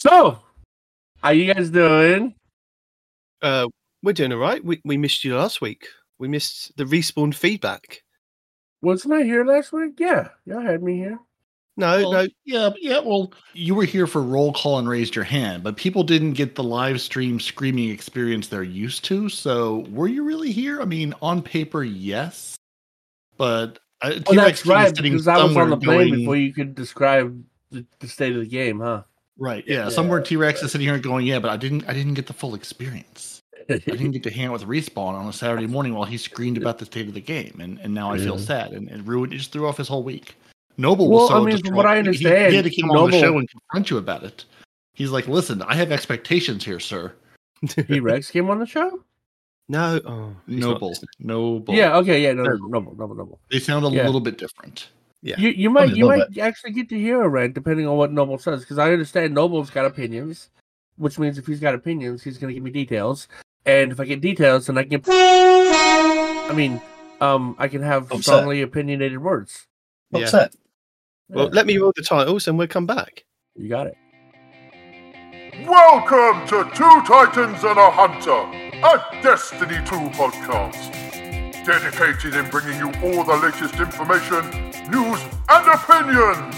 So, how you guys doing? Uh, we're doing all right. We we missed you last week. We missed the respawn feedback. Wasn't I here last week? Yeah, y'all had me here. No, Well, no. Yeah, yeah. Well, you were here for roll call and raised your hand, but people didn't get the live stream screaming experience they're used to. So, were you really here? I mean, on paper, yes, but uh, Oh, that's T-Rex team is right, because I was on the plane going- before you could describe the, the state of the game, huh? Right. Yeah. Yeah. Somewhere T Rex is sitting here going, yeah, but I didn't. I didn't get the full experience. I didn't get to hang out with respawn on a Saturday morning while he screamed about the state of the game, and, and now I feel Yeah. sad and, and ruined. It just threw off his whole week. Noble Well, was so I mean, from what I distraught. He- he, had to come on the show and confront you about it. He's like, "Listen, I have expectations here, sir." T Rex came on the show? No, oh, he's not Noble, noble. Yeah, okay, yeah, no, no, noble, noble, noble. they sound a Yeah. little bit different. Yeah. You you might you little might actually get to hear a rant depending on what Noble says, because I understand Noble's got opinions, which means if he's got opinions, he's gonna give me details, and if I get details, then I can. I mean, um, I can have Upset. strongly opinionated words. Yeah. Upset. Well, Yeah, let me roll the titles and we'll come back. you got it. Welcome to Two Titans and a Hunter, a Destiny 2 podcast. Dedicated in bringing you all the latest information, news, and opinions.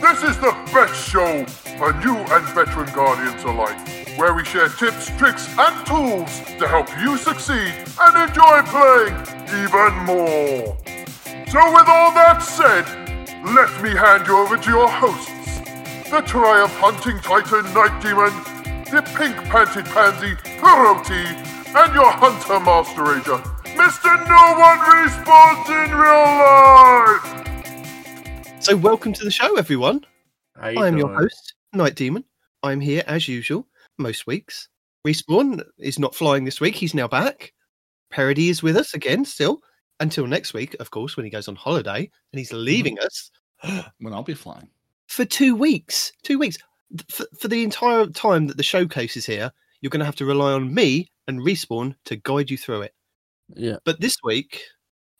This is the best show for new and veteran guardians alike, where we share tips, tricks, and tools to help you succeed and enjoy playing even more. So, with all that said, let me hand you over to your hosts the Triumph Hunting Titan Night Demon, the Pink Panted Pansy Peroty, and your Hunter Master Agent, Mr. No One Respawns in Real Life! So, welcome to the show, everyone. How you I'm your host, Night Demon. I'm here as usual, most weeks. Respawn is not flying this week. He's now back. Peroty is with us again, still until next week, of course, when he goes on holiday and he's mm-hmm. leaving us When I'll be flying. for two weeks. Two weeks. For, for the entire time that the showcase is here, you're going to have to rely on me and Respawn to guide you through it. Yeah. But this week,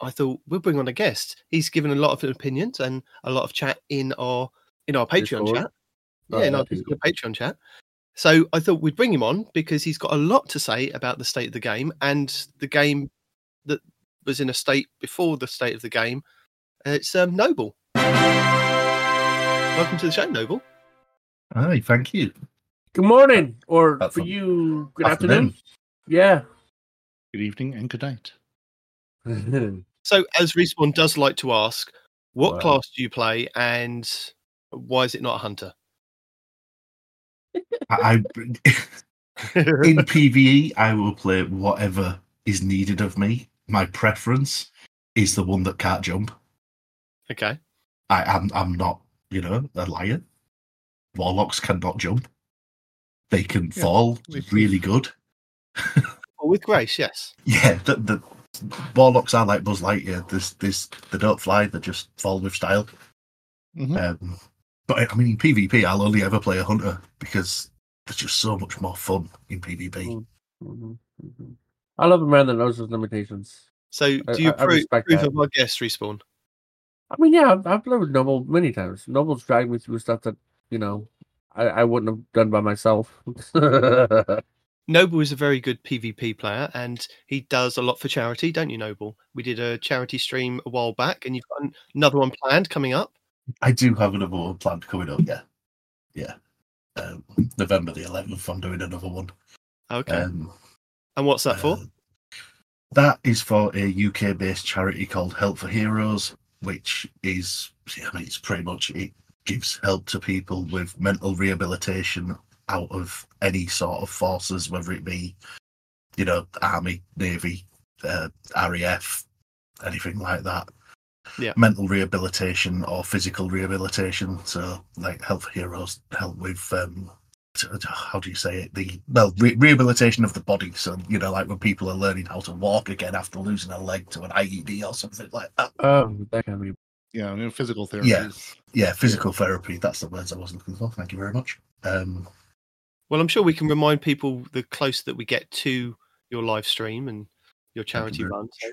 I thought we'll bring on a guest. He's given a lot of opinions and a lot of chat in our in our Patreon Discord? chat. Oh, yeah, in our Discord. Discord Patreon chat. So I thought we'd bring him on because he's got a lot to say about the state of the game and the game that was in a state before the state of the game. It's um, Noble. Welcome to the show, Noble. Hi, thank you. Good morning, or That's for a- you, good afternoon. afternoon. Yeah. Good evening and good night. So, as Respawn does like to ask, what Wow. class do you play and why is it not a hunter? I, I in PVE, I will play whatever is needed of me. My preference is the one that can't jump. okay. I am I'm not, you know, a lion. Warlocks cannot jump. They can Yeah, fall really good. Well, with Grace, yes. Yeah, the, the warlocks are like Buzz Lightyear. This this they don't fly, they just fall with style. Mhm. Um, but I mean, in PvP, I'll only ever play a hunter because there's just so much more fun in PvP. Mm. Mhm, mhm. I love a man that knows his limitations. So, I- do you I- I approve, respect approve that. of our guest, Respawn? I mean, yeah, I've, I've played with Noble many times. Noble's dragged me through stuff that you know I, I wouldn't have done by myself. Noble is a very good PvP player and he does a lot for charity, don't you, Noble? We did a charity stream a while back and you've got another one planned coming up. I do have another one planned coming up. Yeah, yeah. Um, November the 11th, I'm doing another one. Okay. Um, and what's that for? uh, that is for a UK based charity called Help for Heroes, which is, I mean, it's pretty much, it gives help to people with mental rehabilitation out of any sort of forces, whether it be, you know, Army, Navy, uh, RAF, anything like that. Yeah. Mental rehabilitation or physical rehabilitation. So, like, health Heroes help with um, t- t- how do you say it? The well, re- rehabilitation of the body. So you know, like when people are learning how to walk again after losing a leg to an IED or something like that. um, that can be. Yeah, I mean, physical therapy. Yeah. Yeah, physical therapy. That's the words I was looking for. Thank you very much. Um, Well, I'm sure we can remind people the closer that we get to your live stream and your charity very run. So,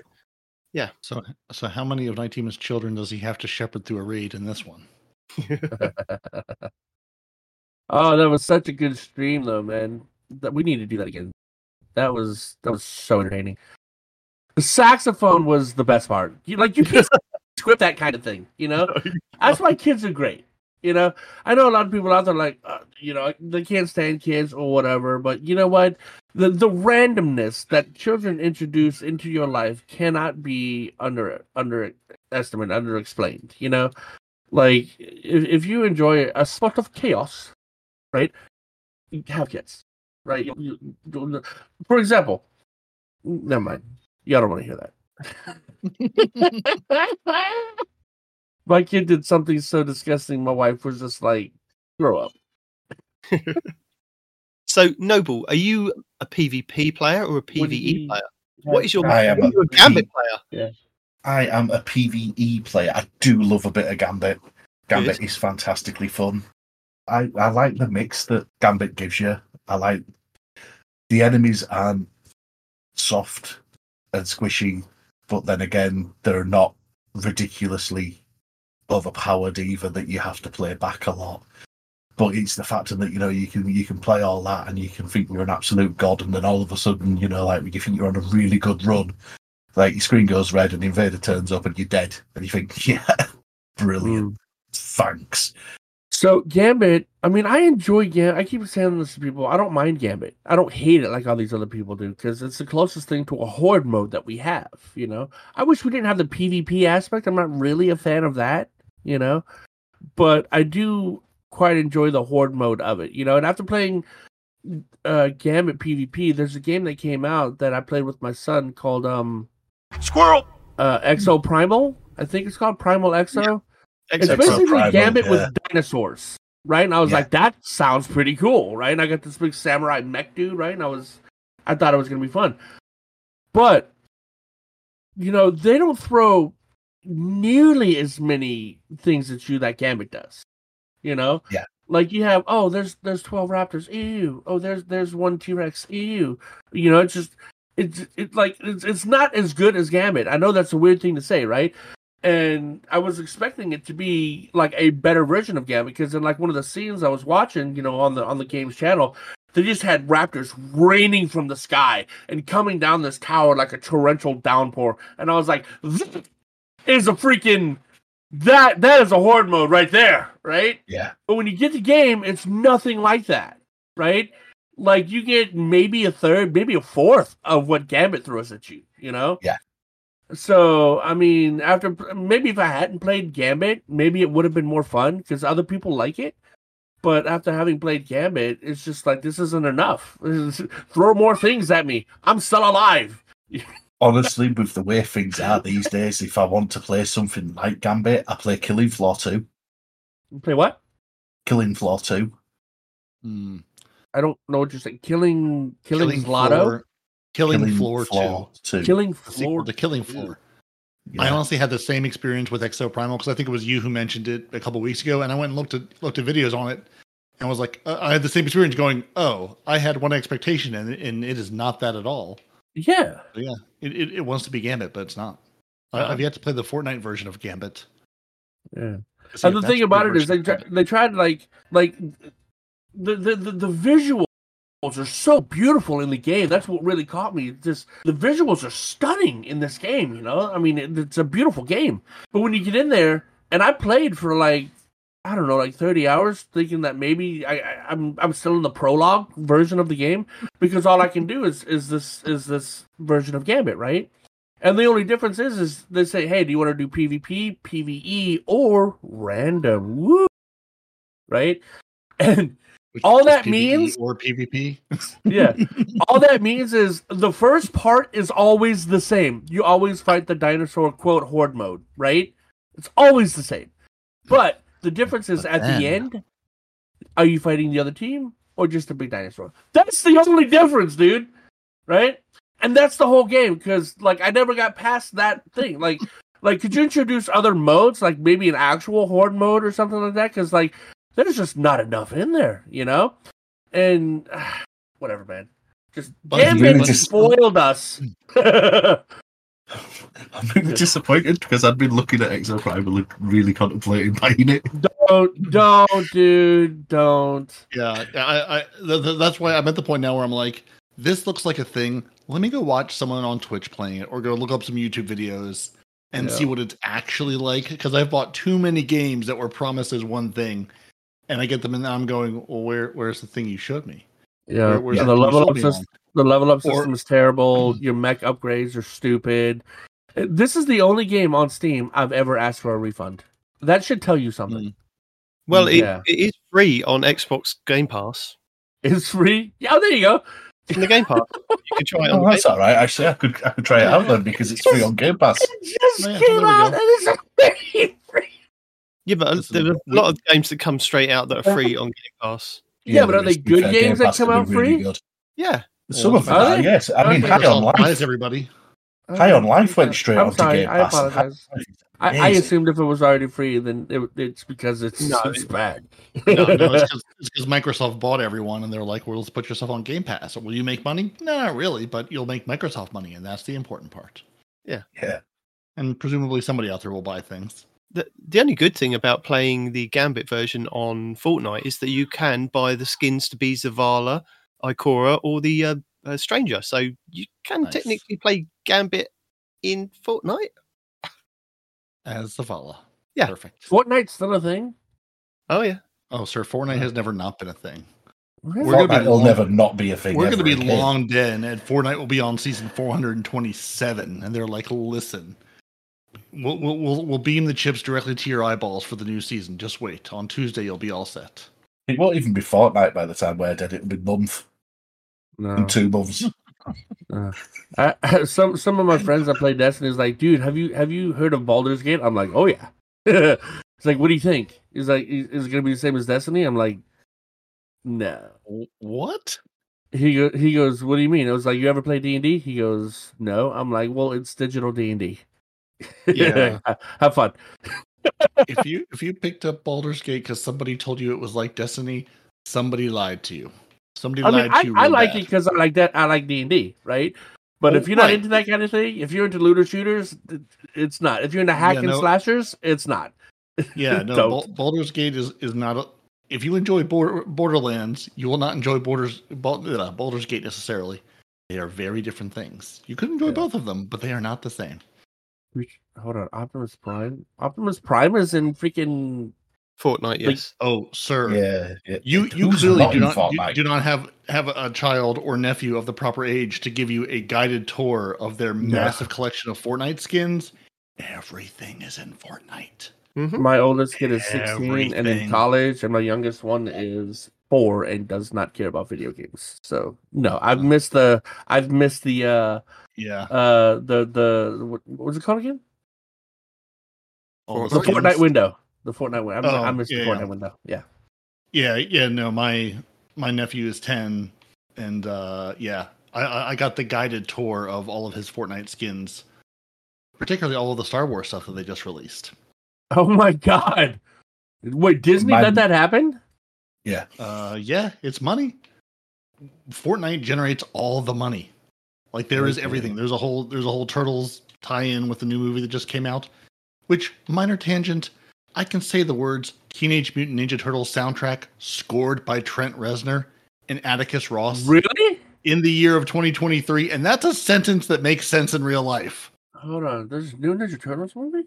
So, so how many of Night children does he have to shepherd through a raid in this one? Oh, that was such a good stream, though, man. That we need to do that again. That was that was so entertaining. The saxophone was the best part. You like you can't script that kind of thing, you know. That's why kids are great. You know, I know a lot of people out there like, uh, you know, they can't stand kids or whatever. But you know what? The the randomness that children introduce into your life cannot be under underestimated, underexplained. You know, like if, if you enjoy a spot of chaos, right? Have kids, right? You- you- for example, never mind. Y'all don't want to hear that. my kid did something so disgusting. My wife was just like, "Grow up." So, Noble, are you a PvP player or a PvE you- player? What is your, I am what are you a a Gambit player? I am a PVE player. I do love a bit of Gambit. Gambit is fantastically fun. I, I like the mix that Gambit gives you. I like the enemies aren't soft and squishy, but then again, they're not ridiculously overpowered either that you have to play back a lot. But it's the fact that you know you can you can play all that and you can think you're an absolute god, and then all of a sudden you know like you think you're on a really good run, like your screen goes red and the invader turns up and you're dead, and you think yeah, brilliant, hmm. thanks. So Gambit, I mean, I enjoy Gambit. I keep saying this to people. I don't mind Gambit. I don't hate it like all these other people do because it's the closest thing to a horde mode that we have. You know, I wish we didn't have the PvP aspect. I'm not really a fan of that. You know, but I do quite enjoy the horde mode of it. You know, and after playing uh Gambit PvP, there's a game that came out that I played with my son called um Squirrel! uh Exoprimal. I think it's called Primal Exo. It's Exo Exo basically Primal, Gambit yeah. with dinosaurs, right? And I was Yeah. like, that sounds pretty cool, right? And I got this big samurai mech dude, right? And I was, I thought it was gonna be fun, but you know, they don't throw nearly as many things at you that Gambit does. You know, Yeah. Like you have, oh, there's there's twelve raptors, ew. Oh, there's there's one T Rex, ew. You know, it's just it's it like it's it's not as good as Gambit. I know that's a weird thing to say, right? and I was expecting it to be like a better version of Gambit because in like one of the scenes I was watching, you know, on the on the game's channel, they just had raptors raining from the sky and coming down this tower like a torrential downpour, and I was like, "That is a freaking that that is a horde mode right there, right?" Yeah, But when you get the game, it's nothing like that, right? Like you get maybe a third, maybe a fourth of what Gambit throws at you, you know? Yeah. So I mean, after maybe if I hadn't played Gambit, maybe it would have been more fun because other people like it. But after having played Gambit, it's just like this isn't enough. Throw more things at me. I'm still alive. honestly, with the way things are these days, if I want to play something like Gambit, I play Killing Floor Two. Play what? Killing Floor Two. Hmm. I don't know what you're saying. Killing, killing, Lotto, Floor, killing, floor, Floor Two. killing two. The floor. to Killing Floor. I honestly had the same experience with Exoprimal because I think it was you who mentioned it a couple weeks ago, and I went and looked at looked at videos on it, and was like, uh, I had the same experience. Going, oh, I had one expectation, and and it is not that at all. Yeah. Yeah, it, it, it wants to be Gambit, but it's not. I, Uh-huh. I've yet to play the Fortnite version of Gambit. Yeah. And the thing about it is they try, they tried like like the, the the the visuals are so beautiful in the game. That's what really caught me. Just the visuals are stunning in this game. You know, I mean, it, it's a beautiful game. But when you get in there, and I played for like I don't know, like thirty hours, thinking that maybe I, I I'm I'm still in the prologue version of the game because all I can do is is this is this version of Gambit, right? And the only difference is, is they say, "Hey, do you want to do PvP, PVE, or random?" Woo, right? And Which all that PvE means- or PvP. yeah, all that means is the first part is always the same. You always fight the dinosaur quote horde mode, right? It's always the same. But the difference is But at then- the end, are you fighting the other team or just a big dinosaur? That's the only difference, dude. Right? And that's the whole game because like I never got past that thing. Like like could you introduce other modes like maybe an actual horde mode or something like that because like there's just not enough in there, you know? And whatever, man. Just But damn it, just- spoiled us. I'm really disappointed because I'd been looking at Exoprimal and really contemplating buying it. Don't, don't, dude, don't. Yeah, I, I th- th- that's why I'm at the point now where I'm like, this looks like a thing. Let me go watch someone on Twitch playing it, or go look up some YouTube videos and Yeah. see what it's actually like. Because I've bought too many games that were promised as one thing, and I get them and I'm going, well, where where's the thing you showed me? Yeah, Where- where's and the the thing you level up system. The level up Or- system is terrible. Mm-hmm. Your mech upgrades are stupid. This is the only game on Steam I've ever asked for a refund. That should tell you something. Hmm. Well, it, it is free on Xbox Game Pass. It's free. Yeah, oh, there you go. It's in the Game Pass. You can try it oh, on Oh, that's all right. Actually, I could I could try it out then because it's free on Game Pass. It just Yeah, came out and it's free. free. Yeah, but This is there's a a- lot of games that come straight out that are free on Game Pass. Yeah, but are they good games Game that Pass come can out be really free? good. Yeah. Some of them Are are, they? yes. I mean, Okay. High on Microsoft Life. everybody. High on Life went straight I'm onto sorry, Game I Pass. apologize. on Life is I, I assumed if it was already free, then it, it's because it's, No. it's bad. No, no, it's because Microsoft bought everyone, and they're like, "Well, let's put yourself on Game Pass. Will you make money? No, not really, but you'll make Microsoft money, and that's the important part. Yeah. Yeah. And presumably, somebody out there will buy things. The, the only good thing about playing the Gambit version on Fortnite is that you can buy the skins to be Zavala, Ikora, or the uh, uh, Stranger. So you can Nice. technically play Gambit in Fortnite. As Zavala. Yeah. Perfect. Fortnite's still a thing. Oh, yeah. Oh, sir, Fortnite has never not been a thing. Really? We're gonna be Fortnite will long- never not be a thing. We're going to be again. long dead, and Fortnite will be on season 427. And they're like, listen, we'll, we'll, we'll, we'll beam the chips directly to your eyeballs for the new season. Just wait. On Tuesday, you'll be all set. It won't even be Fortnite by the time we're dead. It'll be month No. and two months. Uh, I, some some of my friends that play Destiny is like, dude, have you have you heard of Baldur's Gate? I'm like, oh yeah. it's like, what do you think? He's like, is is it gonna be the same as Destiny? I'm like, no. What? He go, he goes, what do you mean? I was like, you ever play D and D? He goes, no. I'm like, well, it's digital D and D. Yeah. have fun. if you if you picked up Baldur's Gate because somebody told you it was like Destiny, somebody lied to you. Somebody I mean, lied I, to you. I like bad. it because I like that. I like D and D, right? But Oh, if you're not right. into that kind of thing, if you're into looter shooters, it's not. If you're into hack Yeah, and no. slashers, it's not. Yeah, no. Baldur's Gate is is not. A, if you enjoy Border, Borderlands, you will not enjoy Borders Baldur's Gate necessarily. They are very different things. You could enjoy Yeah. both of them, but they are not the same. Hold on, Optimus Prime. Optimus Prime is in freaking. Fortnite, yes. Oh, sir. Yeah, yeah. You you Who's clearly do not do, Fortnite? do not have have a child or nephew of the proper age to give you a guided tour of their massive collection of Fortnite skins. Everything is in Fortnite. Mhm. My oldest kid is 16 and in college, and my youngest one is four and does not care about video games. So no, I've missed the. I've missed the. uh Yeah. uh the the what, what was it called again? All The. Fortnite window. The Fortnite window. I, Oh, I missed yeah, the Fortnite yeah. window. Yeah. Yeah, yeah, no, my my nephew is ten, and uh, yeah, I- I I got the guided tour of all of his Fortnite skins, particularly all of the Star Wars stuff that they just released. Oh my god! Wait, Disney My- let that happen? Yeah. Uh, yeah, it's money. Fortnite generates all the money. Like there is everything. There's a whole there's a whole Turtles tie-in with the new movie that just came out. Which minor tangent, I can say the words Teenage Mutant Ninja Turtles soundtrack scored by Trent Reznor and Atticus Ross Really? in the year of 2023, and that's a sentence that makes sense in real life. Hold on. There's a new Ninja Turtles movie.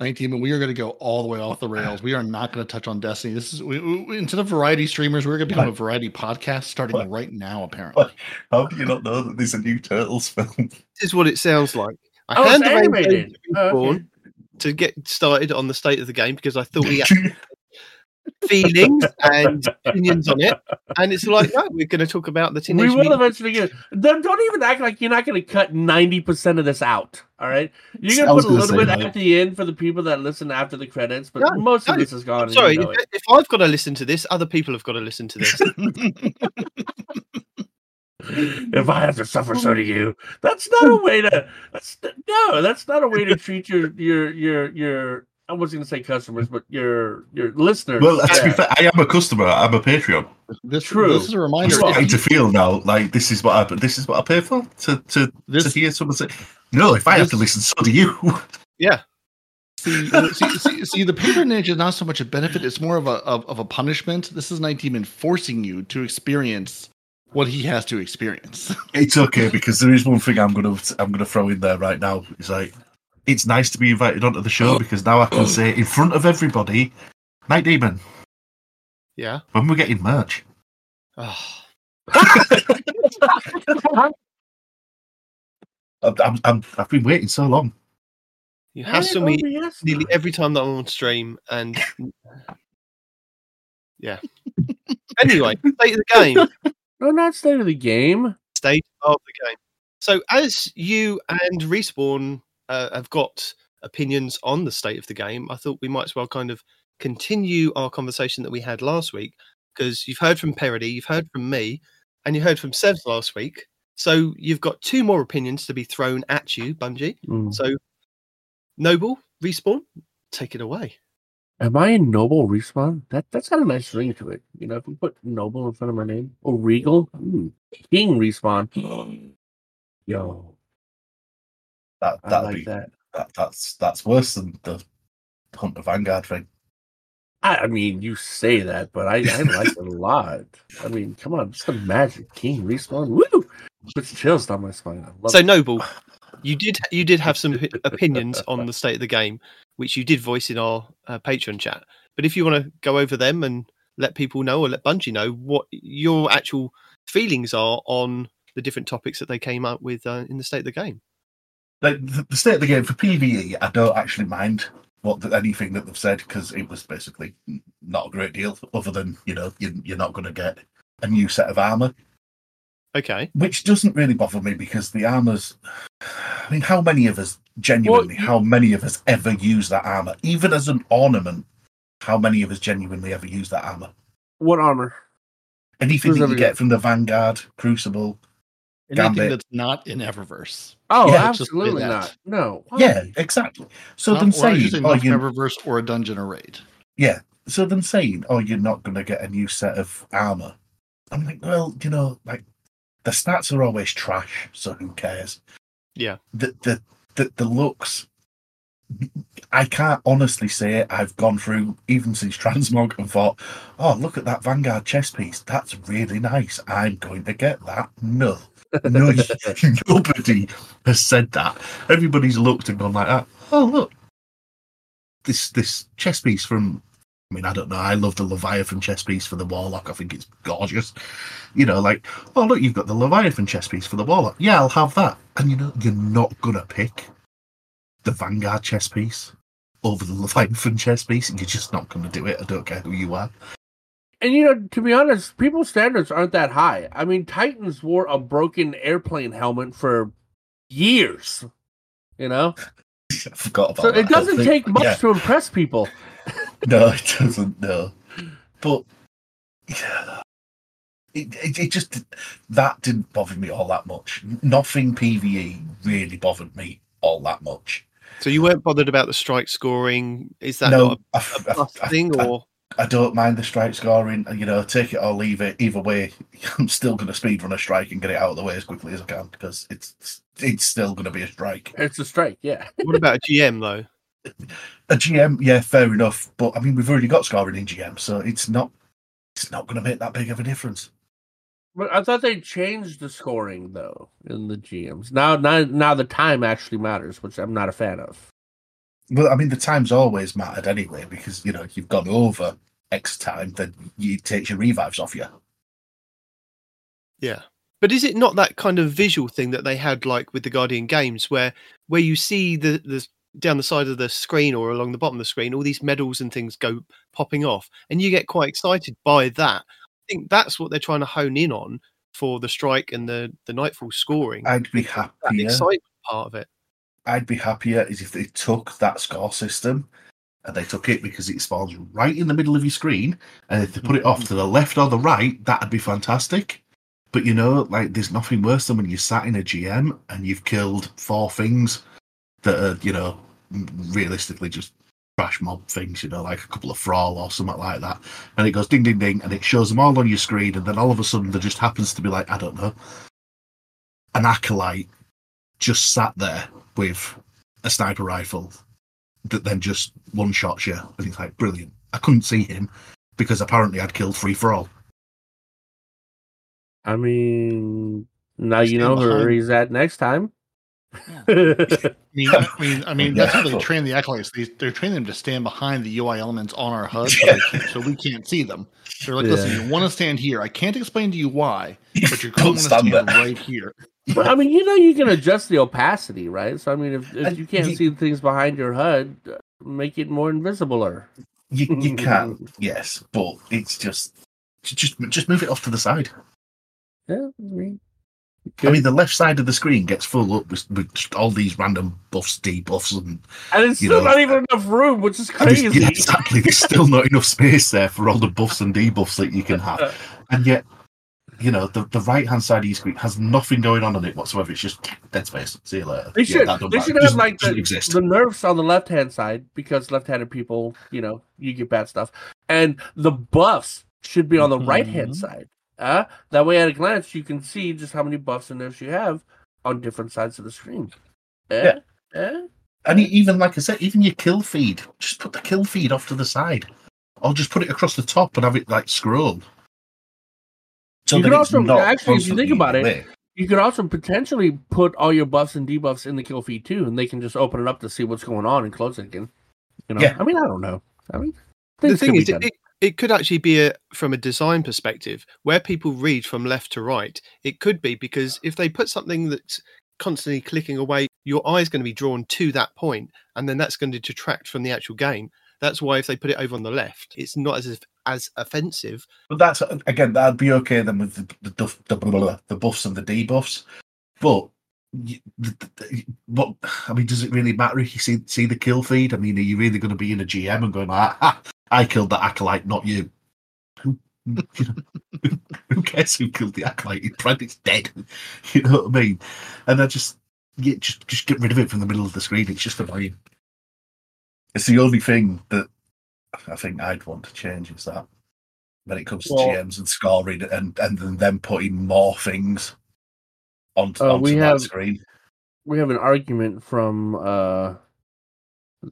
19, but we are going to go all the way off the rails. We are not going to touch on Destiny. This is we, we, instead of variety streamers, we're going to become a variety podcast starting What? right now. Apparently, What? How do you not know that there's a new Turtles film? This is what it sounds like. I Oh, it's animated. Oh, okay. Born to get started on the state of the game because I thought we had feelings and opinions on it. And it's like, no, we're going to talk about the We Teenage will Mutant eventually get. Don't, don't even act like you're not going to cut ninety percent of this out. All right, you're going to put a little bit that. at the end for the people that listen after the credits, but No, most of this is gone. Sorry, you know if, if I've got to listen to this, other people have got to listen to this. if I have to suffer, so do you. That's not a way to. That's no. That's not a way to treat your your your your. I wasn't going to say customers, but your your listeners. well, to be Yeah. fair, I am a customer. I'm a Patreon. this, True. this is a reminder. I'm starting if to feel now like this is what I this is what I pay for to to, This- to hear someone say, "No, if I have to listen, so do you." yeah. See, see, see, see, the patronage is not so much a benefit; it's more of a of, of a punishment. This is Night Demon forcing you to experience what he has to experience. It's okay because there is one thing I'm gonna I'm gonna throw in there right now. It's like it's nice to be invited onto the show because now I can say in front of everybody, Night Demon, Yeah. when we're getting merch. Oh, I'm, I'm, I'm, I've been waiting so long. you hassle me oh, Yes. nearly every time that I'm on stream, and yeah. anyway, state of the game. No, not state of the game. State of the game. So, as you and Respawn uh, have got opinions on the state of the game, I thought we might as well kind of continue our conversation that we had last week because you've heard from Peroty, you've heard from me, and you heard from Sevs last week. So, you've got two more opinions to be thrown at you, Bungie. Mm. So, Noble, Respawn, take it away. Am I a noble respawn? That that's got a nice ring to it. You know, if you put noble in front of my name or regal, ooh, king respawn. Yo, That that'd like be that. that, that's that's worse than the Hunter Vanguard thing. I, I mean, you say that, but I, I like it a lot. I mean, come on, just imagine king respawn. Woo! Puts chills down my spine. I love So, it. Noble, you did you did have some opinions on the state of the game, which you did voice in our uh, Patreon chat. But if you want to go over them and let people know, or let Bungie know what your actual feelings are on the different topics that they came up with uh, in the state of the game. The state of the game for PVE, I don't actually mind what the, anything that they've said because it was basically not a great deal. Other than you know you, you're not going to get a new set of armor, Okay, which doesn't really bother me because the armor's. I mean, how many of us genuinely? you- how many of us ever use that armor, even as an ornament? How many of us genuinely ever use that armor? what armor? Anything Who's that you get from the Vanguard, Crucible, Anything Gambit. that's not in Eververse. Oh, Yeah, let's just say absolutely not. No. Why? yeah, exactly. So not, them or I should saying, say oh, not you, Eververse or a dungeon or raid. Yeah. So them saying, "Oh, you're not going to get a new set of armor," I'm like, well, you know, like the stats are always trash, so who cares? Yeah. The the the, the looks. I can't honestly say I've gone through even since Transmog and thought, "Oh, look at that Vanguard chess piece. That's really nice. I'm going to get that." No, no, nobody has said that. Everybody's looked and gone like that. Oh, look, this this chest piece from I mean, I don't know. I love the Leviathan chess piece for the Warlock. I think it's gorgeous. You know, like, oh, look, you've got the Leviathan chess piece for the Warlock. Yeah, I'll have that. And you know, you're not going to pick the Vanguard chess piece over the Leviathan chess piece. You're just not going to do it. I don't care who you are. And you know, to be honest, people's standards aren't that high. I mean, Titans wore a broken airplane helmet for years. You know, I forgot about so that. it doesn't whole thing. take much Yeah. to impress people. No, it doesn't. No, but yeah, it, it it just that didn't bother me all that much. Nothing PVE really bothered me all that much. so you weren't bothered about the strike scoring. Is that no, not I, a, a I- plus I- thing, I- or I don't mind the strike scoring. You know, take it or leave it. Either way, I'm still going to speed run a strike and get it out of the way as quickly as I can because it's it's still going to be a strike. It's a strike, yeah. what about a GM though? A GM, yeah, fair enough. But I mean, we've already got scoring in GM, so it's not it's not going to make that big of a difference. But I thought they changed the scoring though in the GMs. Now, now, now the time actually matters, which I'm not a fan of. Well, I mean, the time's always mattered anyway because you know if you've gone over X time, then you take your revives off you. Yeah. But is it not that kind of visual thing that they had like with the Guardian games where where you see the the down the side of the screen or along the bottom of the screen all these medals and things go popping off and you get quite excited by that. I think that's what they're trying to hone in on for the strike and the the nightfall scoring. I'd be that happier. excitement part of it. I'd be happier is if they took that score system and they took it because it spawns right in the middle of your screen, and if they put it off mm. to the left or the right, that'd be fantastic. But you know, like there's nothing worse than when you're sat in a GM and you've killed four things that are, you know, realistically just trash mob things, you know, like a couple of thrall or something like that. And it goes ding ding ding and it shows them all on your screen, and then all of a sudden there just happens to be like, I don't know, an acolyte just sat there with a sniper rifle that then just one shots you, and it's like brilliant. I couldn't see him because apparently I'd killed free for all. I mean, now you know where he's at next time. I mean, I mean, I mean, that's how they train the acolytes. They, they're training them to stand behind the UI elements on our HUD, Yeah. so, they can't- so we can't see them. They're like, Yeah. listen, you want to stand here. I can't explain to you why, but you're going to stand stand there. right here. But I mean, you know, you can adjust the opacity, right? So I mean, if, if you can't you- see things behind your HUD, uh, make it more invisibler. You you can, yes, but it's just just just move it off to the side. Yeah, I mean, I mean, the left side of the screen gets full up with, with just all these random buffs, debuffs, and, and it's still know, not even enough room, which is crazy. yeah, exactly. There's still not enough space there for all the buffs and debuffs that you can have, and yet, you know, the, the right hand side of your screen has nothing going on on it whatsoever. It's just dead space. See you later. They Yeah, should. they matter. should have like the, exist. the nerfs on the left hand side because left handed people, you know, you get bad stuff, and the buffs should be on the mm-hmm. right hand side. Uh, that way, at a glance, you can see just how many buffs and nerfs you have on different sides of the screen. Yeah, Eh? And even like I said, even your kill feed, just put the kill feed off to the side, or just put it across the top and have it like scroll. So You that could also- actually, if you think about it, away. You could also potentially put all your buffs and debuffs in the kill feed too, and they can just open it up to see what's going on and close it again. You know, Yeah. I mean, I don't know. I mean, the thing is, it, it, it could actually be a from a design perspective where people read from left to right. It could be because if they put something that's constantly clicking away, your eye is going to be drawn to that point, and then that's going to detract from the actual game. That's why if they put it over on the left, it's not as as offensive. But that's again, that'd be okay then with the the, the, the buffs and the debuffs. But what I mean, does it really matter if you see see the kill feed? I mean, are you really going to be in a GM and going, ah, ah, I killed the acolyte, not you? Who, you know, who cares who killed the acolyte? It's dead. You know what I mean? And I just, yeah, just just get rid of it from the middle of the screen. It's just annoying. It's the only thing that I think I'd want to change is that when it comes to Well- GMs and scoring and and then them putting more things onto, Uh, onto we that have- screen. we have an argument from uh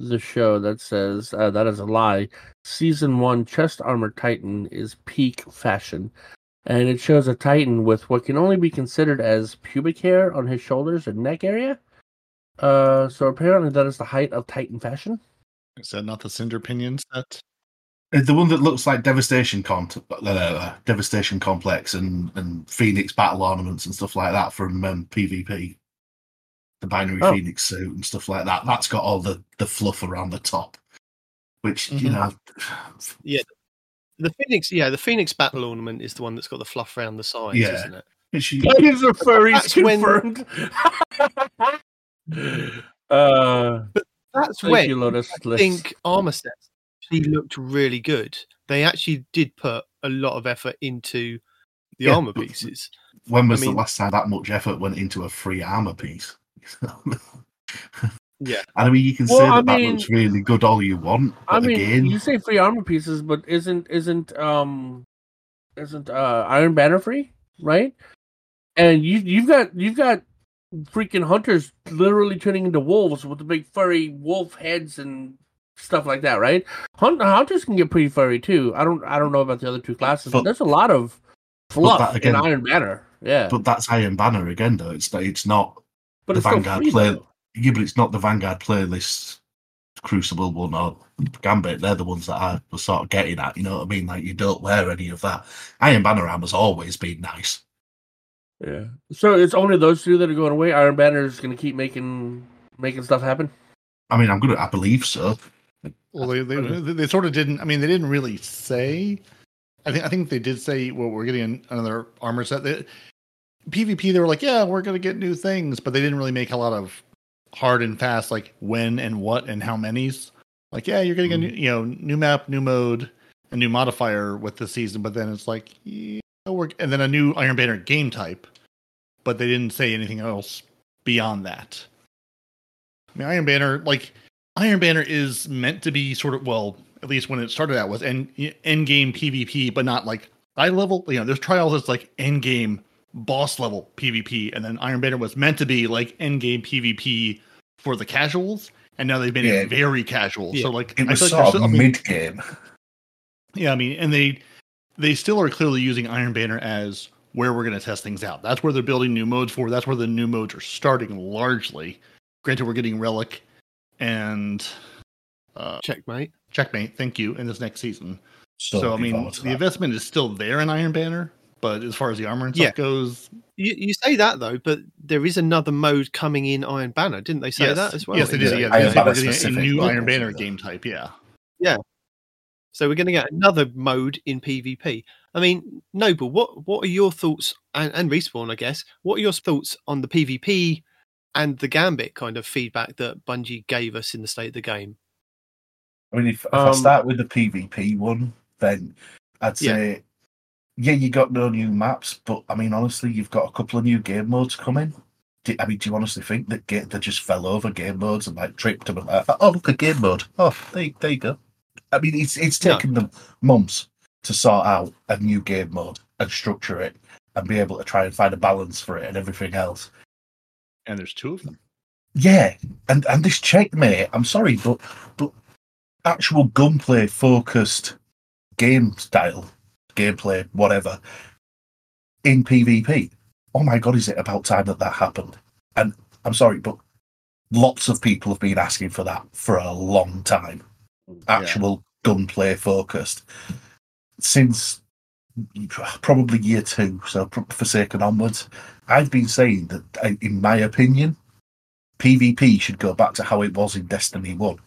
the show that says uh, that is a lie. Season one chest armor Titan is peak fashion, and it shows a Titan with what can only be considered as pubic hair on his shoulders and neck area. Uh, so apparently that is the height of Titan fashion. Is that not the Cinder Pinion set? Uh, The one that looks like Devastation Con, uh, Devastation Complex and, and Phoenix battle ornaments and stuff like that from um, PvP. The binary Oh. Phoenix suit and stuff like that. That's got all the, the fluff around the top, which you Mhm. know, yeah The Phoenix, yeah, the Phoenix battle ornament is the one that's got the fluff around the sides, Yeah. isn't it? which you- Titans are furries That's when- confirmed. uh, That's thank when you, Lotus. I think armor sets actually looked really good. They actually did put a lot of effort into the Yeah, armor pieces. when was I mean- the last time that much effort went into a free armor piece? Yeah. And I mean, you can Well, say that I that mean- looks really good all you want, but I mean, again, you say free armor pieces, but isn't isn't um isn't uh Iron Banner free, right? And you you've got you've got freaking hunters literally turning into wolves with the big furry wolf heads and stuff like that, right? Hunt- hunters can get pretty furry too. I don't I don't know about the other two classes, but, But- there's a lot of fluff again- in Iron Banner. Yeah, but, but that's Iron Banner again, though. It's not, it's not the it's Vanguard free, play- though. yeah, but it's not the Vanguard playlist, Crucible one or Gambit. They're the ones that I was sort of getting at. You know what I mean? Like you don't wear any of that. Iron Banner armor's always been nice. Yeah. So it's only those two that are going away. Iron Banner is going to keep making making stuff happen. I mean, I'm gonna, I believe so. Well, they, they they they sort of didn't. I mean, they didn't really say. I think I think they did say, "Well, we're getting another armor set." They, PvP, they were like, "Yeah, we're going to get new things," but they didn't really make a lot of hard and fast, like when and what and how many's. Like, yeah, you're getting a hmm. new, you know, new map, new mode, a new modifier with the season, but then it's like, yeah, we're, and then a new Iron Banner game type, but they didn't say anything else beyond that. I mean, Iron Banner, like Iron Banner is meant to be sort of well, at least when it started out was end end game PvP, but not like high level. You know, there's trials that's like end game boss level PvP, and then Iron Banner was meant to be like end game PvP for the casuals. and now they've made Yeah. it very casual. Yeah. So like, It I was feel like sort there's of I mean, mid game. Yeah, I mean, and they they still are clearly using Iron Banner as where we're going to test things out. That's where they're building new modes for. That's where the new modes are starting largely. Granted, we're getting Relic and uh, Checkmate. Checkmate. Thank you in this next season. So, So, I mean, the that. investment is still there in Iron Banner, but as far as the armor and stuff Yeah. goes, You, you say that though, but there is another mode coming in Iron Banner, didn't they say yes, that as well? Yes, they did. Yeah, Yeah, Iron they said Banner we're getting a new mode Iron was Banner in game type. Yeah, yeah. So we're going to get another mode in PvP. I mean, Noble, what what are your thoughts and, and respawn? I guess what are your thoughts on the PvP and the Gambit kind of feedback that Bungie gave us in the state of the game? I mean, if, if I Um, start with the PvP one, then I'd say, yeah. you got no new maps, but I mean, honestly, you've got a couple of new game modes coming. Do, I mean, do you honestly think that they just fell over game modes and like tripped them and like, oh, look, a game mode. Oh, there, there you go. I mean, it's it's No. taken them months to sort out a new game mode and structure it and be able to try and find a balance for it and everything else. And there's two of them. Yeah, and and this checkmate. I'm sorry, but but actual gunplay focused game style, gameplay, whatever, in PvP. Oh my god, is it about time that that happened? And I'm sorry, but lots of people have been asking for that for a long time. Actual gunplay focused since probably year two, so Forsaken onwards. I've been saying that, in my opinion, PvP should go back to how it was in Destiny 1.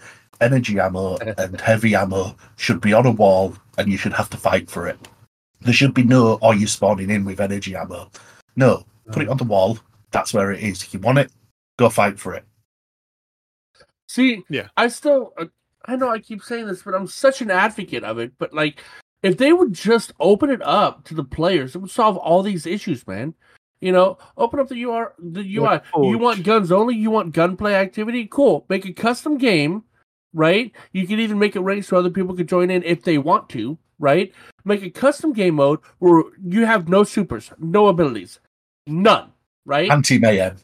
Energy ammo and heavy ammo should be on a wall and you should have to fight for it. There should be no, oh, you're spawning in with energy ammo. No, put it on the wall. That's where it is. If you want it, go fight for it. See, Yeah. I still, uh, I know I keep saying this, but I'm such an advocate of it. But like, if they would just open it up to the players, it would solve all these issues, man. You know, open up the UR, the UI. You want guns only? You want gunplay activity? Cool. Make a custom game, right? You can even make it ranked so other people could join in if they want to, right? Make a custom game mode where you have no supers, no abilities, none, right? Anti mayhem.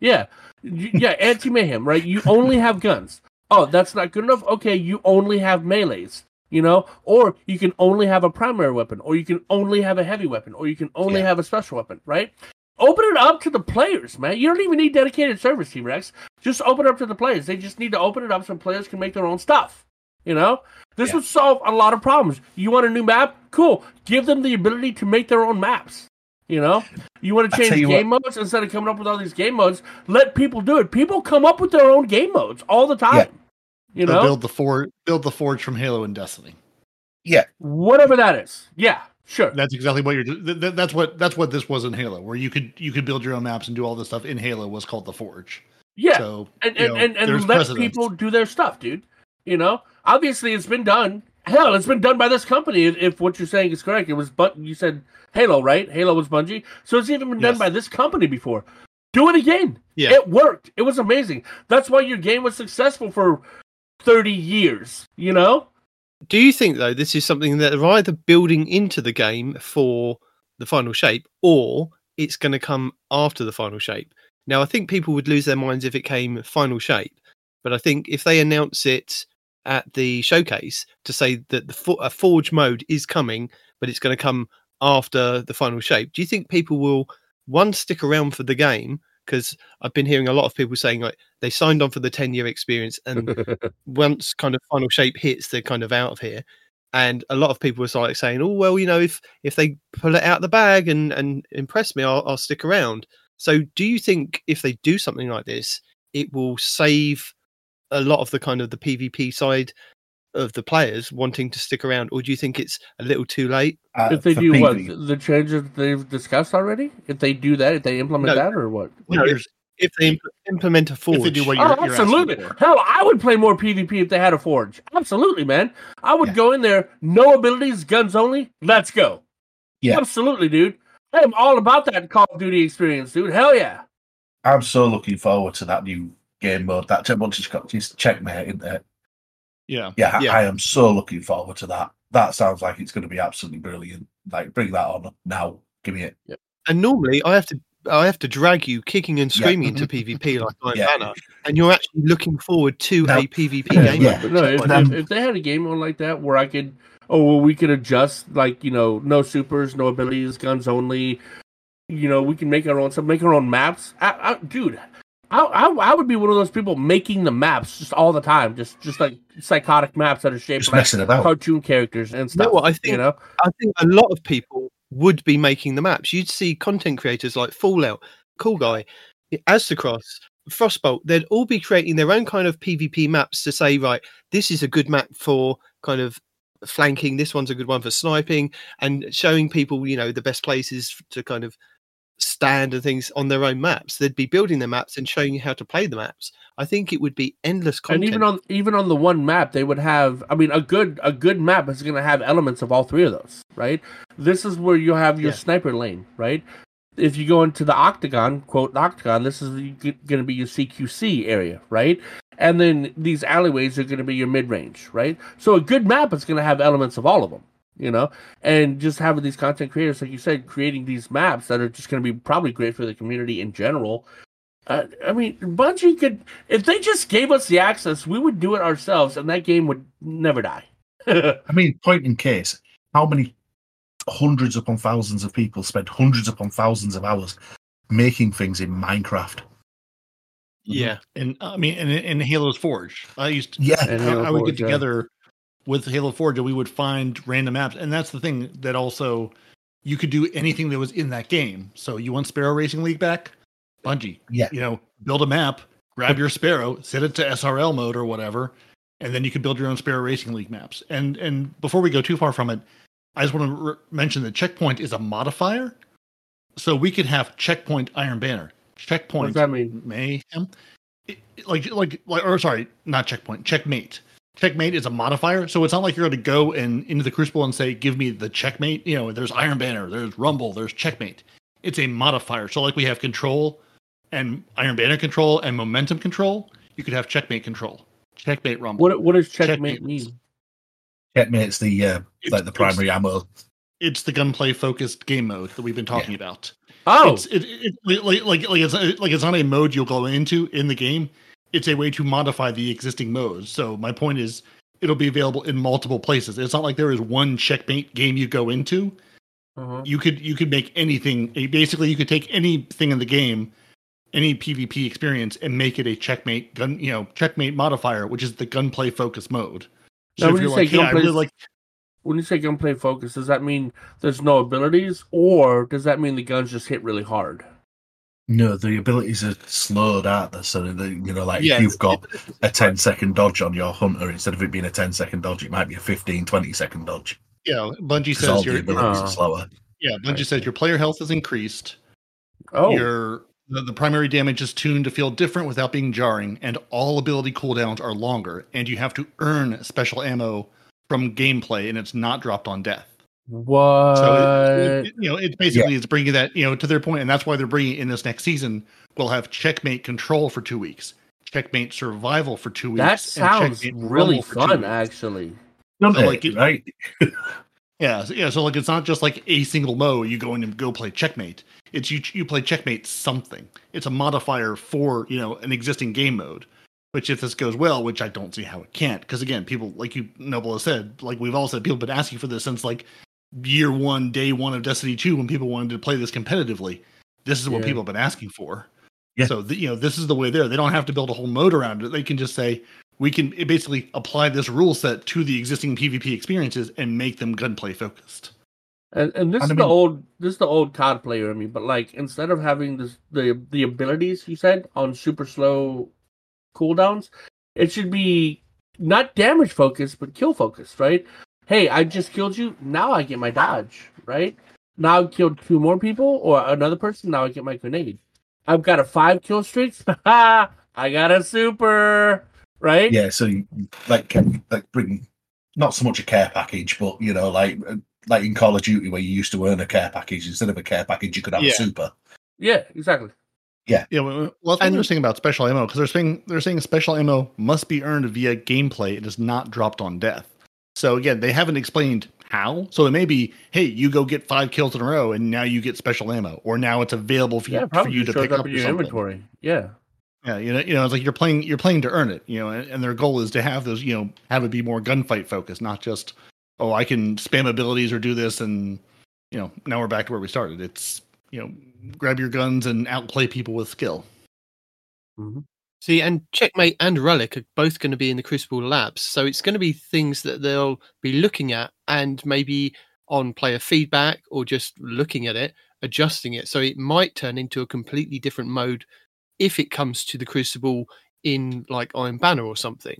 Yeah, yeah, anti mayhem, right? You only have guns. Oh, that's not good enough. Okay, you only have melee's, you know, or you can only have a primary weapon, or you can only have a heavy weapon, or you can only Yeah. have a special weapon, right? Open it up to the players, man. You don't even need dedicated servers, T Rex. Just open it up to the players. They just need to open it up so players can make their own stuff. You know, this Yeah. would solve a lot of problems. You want a new map? Cool. Give them the ability to make their own maps. You know, you want to change game modes instead of coming up with all these game modes. Let people do it. People come up with their own game modes all the time. You know, build the forge, build the forge from Halo and Destiny. Yeah, whatever that is. Yeah, sure. That's exactly what you're. Th- th- that's what that's what this was in Halo, where you could you could build your own maps and do all this stuff in Halo was called the Forge. yeah, So and and, know, and, and there's let precedence. people do their stuff, dude. You know, obviously it's been done. Hell, it's been done by this company. If, if what you're saying is correct, it was but you said Halo, right? Halo was Bungie, so it's even been done by this company before. Do it again. Yeah. It worked. It was amazing. That's why your game was successful for thirty years. You know. Do you think though this is something that they're either building into the game for the final shape, or it's going to come after the final shape? Now, I think people would lose their minds if it came final shape, but I think if they announce it at the showcase to say that the a forge mode is coming, but it's going to come after the final shape, do you think people will one stick around for the game? Because I've been hearing a lot of people saying like they signed on for the ten year experience and once kind of final shape hits, they're kind of out of here. And a lot of people were like saying, "Oh well, you know, if if they pull it out the bag and and impress me, I'll, I'll stick around." So, do you think if they do something like this, it will save a lot of the kind of the PvP side of the players wanting to stick around, or do you think it's a little too late? uh, if they for do what the changes they've discussed already, if they do that, if they implement No. that, or what? No, What you're- If they imp- implement a forge, if they do what Oh, you're, you're absolutely. Hell, I would play more PvP if they had a forge. Absolutely, man. I would Yeah. go in there, no abilities, guns only. Let's go. Yeah. Absolutely, dude. I am all about that Call of Duty experience, dude. Hell yeah. I'm so looking forward to that new game mode. That once it's got this checkmate in there. Yeah. Yeah, Yeah. I am so looking forward to that. That sounds like it's going to be absolutely brilliant. Like, bring that on now. Give me it. and normally I have to I have to drag you kicking and Yeah. screaming into PvP mm-hmm. like Iron Yeah. Banner, and you're actually looking forward to No. a PvP Yeah, game. yeah. But no, if, But, if, if they had a game on like that where I could, oh, well, we could adjust, like, you know, no supers, no abilities, guns only, you know, we can make our own stuff, make our own maps. I, I, dude, I, I, I would be one of those people making the maps just all the time, just just like psychotic maps that are shaped Just like messing about. cartoon characters and You stuff. know what I think? You know, I think a lot of people would be making the maps. You'd see content creators like Fallout, Cool Guy, Aztecross, Frostbolt. They'd all be creating their own kind of PvP maps to say, right, this is a good map for kind of flanking. This one's a good one for sniping, and showing people, you know, the best places to kind of stand and things on their own maps. They'd be building their maps and showing you how to play the maps. I think it would be endless content. and even on even on the one map, they would have. I mean, a good a good map is going to have elements of all three of those, right? This is where you have your Yeah. sniper lane, right? If you go into the octagon, quote the octagon, this is going to be your CQC area, right? And then these alleyways are going to be your mid range, right? So a good map is going to have elements of all of them, you know. And just having these content creators, like you said, creating these maps that are just going to be probably great for the community in general. Uh, I mean, Bungie could, if they just gave us the access, we would do it ourselves, and that game would never die. I mean, point in case, how many hundreds upon thousands of people spend hundreds upon thousands of hours making things in Minecraft? yeah, And I mean, and in Halo's Forge, I used to, Yeah, I, I would Forge, get yeah. With Halo Forge we would find random maps. And that's the thing that also you could do anything that was in that game. So you want Sparrow Racing League back? Bungie. Yeah. You know, build a map, grab your Sparrow, set it to SRL mode or whatever, and then you could build your own Sparrow Racing League maps. And and before we go too far from it, I just want to re- mention that checkpoint is a modifier. So we could have checkpoint Iron Banner, What checkpoint does that mean? mayhem it- it- like like like or sorry not checkpoint checkmate checkmate is a modifier. So it's not like you're going to go and into the crucible and say give me the checkmate. You know there's iron banner there's rumble there's checkmate. It's a modifier. So like we have control and iron banner control and momentum control you could have checkmate control. Checkmate rumble. What what does checkmate Checkmate. mean? Checkmate's the uh, It's- like the it's- primary ammo. it's the gunplay focused game mode that we've been talking about. Oh, it's it, it like like like it's like it's not a mode you'll go into in the game. It's a way to modify the existing modes. So my point is, it'll be available in multiple places. It's not like there is one checkmate game you go into. uh-huh. You could you could make anything. Basically, you could take anything in the game, any PvP experience, and make it a checkmate gun. You know, checkmate modifier, which is the gunplay focus mode. So Now, if when you're you like, say yeah, I really gunplay- like when you say gunplay focus, does that mean there's no abilities, or does that mean the guns just hit really hard? No, the abilities are slowed, aren't they? So that, you know, like Yeah. if you've got a 10 second dodge on your hunter, instead of it being a 10 second dodge, it might be a 15, 20 second dodge. you know, Bungie 'Cause all says your abilities uh, are slower. yeah, Bungie says your player health is increased. Oh, Your the, the primary damage is tuned to feel different without being jarring, and all ability cooldowns are longer, and you have to earn special ammo from gameplay, and it's not dropped on death. What? So it, it- you know, it's basically it's bringing that you know to their point, and that's why they're bringing it in this next season. We'll have checkmate control for two weeks, checkmate survival for two weeks. that sounds Checkmate really Rumble fun, actually. So, they? like, it- right? Yeah, so, yeah. So like, it's not just like a single mode. You go in and go play checkmate. It's you. You play checkmate something. It's a modifier for you know an existing game mode. Which, if this goes well, which I don't see how it can't, because again, people like you, Noble has said, like we've all said, people have been asking for this since like year one, day one of Destiny two, when people wanted to play this competitively. This is what Yeah. people have been asking for. Yeah. So the, you know, this is the way there. They don't have to build a whole mode around it. They can just say we can basically apply this rule set to the existing PvP experiences and make them gunplay focused. And and this And is I the old this is the old COD player in me, but like instead of having this the the abilities you said on super slow cooldowns, it should be not damage focused but kill focused, right? Hey, I just killed you, now I get my dodge, right? Now I killed two more people or another person, now I get my grenade. I've got a five kill streak. I got a super, right? Yeah, so you, like, like bring not so much a care package, but you know, like like in Call of Duty where you used to earn a care package instead of a care package, you could have Yeah. a super. Yeah, exactly. Yeah, Yeah. well that's And- they're about special ammo because they're saying they're saying special ammo must be earned via gameplay. It is not dropped on death. So again, they haven't explained how. So it may be, hey, you go get five kills in a row, and now you get special ammo, or now it's available for, Yeah, you, for you to pick up up in your something. inventory. Yeah. Yeah, you know, you know, it's like you're playing, you're playing to earn it, you know, and, and their goal is to have those, you know, have it be more gunfight focused, not just, oh, I can spam abilities or do this, and you know, now we're back to where we started. It's, you know, grab your guns and outplay people with skill. Mm-hmm. See, and Checkmate and Relic are both going to be in the Crucible labs, so it's going to be things that they'll be looking at and maybe on player feedback or just looking at it, adjusting it. So it might turn into a completely different mode if it comes to the Crucible in like Iron Banner or something.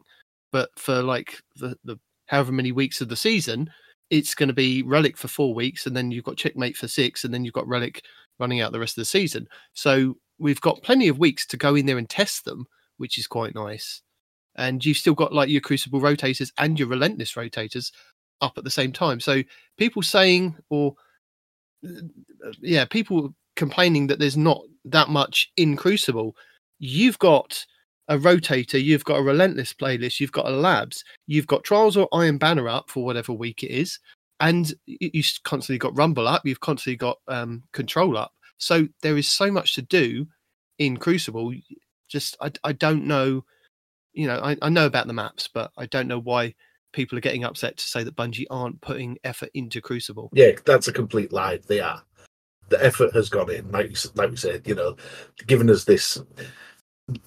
But for like the, the however many weeks of the season, it's going to be Relic for four weeks, and then you've got Checkmate for six, and then you've got Relic running out the rest of the season. So we've got plenty of weeks to go in there and test them, which is quite nice. And you've still got like your Crucible rotators and your Relentless rotators up at the same time. So people saying, or yeah, people complaining that there's not that much in Crucible. You've got a rotator, you've got a relentless playlist, you've got a labs, you've got trials or Iron Banner up for whatever week it is, and you- you've constantly got Rumble up, you've constantly got um, Control up. So there is so much to do in Crucible. Just I, I don't know, you know, I, I know about the maps, but I don't know why people are getting upset to say that Bungie aren't putting effort into Crucible. Yeah, that's a complete lie. They are. The effort has gone in, like you like we said, you know, giving us this,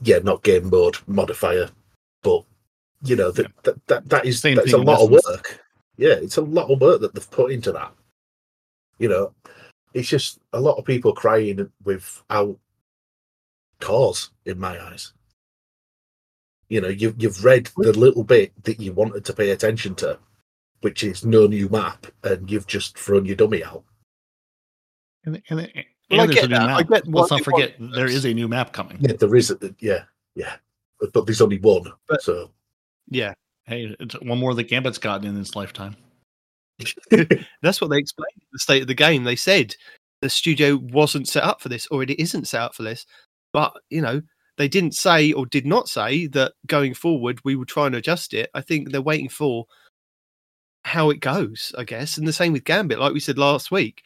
yeah, not game mode modifier, but you know that that, that that is Same that's a thing in lot of work. Yeah, it's a lot of work that they've put into that. You know, it's just a lot of people crying without cause in my eyes. You know, you've you've read the little bit that you wanted to pay attention to, which is no new map, and you've just thrown your dummy out. And, and, and Well, I there's get a new that. I map. get why Let's not forget want there a new map coming. Yeah, there is. A, yeah, yeah, but, but there's only one. But- so Yeah, Hey, it's one more that Gambit's gotten in his lifetime. that's what they explained the state of the game. They said the studio wasn't set up for this, or it isn't set up for this. But you know, they didn't say or did not say that going forward we will try and adjust it. I think they're waiting for how it goes, I guess. And the same with Gambit, like we said last week.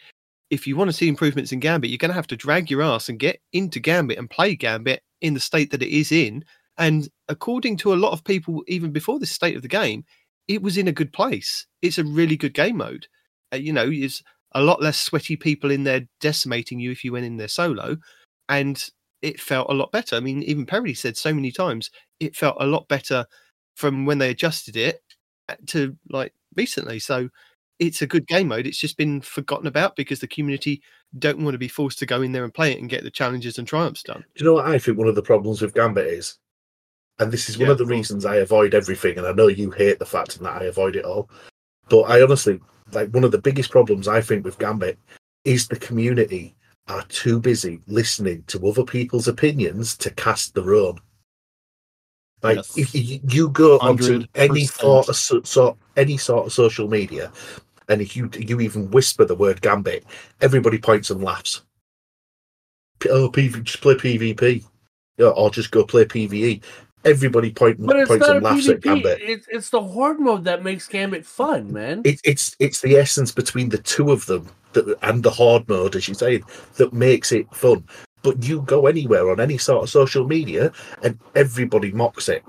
If you want to see improvements in Gambit, you're going to have to drag your ass and get into Gambit and play Gambit in the state that it is in. And according to a lot of people, even before this state of the game, it was in a good place. It's a really good game mode. Uh, you know, it's a lot less sweaty people in there decimating you if you went in there solo, and it felt a lot better. I mean, even Perry said so many times it felt a lot better from when they adjusted it uh, to like recently. So it's a good game mode. It's just been forgotten about because the community don't want to be forced to go in there and play it and get the challenges and triumphs done. Do you know what I think one of the problems with Gambit is? And this is one Yeah, of the reasons I avoid everything, and I know you hate the fact that I avoid it all. But I honestly like one of the biggest problems I think with Gambit is the community are too busy listening to other people's opinions to cast their own. Like Yes. if you, you go onto any sort of so, so, any sort of social media, and if you you even whisper the word Gambit, everybody points and laughs. Oh, PV, just play PvP, or just go play PVE. Everybody point, But it's points not a and laughs at Gambit. It's it's the horde mode that makes Gambit fun, man. It, it's it's the essence between the two of them that, and the horde mode, as you say, that makes it fun. But you go anywhere on any sort of social media, and everybody mocks it.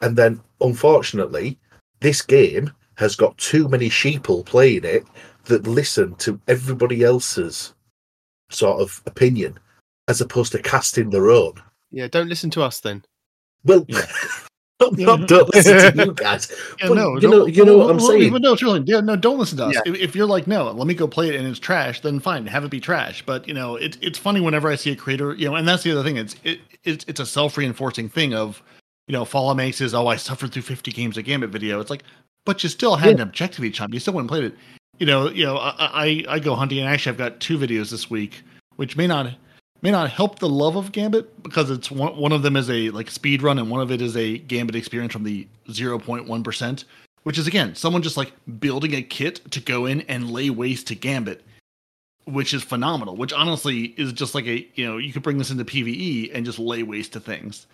And then, unfortunately, this game has got too many sheeple playing it that listen to everybody else's sort of opinion, as opposed to casting their own. Yeah, don't listen to us then. Well, Yeah. not, not don't listen to you guys. Yeah, But no, you know, you know what I'm well, well, saying. But no, truly, yeah, no, don't listen to us. Yeah. If, if you're like, no, let me go play it and it's trash, then fine, have it be trash. But you know, it's it's funny whenever I see a creator, you know, and that's the other thing. It's it, it's it's a self reinforcing thing of, you know, Fallout makes his oh I suffered through 50 games of Gambit video. It's like, but you still had an objective each time. You still went and played it. You know, you know, I I, I go hunting and actually I've got two videos this week, which may not may not help the love of Gambit because it's one one of them is a like speed run and one of it is a Gambit experience from the 0.1 percent, which is again someone just like building a kit to go in and lay waste to Gambit, which is phenomenal. Which honestly is just like a you know you could bring this into PVE and just lay waste to things.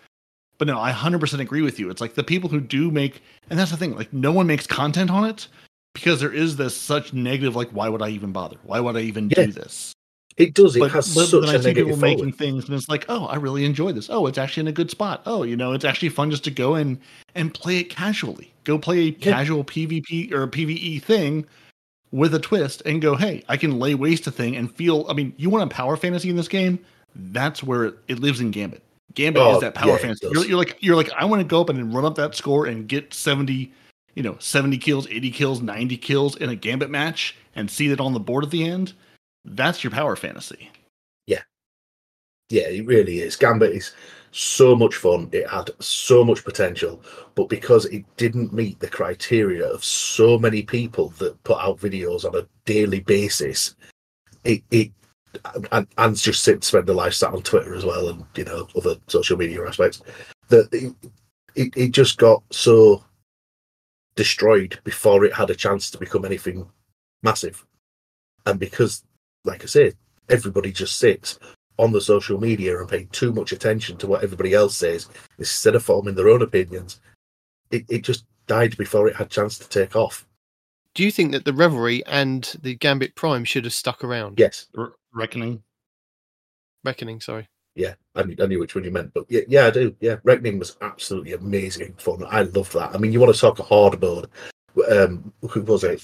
But no, I 100% agree with you. It's like the people who do make, and that's the thing, like no one makes content on it. because there is this such negative like why would I even bother? Why would I even do this? It does. It but, has but such then I a see negative people making things and it's like, oh, I really enjoy this. Oh, it's actually in a good spot. Oh, you know, it's actually fun just to go in and play it casually. Go play a casual PvP or a PvE thing with a twist and go, hey, I can lay waste a thing and feel. I mean, you want a power fantasy in this game? That's where it, lives in Gambit. Gambit Oh, is that power yeah, fantasy. You're, you're like, you're like, I want to go up and run up that score and get seventy, you know, seventy kills, eighty kills, ninety kills in a Gambit match and see that on the board at the end. That's your power fantasy. Yeah, Yeah, it really is. Gambit is so much fun. It had so much potential, but because it didn't meet the criteria of so many people that put out videos on a daily basis, it it and, and just sit spend their life sat on Twitter as well, and you know other social media aspects. That it, it it just got so destroyed before it had a chance to become anything massive, and because, like I said, everybody just sits on the social media and pay too much attention to what everybody else says instead of forming their own opinions. It, it just died before it had chance to take off. Do you think that the Revelry and the Gambit Prime should have stuck around? Yes, R- reckoning. Reckoning, sorry. yeah, I knew, I knew which one you meant, but yeah, yeah, I do. Yeah, Reckoning was absolutely amazing fun. I love that. I mean, you want to talk a hard mode? Um, who was it?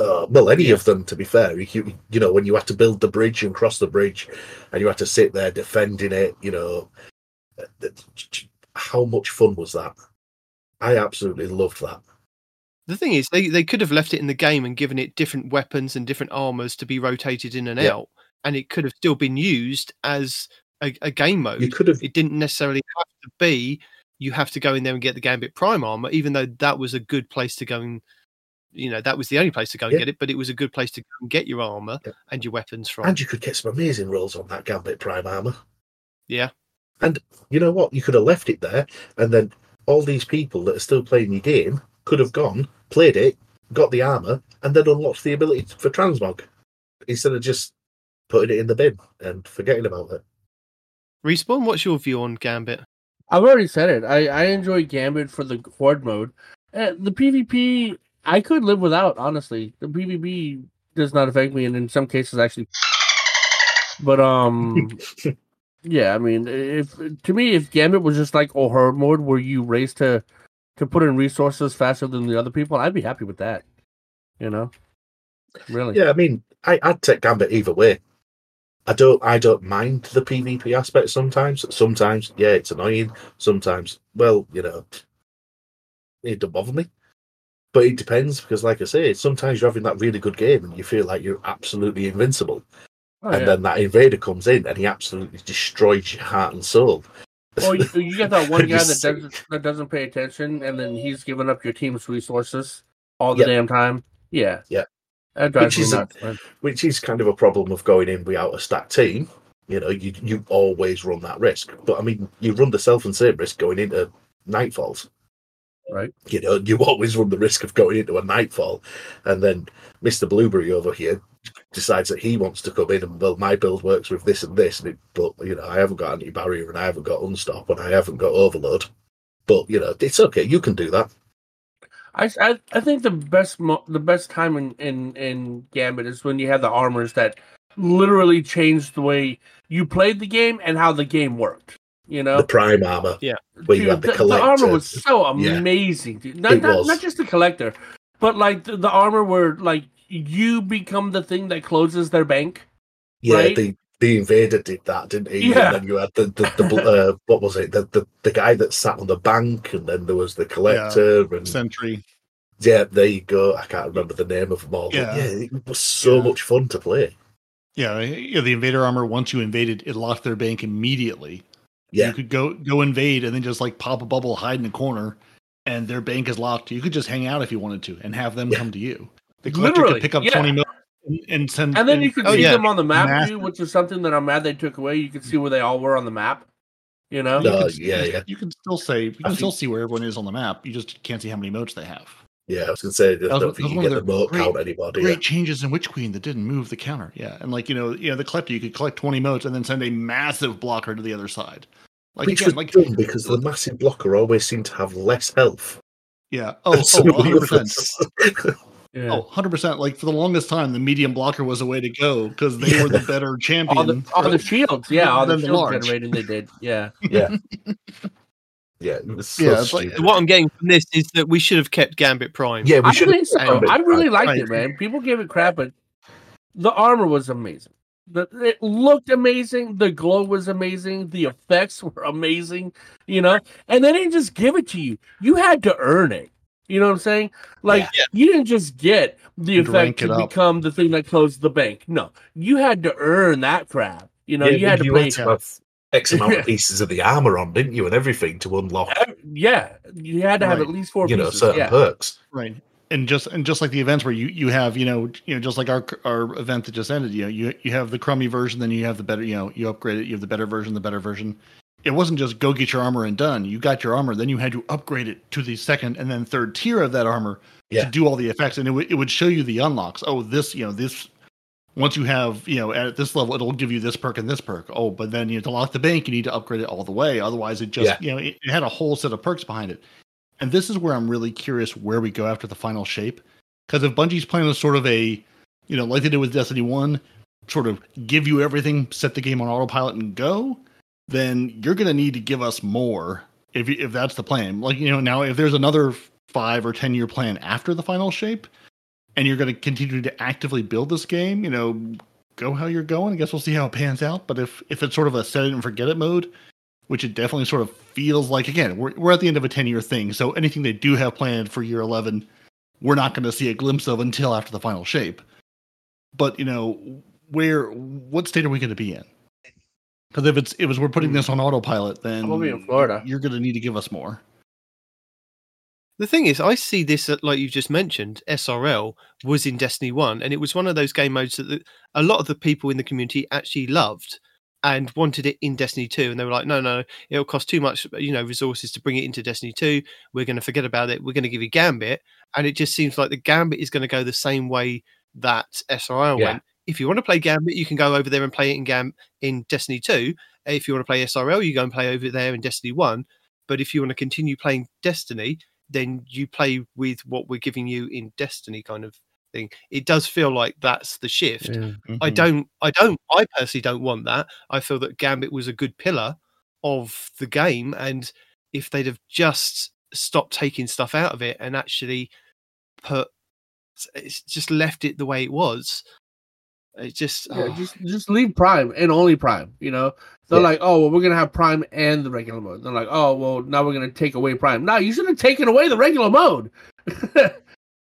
Uh, well, any of them, to be fair. You, you know, when you had to build the bridge and cross the bridge, and you had to sit there defending it, you know, uh, how much fun was that? I absolutely loved that. The thing is, they, they could have left it in the game and given it different weapons and different armors to be rotated in and Yeah. out, and it could have still been used as a, a game mode. You could have It didn't necessarily have to be you have to go in there and get the Gambit Prime armor, even though that was a good place to go and you know that was the only place to go and Yeah. get it, but it was a good place to go and get your armor Yeah. and your weapons from. And you could get some amazing rolls on that Gambit Prime armor. yeah, and You know what? You could have left it there, and then all these people that are still playing your game could have gone, played it, got the armor, and then unlocked the ability for transmog instead of just putting it in the bin and forgetting about it. respawn. What's your view on Gambit? I've already said it. I, I enjoy Gambit for the horde mode. Uh, the PvP, I could live without, honestly. The PvP does not affect me, and in some cases, actually. But, um, yeah, I mean, if to me, if Gambit was just like horde mode where you race to to put in resources faster than the other people, I'd be happy with that. You know? Really? Yeah, I mean, I, I'd take Gambit either way. I don't I don't mind the PvP aspect sometimes. Sometimes, yeah, it's annoying. Sometimes, well, you know, it don't bother me. But it depends because, like I say, sometimes you're having that really good game and you feel like you're absolutely invincible, Oh, and yeah. then that invader comes in and he absolutely destroys your heart and soul. Or you, you get that one guy that doesn't that doesn't pay attention, and then he's giving up your team's resources all the Yep. damn time. Yeah, Yeah. Which is nuts. which is kind of a problem of going in without a stacked team. You know, you you always run that risk. But I mean, you run the self and same risk going into nightfalls. Right. You know, you always run the risk of going into a nightfall, and then Mister Blueberry over here decides that he wants to come in and well, my build works with this and this, and it, but you know, I haven't got anti barrier and I haven't got unstop and I haven't got overload. But you know, it's okay. You can do that. I, I, I think the best mo- the best time in, in in Gambit is when you have the armors that literally changed the way you played the game and how the game worked. You know, The prime armor, Yeah. where you had the collector. armor was so Yeah. amazing, dude. Not, It not, was. not just the collector, but like the, the armor where like you become the thing that closes their bank. Yeah, right? the the invader did that, didn't he? Yeah. And then you had the the, the uh, what was it? The, the the guy that sat on the bank, and then there was the collector, and Sentry. yeah, there you go. I can't remember the name of them all. Yeah. Yeah, it was so Yeah. much fun to play. Yeah, yeah, the invader armor. Once you invaded, it locked their bank immediately. Yeah, You could go go invade and then just like pop a bubble, hide in a corner, and their bank is locked. You could just hang out if you wanted to and have them Yeah. come to you. The collector Literally, could pick up yeah. twenty mil and, and send. And then you could oh, see yeah. them on the map Massive. too, which is something that I'm mad they took away. You could see where they all were on the map. You know, No. you can, yeah, yeah. You can still say you can I still think- see where everyone is on the map. You just can't see how many modes they have. Yeah. I was gonna say, I was- don't that think you one get of the their great- count anymore. do you? Great changes in Witch Queen that didn't move the counter. Yeah, and like you know, you know, the collector you could collect twenty modes and then send a massive blocker to the other side. Like Which again, was like dumb because the massive blocker always seemed to have less health. yeah, oh, oh, some of the 100%. others. Yeah. Oh, 100%. Like for the longest time, the medium blocker was the way to go because they Yeah. were the better champion. On the, all the shields, yeah, all the Than the shield large. generating they did, yeah. Yeah. yeah. Mm. It so Yeah, like- What I'm getting from this is that we should have kept Gambit Prime. yeah, we I should think so. I really liked Right. it, man. People gave it crap, but the armor was amazing. The, it looked amazing. The glow was amazing. The effects were amazing. You know, and they didn't just give it to you. You had to earn it. You know what I'm saying? Like Yeah. you didn't just get the You'd effect to it up. become the thing that closed the bank. No, you had to earn that crap. You know, Yeah, you but had to you play. Had to have X amount of pieces of the armor on, didn't you, and everything to unlock, oh, Yeah, you had to have at least four you know, pieces. certain yeah. perks. Right. And just and just like the events where you you have you know you know just like our our event that just ended you know you you have the crummy version then you have the better you know you upgrade it you have the better version the better version it wasn't just go get your armor and done you got your armor then you had to upgrade it to the second and then third tier of that armor Yeah. to do all the effects and it, would it would show you the unlocks oh this you know this once you have you know at this level it'll give you this perk and this perk oh but then you know, to lock the bank you need to upgrade it all the way otherwise it just Yeah. you know it, it had a whole set of perks behind it and this is where I'm really curious where we go after the final shape. Because if Bungie's plan is sort of a, you know, like they did with Destiny 1, sort of give you everything, set the game on autopilot and go, then you're going to need to give us more if, if that's the plan. Like, you know, now if there's another five or 10 year plan after the final shape, and you're going to continue to actively build this game, you know, go how you're going. I guess we'll see how it pans out. But if, if it's sort of a set it and forget it mode, which it definitely sort of feels like again we're, we're at the end of a 10 year thing so anything they do have planned for year 11 we're not going to see a glimpse of until after the final shape but you know where what state are we going to be in because if it's if it's we're putting hmm. this on autopilot then I'm gonna be in Florida. you're going to need to give us more The thing is, I see this uh, like you just mentioned. SRL was in Destiny One, and it was one of those game modes that the, a lot of the people in the community actually loved and wanted it in Destiny Two. And they were like, "No, no, it'll cost too much, you know, resources to bring it into Destiny Two. We're going to forget about it. We're going to give you Gambit." And it just seems like the Gambit is going to go the same way that SRL Yeah. went. If you want to play Gambit, you can go over there and play it in Gam in Destiny Two. If you want to play SRL, you go and play over there in Destiny One. But if you want to continue playing Destiny, then you play with what we're giving you in Destiny kind of thing. It does feel like that's the shift. I Mhm. don't I don't I personally don't want that. I feel that Gambit was a good pillar of the game and if they'd have just stopped taking stuff out of it and actually put it's just left it the way it was. It just, Yeah, oh, just just leave Prime and only Prime. You know, they're Yeah. like, oh well, we're gonna have Prime and the regular mode. They're like, oh well, now we're gonna take away Prime. No, you should have taken away the regular mode.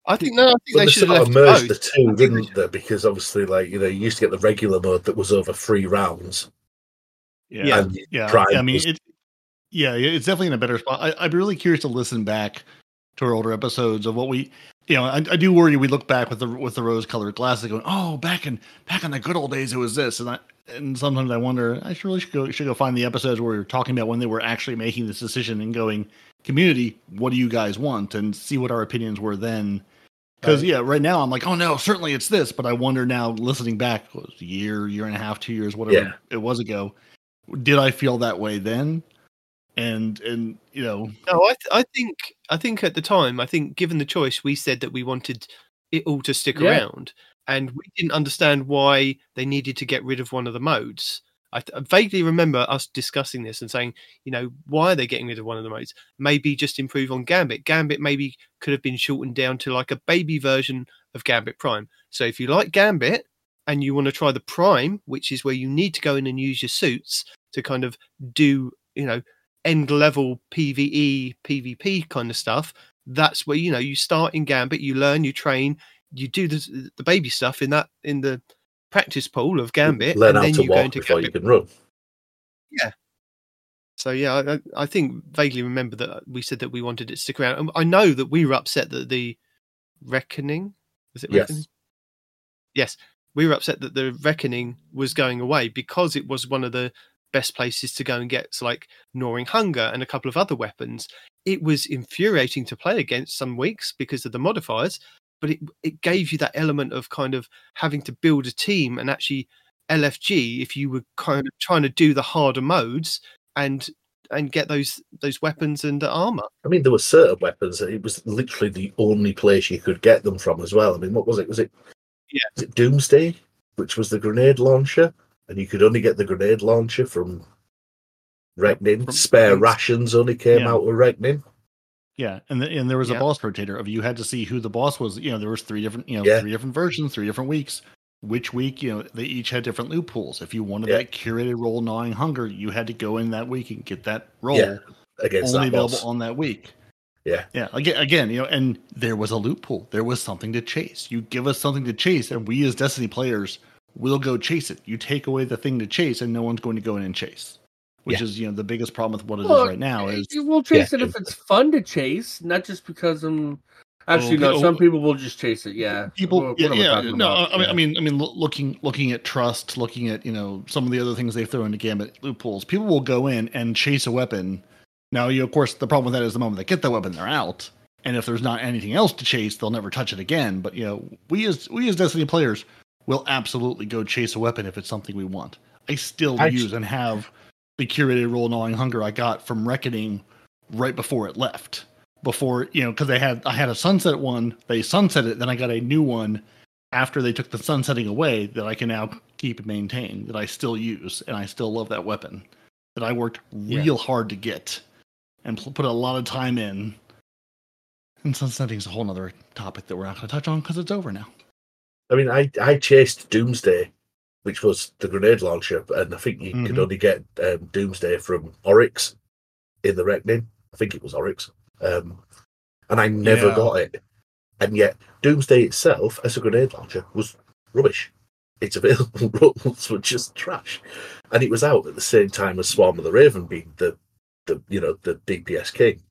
I think no, I think But they they should sort have merged the two, I think they didn't they? Because obviously, like you know, you used to get the regular mode that was over three rounds, yeah and yeah Prime i mean was- it yeah it's definitely in a better spot I, i'd be really curious to listen back to our older episodes of what we you know i, I do worry we look back with the with the rose colored glasses going oh back in back in the good old days it was this. And i and sometimes i wonder i should really should go should go find the episodes where we are talking about when they were actually making this decision and going community what do you guys want? and see what our opinions were then. Because yeah right now i'm like oh no certainly it's this. But i wonder now listening back what was it, a year year and a half two years whatever Yeah. it was ago did I feel that way then? And and you know, No, I, th- I think I think at the time, I think given the choice, we said that we wanted it all to stick Yeah. around, and we didn't understand why they needed to get rid of one of the modes. I, th- I vaguely remember us discussing this and saying, you know, why are they getting rid of one of the modes? Maybe just improve on Gambit. Gambit maybe could have been shortened down to like a baby version of Gambit Prime. So if you like Gambit and you want to try the Prime, which is where you need to go in and use your suits to kind of do, you know, end level PVE, PvP kind of stuff. That's where you know you start in Gambit, you learn, you train, you do the the baby stuff in that in the practice pool of Gambit, learn and how then to you go walk into before Gambit. you can run. Yeah. So yeah, I- I, think vaguely remember that we said that we wanted it to stick around. And I know that we were upset that the Reckoning was it Yes. Reckoning? Yes, we were upset that the Reckoning was going away because it was one of the best places to go and get so like gnawing hunger and a couple of other weapons. It was infuriating to play against some weeks because of the modifiers, but it it gave you that element of kind of having to build a team and actually LFG if you were kind of trying to do the harder modes and and get those those weapons and armor. I mean, there were certain weapons that it was literally the only place you could get them from as well. I mean, what was it? Was it? Yeah. Was it Doomsday, which was the grenade launcher, and you could only get the grenade launcher from Reckoning. From- Spare from- rations only came Yeah. out of Reckoning. Yeah, and the, and there was Yeah. a boss rotator of you had to see who the boss was. You know, there was three different, you know, Yeah. three different versions, three different weeks. Which week, you know, they each had different loopholes. If you wanted that curated roll gnawing hunger, you had to go in that week and get that roll Yeah, against only available boss. on that week. Yeah. Yeah. Again, again, you know, and there was a loophole. There was something to chase. You give us something to chase, and we as Destiny players will go chase it. You take away the thing to chase, and no one's going to go in and chase. Which Yeah. is, you know, the biggest problem with what it is Well, right now is we'll chase Yeah. it if it's fun to chase, not just because I'm. Actually, Okay, no. oh, Some people will just chase it. Yeah, people What- yeah, what yeah no about? i mean Yeah. i mean i mean looking looking at trust looking at you know some of the other things they throw into gambit loopholes people will go in and chase a weapon now you of course the problem with that is the moment they get the weapon they're out and if there's not anything else to chase they'll never touch it again but you know we as we as destiny players will absolutely go chase a weapon if it's something we want. I still I- use and have the curated roll gnawing hunger i got from reckoning right before it left. Before you know because they had i had a sunset one they sunset it then i got a new one after they took the sunsetting away that i can now keep and maintain that i still use and i still love that weapon that i worked Yeah. real hard to get and put a lot of time in. And sunsetting is a whole nother topic that we're not going to touch on because it's over now I mean, I I chased Doomsday, which was the grenade launcher, and I think you could Mhm. only get um, Doomsday from Oryx in the Reckoning. I think it was Oryx, um, and I never Yeah. got it. And yet, Doomsday itself, as a grenade launcher, was rubbish. Its available rolls were just trash, and it was out at the same time as Swarm of the Raven being the, the you know the DPS king.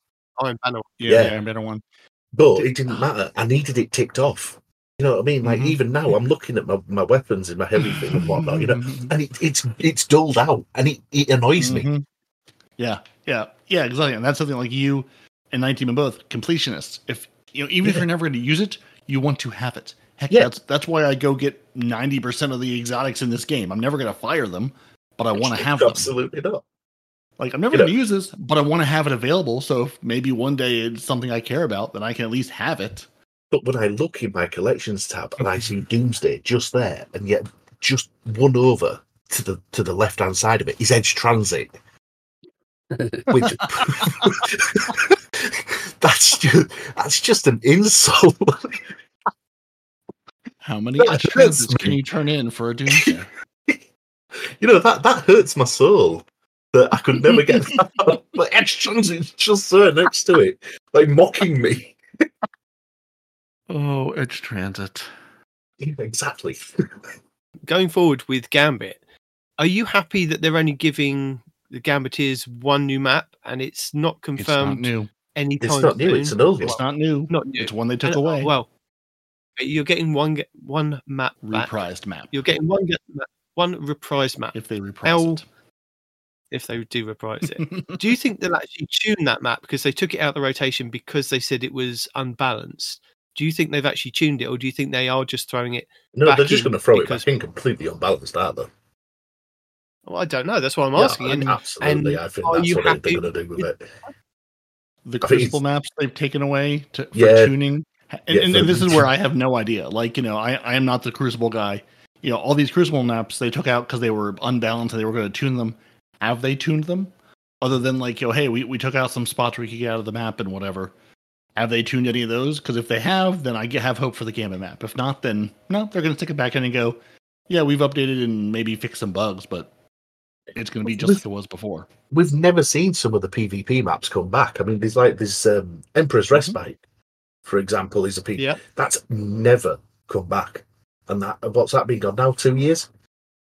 Iron Banner. Yeah. yeah, better one But it didn't matter. I needed it ticked off. You know what I mean? Like Mhm. even now, I'm looking at my, my weapons in my heavy thing and whatnot. You know, and it, it's it's dulled out, and it, it annoys me. Mhm. Yeah, yeah, yeah, exactly. And that's something like you and 19 and both completionists. If you know, even if you're never going to use it, you want to have it. Heck, Yeah. that's that's why I go get 90% of the exotics in this game. I'm never going to fire them, but I want to have them. Absolutely not. Like I'm never You going to use this, but I want to have it available. So if maybe one day it's something I care about, then I can at least have it. But when I look in my collections tab and I mm-hmm. see Doomsday just there, and yet just one over to the to the left hand side of it is Edge Transit, which that's just that's just an insult. How many edge transits can you turn in for a doomsday? you know that that hurts my soul that I could never get that. But Edge Transit's just there next to it, like mocking me. Oh, edge transit. Yeah, exactly. Going forward with Gambit, are you happy that they're only giving the Gambiteers one new map and it's not It's not confirmed new. anytime It's not new. soon? It's an old one. It's not new. not new. It's one they took And, uh, away. Well, you're getting one ge- one map back. reprised map. You're getting one ge- ma- one reprised map if they reprise How- it. if they do reprise it. do you think they'll actually tune that map because they took it out of the rotation because they said it was unbalanced? Do you think they've actually tuned it, or do you think they are just throwing it? No, back they're just going to throw because- it back in completely unbalanced, aren't they? Well, I don't know. That's why I'm Yeah, asking. And absolutely, and I think that's you what they- happy they're going to do with it. the I think crucible maps they've taken away to, for Yeah. tuning and, Yeah, and, and this is where i have no idea like you know i, I am not the crucible guy you know all these crucible maps they took out because they were unbalanced and they were going to tune them have they tuned them other than like you know hey we, we took out some spots where you could get out of the map and whatever have they tuned any of those because if they have then i have hope for the gambit map if not then no they're going to stick it back in and go yeah we've updated and maybe fixed some bugs but it's going to be just like it was before We've never seen some of the PvP maps come back. I mean, there's like this um, Emperor's Respite, for example, is a PvP. yeah, That's never come back. And that what's that been gone now? Two years?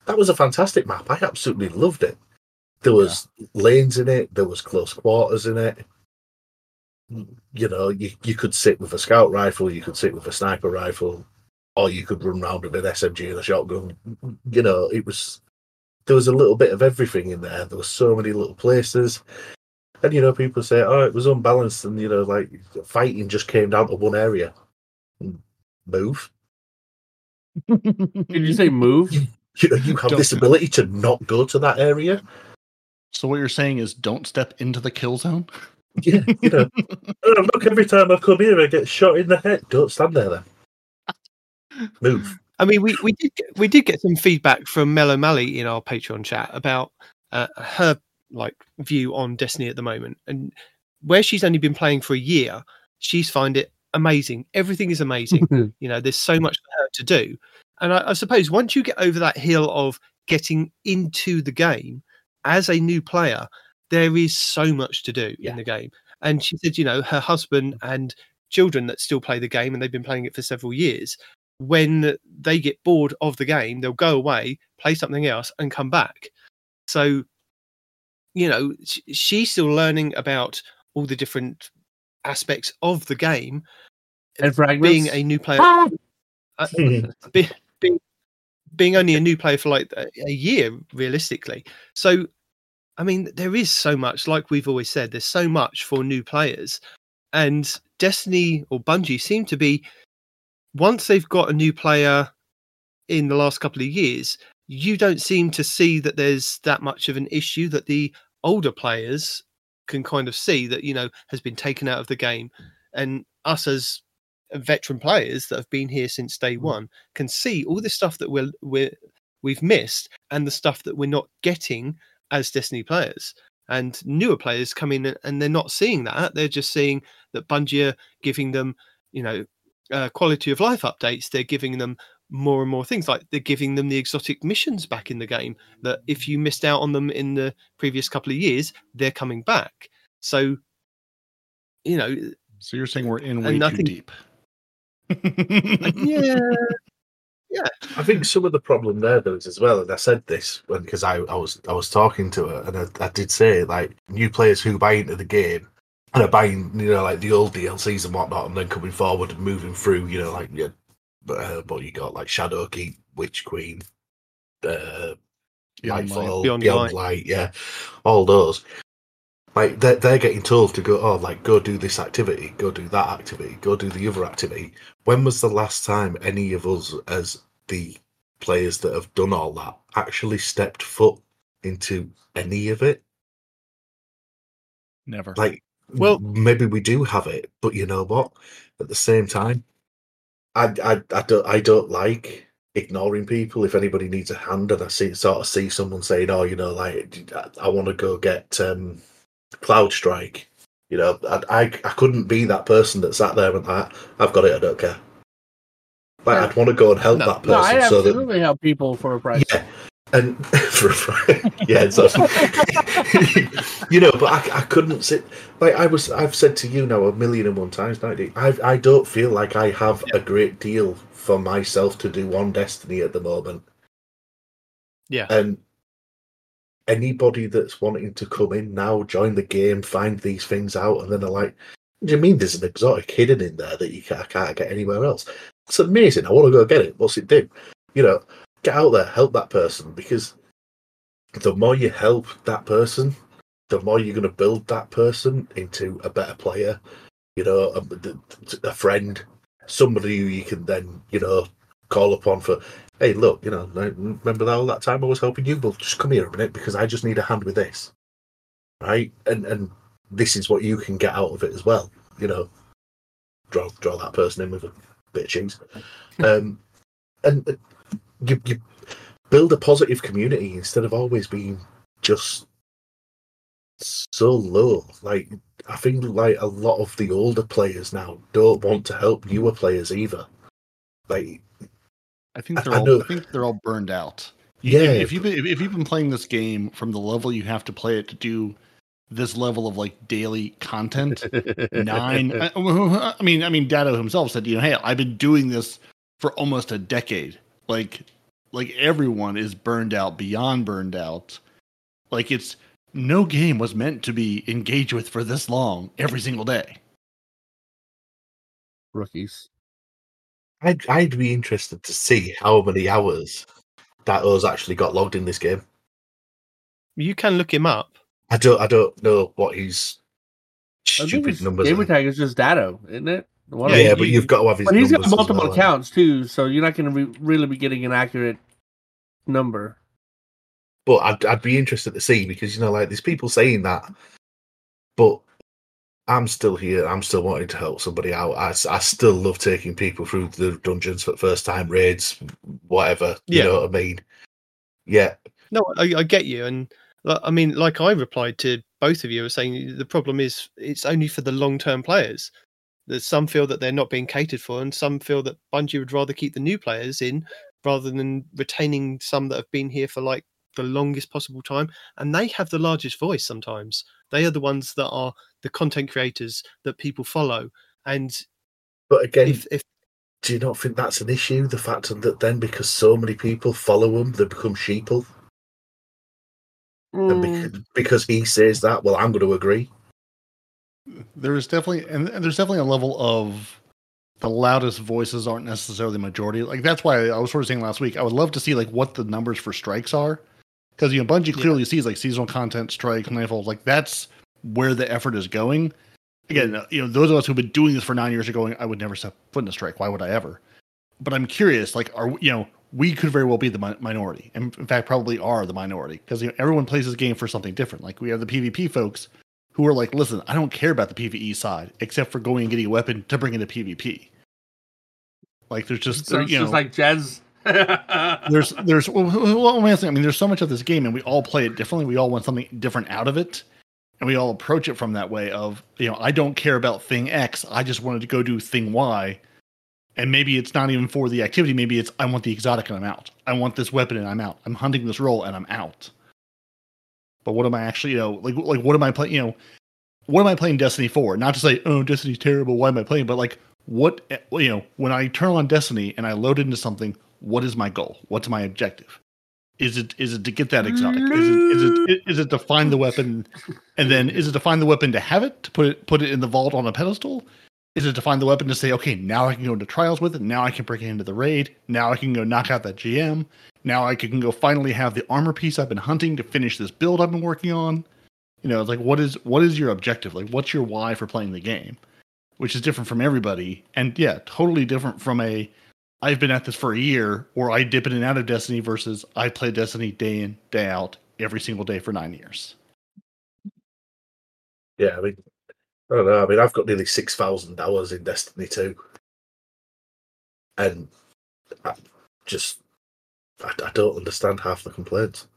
That was a fantastic map. I absolutely loved it. There was lanes in it, there was close quarters in it. You know, you, you could sit with a scout rifle, you could sit with a sniper rifle, or you could run around with an SMG and a shotgun. You know, it was there was a little bit of everything in there. There were so many little places. And you know, people say, "Oh, it was unbalanced," and you know, like fighting just came down to one area. Move. Did you say move? You know, you have this Don't- ability to not go to that area. So what you're saying is don't step into the kill zone? Yeah, you know. oh, look, every time I come here, I get shot in the head. Don't stand there then. Move. I mean, we, we did get, we did get some feedback from Mel O'Malley in our Patreon chat about uh, her like view on Destiny at the moment, and where she's only been playing for a year, she's find it amazing. Everything is amazing. you know, there's so much for her to do, and I, I suppose once you get over that hill of getting into the game as a new player, there is so much to do Yeah. in the game. And she said, you know, her husband and children that still play the game and they've been playing it for several years, when they get bored of the game, they'll go away, play something else, and come back. So, you know, she's still learning about all the different aspects of the game. And fragments. Being a new player, uh, be, being, being only a new player for like a year, realistically. So, I mean, there is so much, like we've always said, there's so much for new players. And Destiny or Bungie seem to be, once they've got a new player in the last couple of years, you don't seem to see that there's that much of an issue that the older players can kind of see that, you know, has been taken out of the game. And us as veteran players that have been here since day mm. one can see all the stuff that we're, we're we've missed and the stuff that we're not getting as Destiny players. And newer players come in and they're not seeing that. They're just seeing that Bungie are giving them, you know, uh, quality of life updates. They're giving them more and more things. Like they're giving them the exotic missions back in the game. That if you missed out on them in the previous couple of years, they're coming back. So, you know, So you're saying we're in way too nothing- deep. yeah, I think some of the problem there though is as well, and I said this because I, I was I was talking to her and I, I did say like new players who buy into the game and are buying you know like the old DLCs and whatnot and then coming forward and moving through you know like yeah, uh, what you got like Shadowkeep, Witch Queen, uh, Beyond Light. Lightfall, Beyond Beyond, Light. Light, yeah, all those. Like they're, they're getting told to go, oh, like go do this activity, go do that activity, go do the other activity. When was the last time any of us, as the players that have done all that, actually stepped foot into any of it? Never. Like, Well- maybe we do have it, but you know what? At the same time, I, I, I don't, I don't like ignoring people. If anybody needs a hand, and I see sort of see someone saying, "Oh, you know, like I, I want to go get um, Cloudstrike," you know, I, I, I couldn't be that person that sat there and that I've got it. I don't care. Like I'd want to go and help No, that No, I person so that absolutely help people for a price. yeah, and for a fry, yeah, so you know, but I, I couldn't sit like I was. I've said to you now a million and one times, Nighty. I I don't feel like I have a great deal for myself to do on Destiny at the moment, yeah. and anybody that's wanting to come in now, join the game, find these things out, and then they're like, do you mean there's an exotic hidden in there that you can't, can't get anywhere else?" It's amazing. I want to go get it. What's it do? You know, get out there, help that person because the more you help that person, the more you're going to build that person into a better player. You know, um, a, a friend, somebody who you can then, you know, call upon for. Hey, look, you know, remember that all that time I was helping you? Well, just come here a minute because I just need a hand with this, right? And and this is what you can get out of it as well. You know, draw draw that person in with a bit of cheese, um, and uh, you you build a positive community instead of always being just so low. Like I think like a lot of the older players now don't want to help newer players either. Like I think they're I all. know- I think they're all burned out. You- Yeah. If, if you've been, if, if you've been playing this game from the level you have to play it to do this level of like daily content, nine. I, uh, I mean, I mean, Datto himself said, you know, hey, I've been doing this for almost a decade. Like, like everyone is burned out beyond burned out. Like it's no game was meant to be engaged with for this long every single day. Rookies. I'd I'd be interested to see how many hours that us actually got logged in this game. You can look him up. I don't I don't know what his stupid his numbers gamer tag is just Datto, isn't it? The one Yeah, of- but you've got to have his But he's got multiple well, accounts too, so you're not going to re- really be getting an accurate number. But I'd, I'd be interested to see because you know, like there's people saying that, but I'm still here. I'm still wanting to help somebody out. I, I still love taking people through the dungeons for first time raids, whatever. You Yeah. know what I mean? Yeah, No, I, I get you, and uh, I mean, like I replied to both of you, was saying the problem is it's only for the long-term players. That some feel that they're not being catered for, and some feel that Bungie would rather keep the new players in rather than retaining some that have been here for like the longest possible time. And they have the largest voice. Sometimes they are the ones that are the content creators that people follow. And but again, if, if do you not think that's an issue? The fact that then because so many people follow him, they become sheeple, and Mm, because, because he says that, well, I'm going to agree. there is definitely and, and there's definitely a level of the loudest voices aren't necessarily the majority. Like that's why I was sort of saying last week. I would love to see like what the numbers for strikes are, because you know Bungie clearly sees like seasonal content, strikes, nightfalls. Like that's where the effort is going. Again, uh, you know those of us who've been doing this for nine years are going. I would never step foot in a strike. Why would I ever? But I'm curious. Like, are you know we could very well be the mi- minority, and in fact probably are the minority because you know, everyone plays this game for something different. Like we have the PvP folks who are like, listen, I don't care about the PVE side except for going and getting a weapon to bring into PvP. Like there's just so it's you know just like Jez. There's there's well, well, I mean there's so much of this game and we all play it differently. We all want something different out of it. And we all approach it from that way of, you know, I don't care about thing X. I just wanted to go do thing Y. And maybe it's not even for the activity. Maybe it's I want the exotic and I'm out. I want this weapon and I'm out. I'm hunting this role and I'm out. But what am I actually, you know, like like what am I playing? You know, what am I playing Destiny for? Not to say, oh, Destiny's terrible. Why am I playing? But like, what eh, you know, when I turn on Destiny and I load into something, what is my goal? What's my objective? Is it is it to get that exotic? Is it is it is it to find the weapon, and then is it to find the weapon to have it to put it put it in the vault on a pedestal? Is it to find the weapon to say, okay, now I can go into trials with it. Now I can bring it into the raid. Now I can go knock out that GM. Now I can go finally have the armor piece I've been hunting to finish this build I've been working on. You know, it's like what is what is your objective? Like what's your why for playing the game? Which is different from everybody. And yeah, totally different from a I've been at this for a year or I dip in and out of Destiny versus I play Destiny day in, day out, every single day for nine years. Yeah, I mean, I don't know. I mean, I've got nearly six thousand hours in Destiny two, and I just I, I don't understand half the complaints.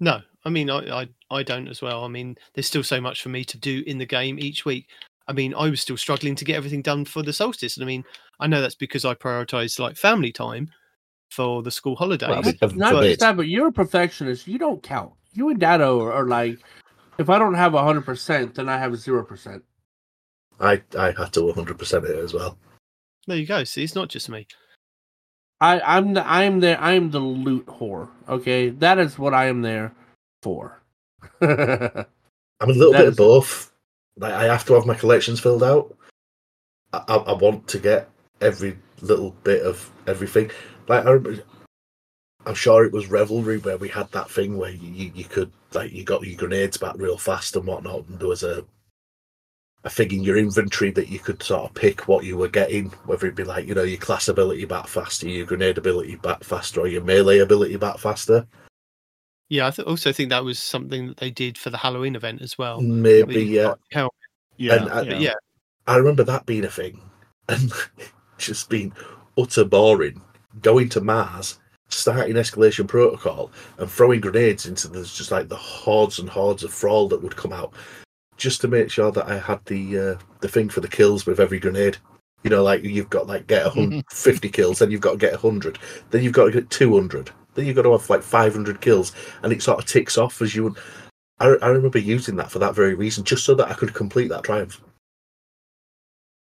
No, I mean, I, I, I don't as well. I mean, there's still so much for me to do in the game each week. I mean, I was still struggling to get everything done for the solstice. And I mean, I know that's because I prioritize like family time for the school holidays. Well, I mean, Not just that, but you're a perfectionist. You don't count. You and Datto are, are like, if I don't have hundred percent, then I have zero percent. I I had to one hundred percent it as well. there you go. See, it's not just me. I I'm the I'm the I'm the loot whore. Okay, that is what I am there for. I'm a little That bit is- of both. Like I have to have my collections filled out. I, I, I want to get every little bit of everything. Like I remember, I'm sure it was Revelry where we had that thing where you, you, you could like you got your grenades back real fast and whatnot, and there was a a thing in your inventory that you could sort of pick what you were getting, whether it be like you know your class ability back faster, your grenade ability back faster, or your melee ability back faster. Yeah, I th- also think that was something that they did for the Halloween event as well. Maybe yeah. Yeah, And, uh, yeah, I remember that being a thing, and just been utter boring. Going to Mars, starting escalation protocol, and throwing grenades into there's just like the hordes and hordes of thrall that would come out, just to make sure that I had the uh, the thing for the kills with every grenade. You know, like you've got like get a hun- kills, then you've got to get hundred, then you've got to get two hundred, then you've got to have like five hundred kills, and it sort of ticks off as you. I, I remember using that for that very reason, just so that I could complete that triumph.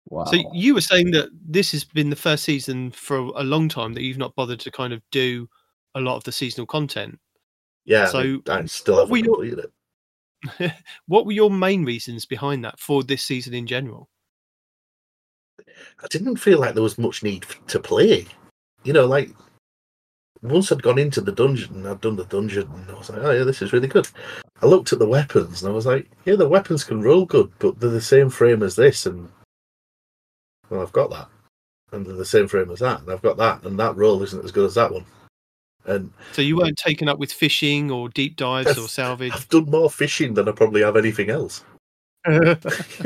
Wow. So you were saying that this has been the first season for a long time that you've not bothered to kind of do a lot of the seasonal content. Yeah, So, I, still haven't completed it. what were your main reasons behind that for this season in general? I didn't feel like there was much need to play. You know, like once I'd gone into the dungeon and I'd done the dungeon, and I was like, oh yeah, this is really good. I looked at the weapons and I was like, yeah, the weapons can roll good, but they're the same frame as this, and well, I've got that, and they're the same frame as that, and I've got that, and that roll isn't as good as that one. And So you weren't taken up with fishing or deep dives or salvage. I've done more fishing than I probably have anything else. You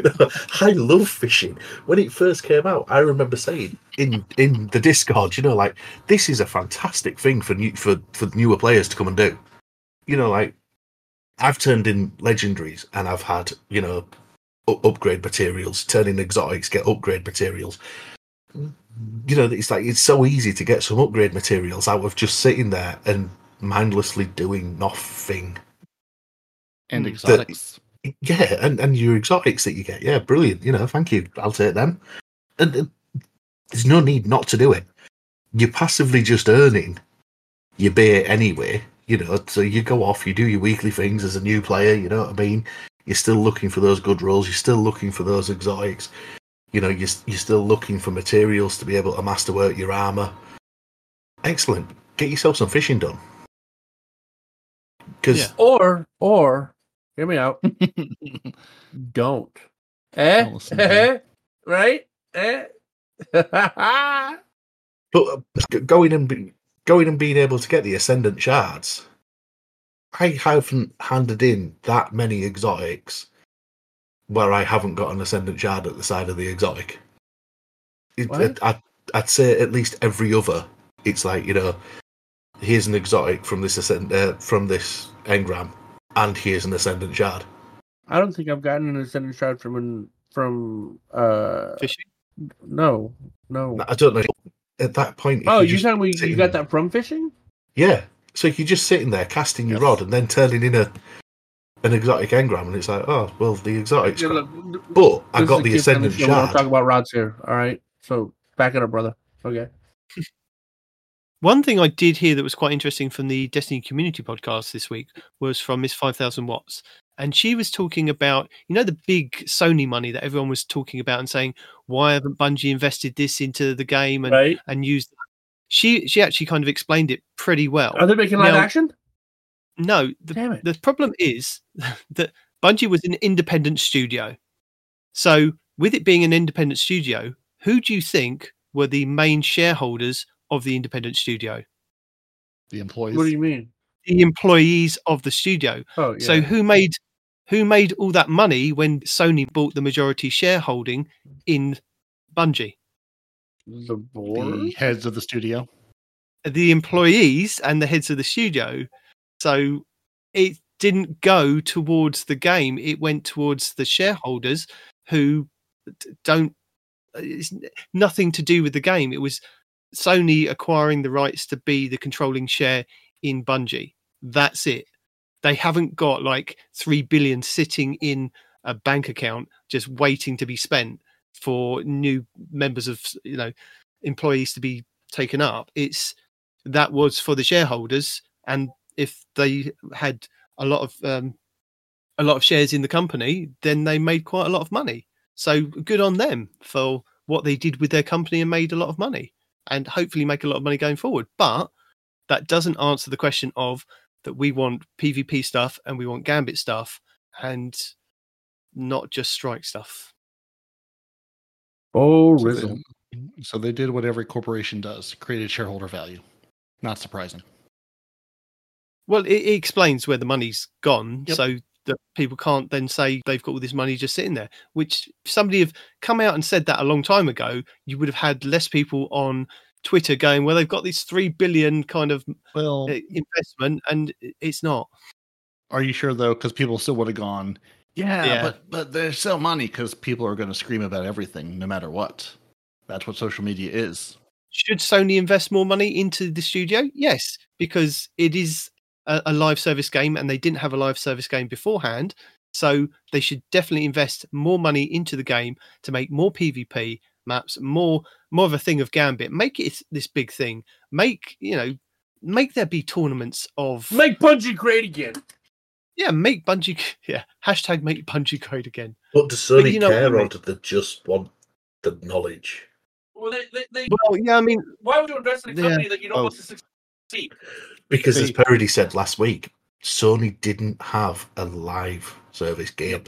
know, I love fishing. When it first came out, I remember saying in in the Discord, you know, like this is a fantastic thing for new for for newer players to come and do. You know, like I've turned in legendaries and I've had you know upgrade materials, turning exotics, get upgrade materials. You know, it's like it's so easy to get some upgrade materials out of just sitting there and mindlessly doing nothing. And Mm. exotics. Yeah, and, and your exotics that you get, yeah, brilliant. You know, thank you. I'll take them. And, and there's no need not to do it. You're passively just earning your bait anyway. You know, so you go off, you do your weekly things as a new player. You know what I mean? You're still looking for those good rolls. You're still looking for those exotics. You know, you're you're still looking for materials to be able to masterwork your armor. Excellent. Get yourself some fishing done. Because Yeah. Or, or, hear me out. Don't. Eh? Don't Eh? right? Eh? But uh, going and be, going and being able to get the ascendant shards, I haven't handed in that many exotics where I haven't got an ascendant shard at the side of the exotic. It, What? I'd, I'd say at least every other. It's like you know, here's an exotic from this ascend uh, from this engram, and here's an ascendant shard. I don't think I've gotten an ascendant shard from an, from uh Fishing. no no. I don't know. At that point, Oh, you're you just telling me you got that from fishing? Yeah. So you're just sitting there casting your Yes. rod and then turning in a an exotic engram, and it's like, oh well, the exotic's Yeah, look, But I got the a kid friendly ascendant show, We don't talk about rods here. All right, so back it up, brother. Okay. One thing I did hear that was quite interesting from the Destiny Community podcast this week was from Miss 5000 Watts. And she was talking about, you know, the big Sony money that everyone was talking about and saying, why haven't Bungie invested this into the game and, Right? and used she she actually kind of explained it pretty well. Are they making live Now- action? No, the, Damn it! the problem is that Bungie was an independent studio. So, with it being an independent studio, who do you think were the main shareholders of the independent studio? The employees. What do you mean? The employees of the studio. Oh, yeah. So, who made who made all that money when Sony bought the majority shareholding in Bungie? The board. the heads of the studio. The employees and the heads of the studio. So, it didn't go towards the game; it went towards the shareholders who don't. It's nothing to do with the game. It was Sony acquiring the rights to be the controlling share in Bungie. That's it. They haven't got like three billion sitting in a bank account just waiting to be spent for new members of you know employees to be taken up. It's that was for the shareholders, and if they had a lot of um, a lot of shares in the company, then they made quite a lot of money. So good on them for what they did with their company and made a lot of money, and hopefully make a lot of money going forward. But that doesn't answer the question of that we want PvP stuff and we want Gambit stuff, and not just Strike stuff. Oh, So Rizzle. they, so they did what every corporation does: created shareholder value. Not surprising. Well, it, it explains where the money's gone, Yep. so that people can't then say they've got all this money just sitting there. Which if somebody have come out and said that a long time ago, you would have had less people on Twitter going, "Well, they've got this three billion kind of Well, uh, investment," and it's not. are you sure though? Because people still would have gone. Yeah, Yeah. but but there's still money because people are going to scream about everything, no matter what. That's what social media is. Should Sony invest more money into the studio? Yes, because it is a, a live service game, and they didn't have a live service game beforehand. So they should definitely invest more money into the game to make more PvP maps, more more of a thing of Gambit. Make it this big thing. Make you know, make there be tournaments of Make Bungie great again. Yeah. Make Bungie yeah. Hashtag make Bungie great again. But does Sony you know what I care, or do they just want the knowledge? Well, they, they, they, Well, yeah. I mean, why would you invest in a Yeah. that you don't Oh. want to succeed? Because as They- Peroty said last week, Sony didn't have a live service game,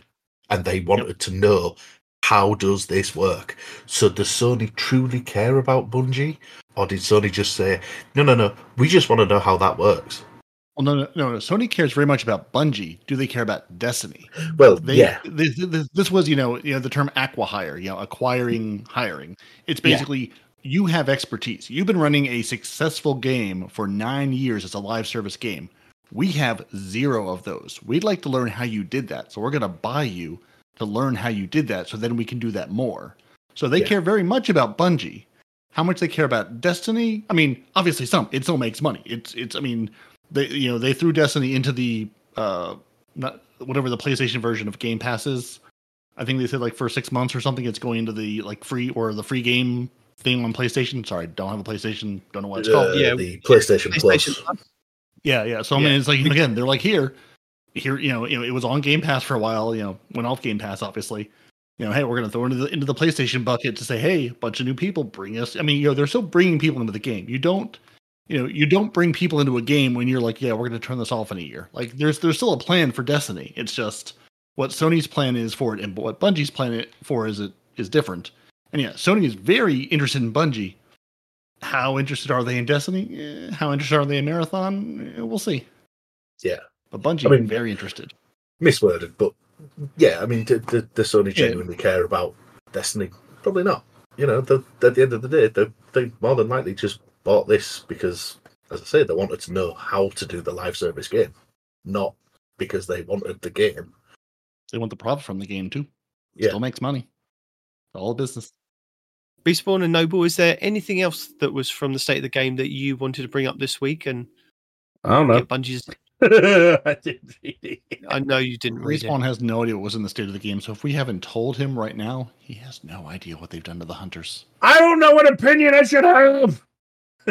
and they wanted to know how does this work? So does Sony truly care about Bungie, or did Sony just say, no, no, no, we just want to know how that works? Well, no, no, no, no. Sony cares very much about Bungie. Do they care about Destiny? Well, They, yeah, This, this, this was, you know, you know, the term acquihire, you know, acquiring, hiring. It's Yeah. basically you have expertise. You've been running a successful game for nine years as a live service game. We have zero of those. We'd like to learn how you did that. So we're going to buy you to learn how you did that so then we can do that more. So they Yeah. care very much about Bungie. How much they care about Destiny? I mean, obviously some. It still makes money. It's it's I mean, they you know, they threw Destiny into the uh not whatever the PlayStation version of Game Passes. I think they said like for 6 months or something it's going into the like free or the free game thing on PlayStation. Sorry, don't have a PlayStation, don't know what it's uh, called. Yeah, the PlayStation, PlayStation Plus. Plus. Yeah, yeah. So I mean, Yeah. it's like again, they're like here, here. You know, you know, it was on Game Pass for a while. You know, went off Game Pass, obviously. You know, hey, we're gonna throw into the into the PlayStation bucket to say, hey, a bunch of new people bring us. I mean, you know, they're still bringing people into the game. You don't, you know, you don't bring people into a game when you're like, yeah, we're gonna turn this off in a year. Like, there's there's still a plan for Destiny. It's just what Sony's plan is for it, and what Bungie's plan it for is it is different. And yeah, Sony is very interested in Bungie. How interested are they in Destiny? Eh, how interested are they in Marathon? Eh, We'll see. Yeah. But Bungie, I mean- very interested. Misworded, but yeah, I mean, does Sony Yeah. genuinely care about Destiny? Probably not. You know, at the end of the day, they, they more than likely just bought this because, as I say, they wanted to know how to do the live service game, not because they wanted the game. They want the profit from the game too. Yeah. Still makes money. All business. Respawn and Noble, is there anything else that was from the state of the game that you wanted to bring up this week and I don't know. Bungie's? I didn't read it. I know you didn't read. Respawn has no idea what was in the state of the game, so if we haven't told him right now, he has no idea what they've done to the hunters. I don't know what opinion I should have.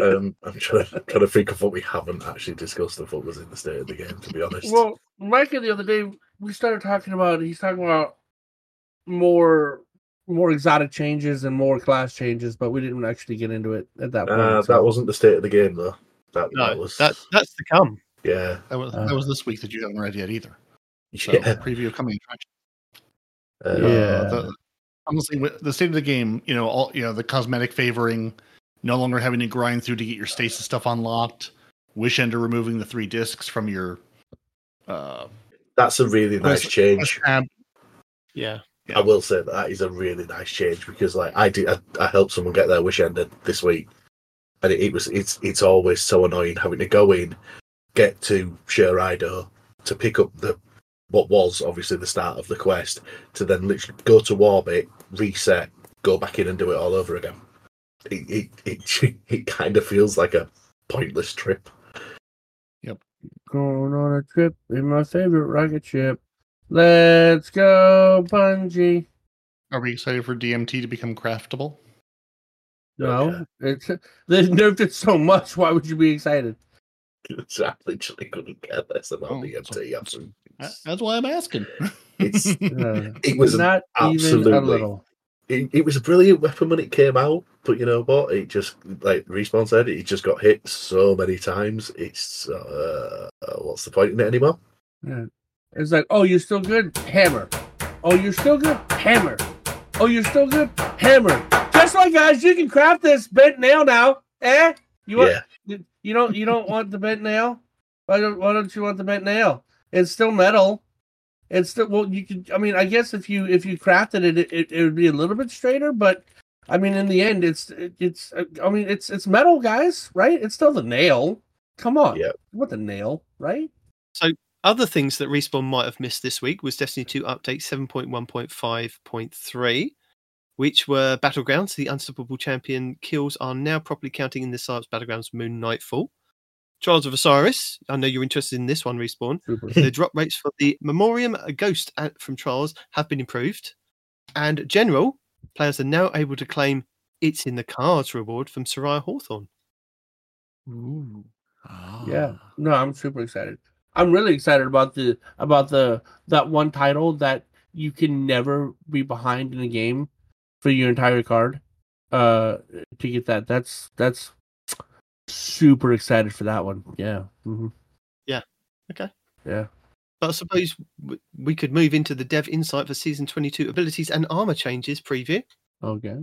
Um, I'm trying to, trying to think of what we haven't actually discussed of what was in the state of the game, to be honest. Well, Micah the other day we started talking about. He's talking about more more exotic changes and more class changes, but we didn't actually get into it at that point. uh, so- that wasn't the state of the game, though. That, that No, was that that's to come. yeah, That was Uh. that was this week that you haven't read yet either. So yeah. preview of coming attraction. Uh, Yeah. the, honestly, the state of the game, you know, all you know, the cosmetic favoring, no longer having to grind through to get your stasis stuff unlocked, wish ender removing the three discs from your uh That's a really nice Quest- change. tab. Yeah. Yeah. I will say that, that is a really nice change because, like, I did, I, I helped someone get their wish ended this week, and it, it was it's it's always so annoying having to go in, get to Shuro Chi to pick up the what was obviously the start of the quest, to then literally go to Warbit, reset, go back in and do it all over again. It it it, it kind of feels like a pointless trip. Yep. Going on a trip in my favorite rocket ship. Let's go, Bungie. Are we excited for DMT to become craftable? No, it's they've nerfed it so much. Why would you be excited? I literally couldn't care less about Oh, the MT. That's why I'm asking. It's Uh, it was an not even a little. It, it was a brilliant weapon when it came out, but you know what? It just like respawn said, it just got hit so many times. It's uh, what's the point in it anymore? Yeah. It's like, oh, you're still good, hammer. Oh, you're still good, hammer. Oh, you're still good, hammer. Just like guys? You can craft this bent nail now. Eh? You want? yeah, You- You don't. You don't want the bent nail? Why don't? Why don't you want the bent nail? It's still metal. It's still well. You could. I mean, I guess if you if you crafted it, it, it, it would be a little bit straighter. But I mean, in the end, it's it, it's. Uh, I mean, it's it's metal, guys. Right? It's still the nail. Come on. Yeah. You want the nail, right? So other things that Respawn might have missed this week was Destiny 2 update 7.1.5.3, which were Battlegrounds. The unstoppable champion kills are now properly counting in the Silence Battlegrounds Moon Nightfall. Trials of Osiris. I know you're interested in this one, Respawn. Super. the drop rates for the Memoriam Ghost from Trials have been improved. And General, players are now able to claim It's in the Cards reward from Suraya Hawthorne. Ooh. Yeah. No, I'm super excited. I'm really excited about the about the that one title that you can never be behind in a game for your entire card. Uh to get that. That's that's super excited for that one. Yeah. hmm Yeah. Okay. Yeah. But I suppose we could move into the dev insight for season 22 abilities and armor changes preview. Okay.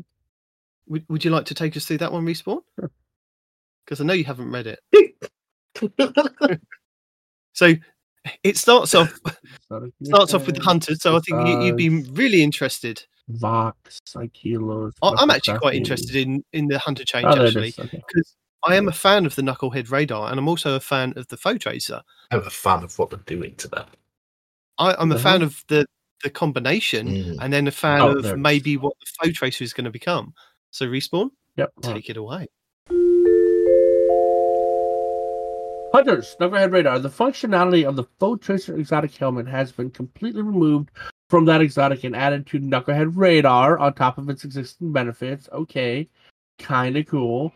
Would, would you like to take us through that one, Respawn? Sure. Because I know you haven't read it. So it starts off starts off with the hunters. So I think you, you'd be really interested. Vox. I- I'm actually quite interested in in the hunter change Oh, actually. Okay. Because I am a fan of the knucklehead radar and I'm also a fan of the foe tracer. I'm a fan of what they're doing to that. I, I'm a Uh-huh. fan of the the combination Mm. and then a fan Oh, of is. maybe what the foe tracer is going to become. So respawn, Yep. all right. take it away. Hunters, Knucklehead Radar. The functionality of the Foe Tracer exotic helmet has been completely removed from that exotic and added to Knucklehead Radar on top of its existing benefits. Okay, kind of cool.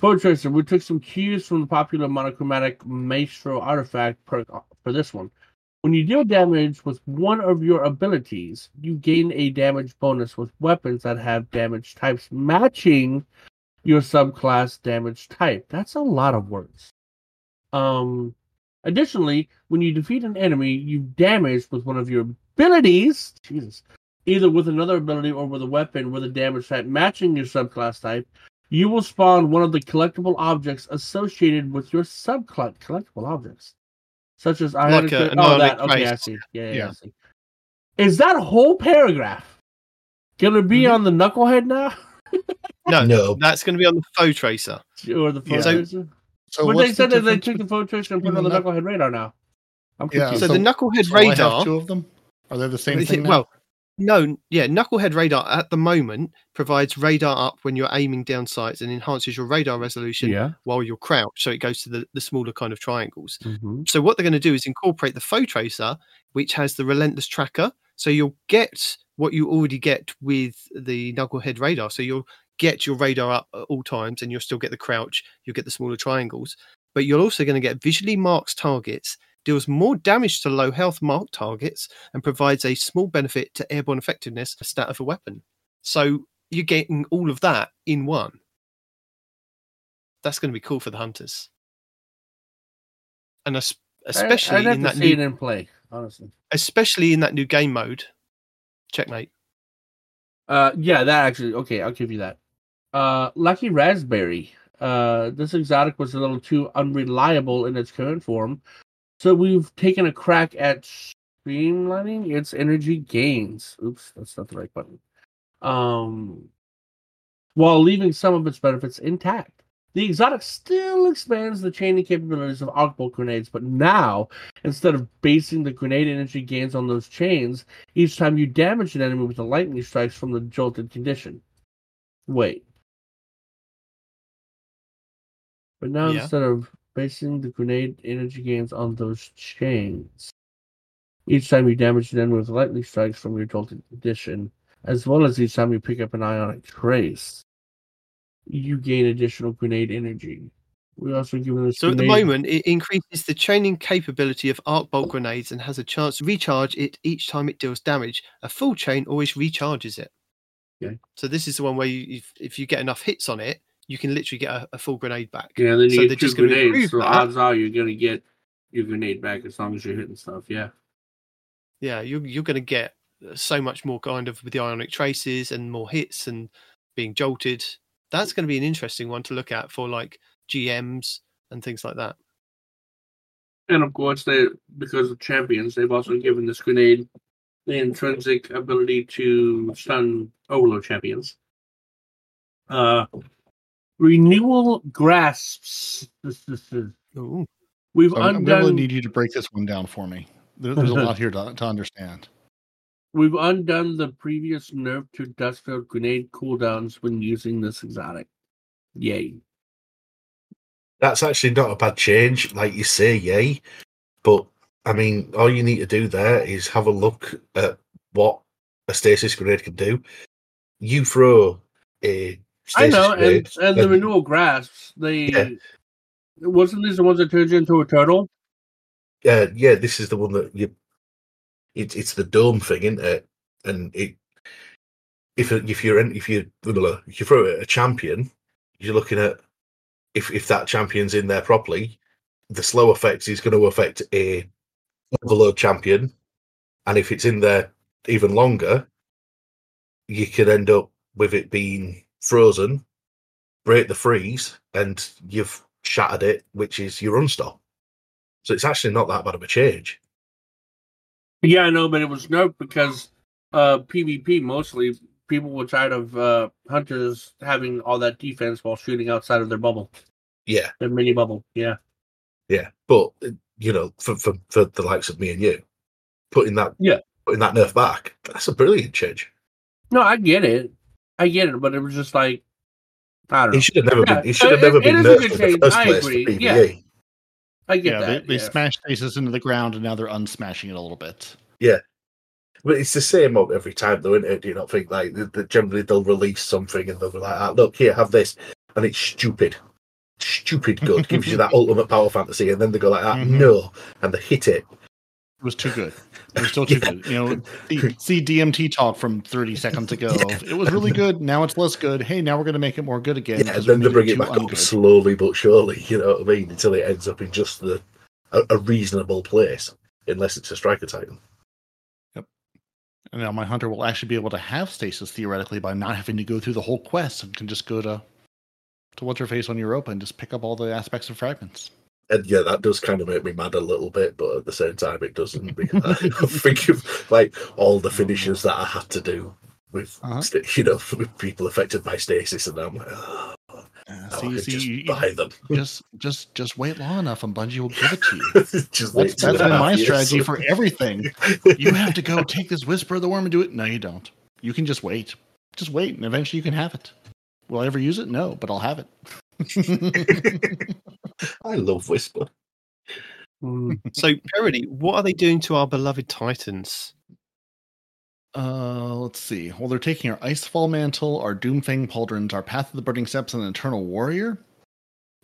Tracer, we took some cues from the popular monochromatic Maestro artifact perk for this one. When you deal damage with one of your abilities, you gain a damage bonus with weapons that have damage types matching your subclass damage type. That's a lot of words. Um, additionally, when you defeat an enemy, you damage with one of your abilities. Jesus, either with another ability or with a weapon with a damage type matching your subclass type. You will spawn one of the collectible objects associated with your subclass collectible objects, such as I Like a- an oh that ionic okay I see yeah yeah, Yeah. I see. Is that whole paragraph gonna be Mhm. on the knucklehead now No, No, that's going to be on the foe tracer. or the Yeah. tracer. So- So but what's they the said that they took the foe tracer and put it on the the knucklehead radar now. I'm Yeah. So, so- the knucklehead So I have radar. two of them. Are they the same thing? it- now? well, no, yeah, knucklehead radar at the moment provides radar up when you're aiming down sights and enhances your radar resolution yeah. while you're crouched. So it goes to the, the smaller kind of triangles. Mm-hmm. So what they're going to do is incorporate the foe tracer, which has the relentless tracker. So you'll get what you already get with the knucklehead radar. So you'll get your radar up at all times, and you'll still get the crouch. You'll get the smaller triangles, but you're also going to get visually marked targets. Deals more damage to low health marked targets and provides a small benefit to airborne effectiveness a stat of a weapon. So you're getting all of that in one. That's going to be cool for the hunters, and especially I'd have in that new in play, honestly. especially in that new game mode. Checkmate. Uh, yeah, that actually okay. I'll give you that. Uh, Lucky Raspberry. Uh, this exotic was a little too unreliable in its current form, so we've taken a crack at streamlining its energy gains. Oops, that's not the right button. Um, while leaving some of its benefits intact. The exotic still expands the chaining capabilities of arc bolt grenades, but now, instead of basing the grenade energy gains on those chains, each time you damage an enemy with the lightning strikes from the jolted condition. Wait. But now Yeah. instead of basing the grenade energy gains on those chains, each time you damage an enemy with lightning strikes from your jolted condition, as well as each time you pick up an ionic trace, you gain additional grenade energy. We also given this So at the moment, it increases the chaining capability of arc bolt grenades and has a chance to recharge it each time it deals damage. A full chain always recharges it. Okay. So this is the one where you, if, if you get enough hits on it, you can literally get a, a full grenade back. Yeah, then you So they're get two just gonna grenades. So that. odds are you're gonna get your grenade back as long as you're hitting stuff. Yeah. Yeah, you're you're going to get so much more kind of with the ionic traces and more hits and being jolted. That's going to be an interesting one to look at for like GMs and things like that. And of course, they because of champions, they've also given this grenade the intrinsic ability to stun overload champions. Uh, renewal grasps. This, this is Ooh. we've So I'm, I'm undone. going to need you to break this one down for me. There, there's a lot here to, to understand. We've undone the previous nerf to Duskfield grenade cooldowns when using this exotic. Yay! that's actually not a bad change. Like you say, yay. But I mean, all you need to do there is have a look at what a stasis grenade can do. You throw a I know, and, and the renewal grasps. They Yeah. wasn't these the ones that turned you into a turtle? uh, yeah, this is the one that you. It's it's the dome thing, isn't it? And it, if if you're in, if you if you throw it at a champion, you're looking at if if that champion's in there properly, the slow effect is going to affect a overload champion, and if it's in there even longer, you could end up with it being frozen, break the freeze, and you've shattered it, which is your unstop. So it's actually not that bad of a change. Yeah, I know, but it was nerfed because uh PvP mostly people were tired of uh hunters having all that defense while shooting outside of their bubble, Yeah, their mini bubble. Yeah. yeah. But you know, for for, for the likes of me and you, putting that Yeah. putting that nerf back, that's a brilliant change. No, I get it. I get it, but it was just like I don't know. He should have never Yeah, been. He should have never it been is a good in change. I agree. Yeah. I get yeah, that. they, they yeah. smashed stasis into the ground and now they're unsmashing it a little bit. Yeah, but it's the same up every time, though, isn't it? Do you not think like that- that generally they'll release something and they'll be like, ah, "Look here, have this," and it's stupid, stupid good, gives you that ultimate power fantasy, and then they go like, "Ah, Mhm. no," and they hit it. It was too good. It was still too Yeah. good. You know, see, see DMT talk from 30 seconds ago. of, It was really good. Now it's less good. Hey, now we're going to make it more good again. Yeah, and then they bring it back up slowly but surely. You know what I mean? Until it ends up in just the a, a reasonable place, unless it's a striker titan. Yep. And now my hunter will actually be able to have stasis theoretically by not having to go through the whole quest and can just go to to what's her face on Europa and just pick up all the aspects of fragments. And yeah, that does kind of make me mad a little bit, but at the same time, it doesn't because I think of like all the finishes that I had to do with, Uh-huh. you know, with people affected by stasis, and I'm like, oh, Uh, see, I could see, just you- buy them. just just just wait long enough and Bungie will give it to you. just That's, that's been my years. strategy for everything. You have to go take this Whisper of the Worm and do it. No, you don't. You can just wait. Just wait, and eventually you can have it. Will I ever use it? No, but I'll have it. I love Whisper. Mm. So, Peroty, what are they doing to our beloved Titans? Uh, let's see. Well, they're taking our Icefall Mantle, our Doomfang Pauldrons, our Path of the Burning Steps, and Eternal Warrior.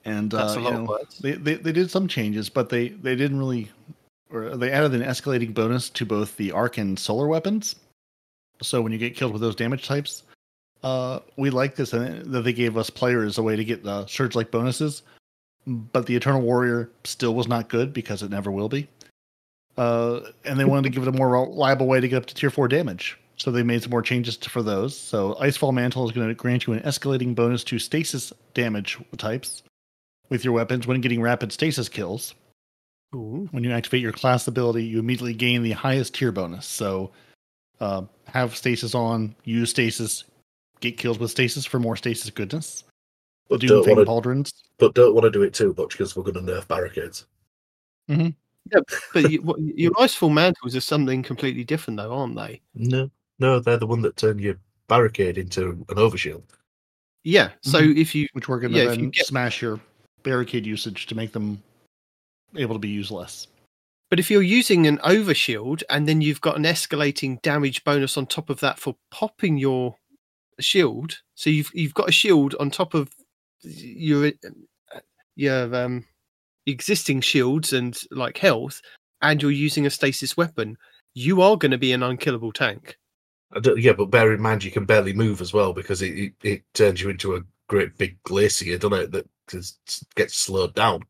And That's uh, a you know, of they, they they did some changes, but they they didn't really, or they added an escalating bonus to both the arc and solar weapons. So when you get killed with those damage types, uh, we like this and that they gave us players a way to get the surge like bonuses. But the Eternal Warrior still was not good because it never will be. Uh, and they wanted to give it a more reliable way to get up to tier four damage. So they made some more changes for those. So Icefall Mantle is going to grant you an escalating bonus to stasis damage types with your weapons when getting rapid stasis kills. Ooh. When you activate your class ability, you immediately gain the highest tier bonus. So uh, have stasis on, use stasis, get kills with stasis for more stasis goodness. But Do don't want to, pauldrons. but don't want to do it too much because we're going to nerf barricades. Mm-hmm. Yeah, But you, what, your Icefall Mantles are something completely different, though, aren't they? No, no, they're the one that turn your barricade into an overshield. Yeah. So mm-hmm. if you which we're going Yeah, to if you get- smash your barricade usage to make them able to be used less. But if you're using an overshield and then you've got an escalating damage bonus on top of that for popping your shield, so you've you've got a shield on top of your your um existing shields and like health, and you're using a stasis weapon, you are going to be an unkillable tank. I don't, yeah, but bear in mind you can barely move as well because it, it, it turns you into a great big glacier, doesn't it? That gets slowed down.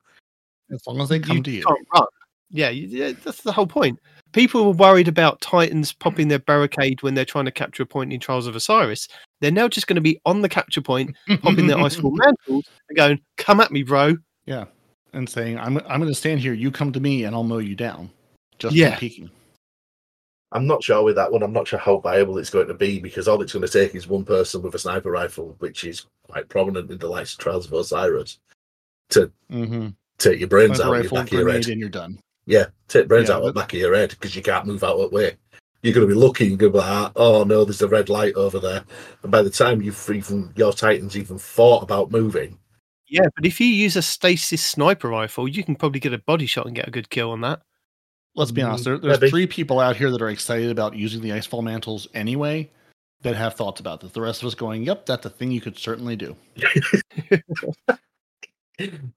As long as they come to you. can't run. Yeah, yeah, that's the whole point. People were worried about Titans popping their barricade when they're trying to capture a point in Trials of Osiris. They're now just going to be on the capture point, popping their icefall mantles and going, "Come at me, bro." Yeah. And saying, I'm, I'm going to stand here, you come to me, and I'll mow you down. Just Yeah. yeah. peeking. I'm not sure with that one. I'm not sure how viable it's going to be because all it's going to take is one person with a sniper rifle, which is quite prominent in the likes of Trials of Osiris, to Mm-hmm. take your brains Sniper out of your rifle, back of your head. and you're done. Yeah, take brains Yeah, out of the back of your head because you can't move out of that way. You're going to be lucky. You're going to be like, oh no, there's a red light over there. And by the time you've even your Titans even thought about moving, Yeah, but if you use a stasis sniper rifle, you can probably get a body shot and get a good kill on that. Let's be Mm, honest. There, there's maybe. three people out here that are excited about using the icefall mantles anyway that have thoughts about this. The rest of us going, yep, that's a thing you could certainly do.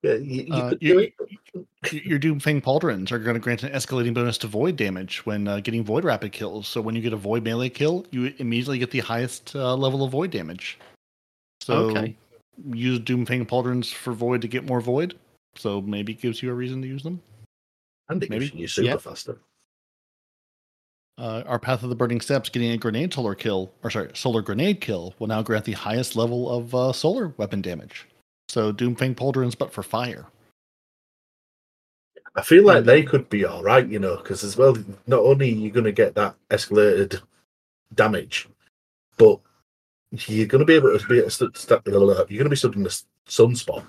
yeah, you, you Uh, you- do it. Y- Your Doomfang Pauldrons are going to grant an escalating bonus to void damage when uh, getting void rapid kills. So when you get a void melee kill, you immediately get the highest uh, level of void damage. So Okay. use Doomfang Pauldrons for void to get more void. So maybe it gives you a reason to use them. And it maybe. gives you super Yeah. faster. Uh, our Path of the Burning Steps getting a grenade solar kill, or sorry, solar grenade kill will now grant the highest level of uh, solar weapon damage. So Doomfang Pauldrons, but for fire. I feel like they uh, could be all right, you know, because as well, not only are you going to get that escalated damage, but you're going to be able to be st- st- you're going to be stood in the sunspot.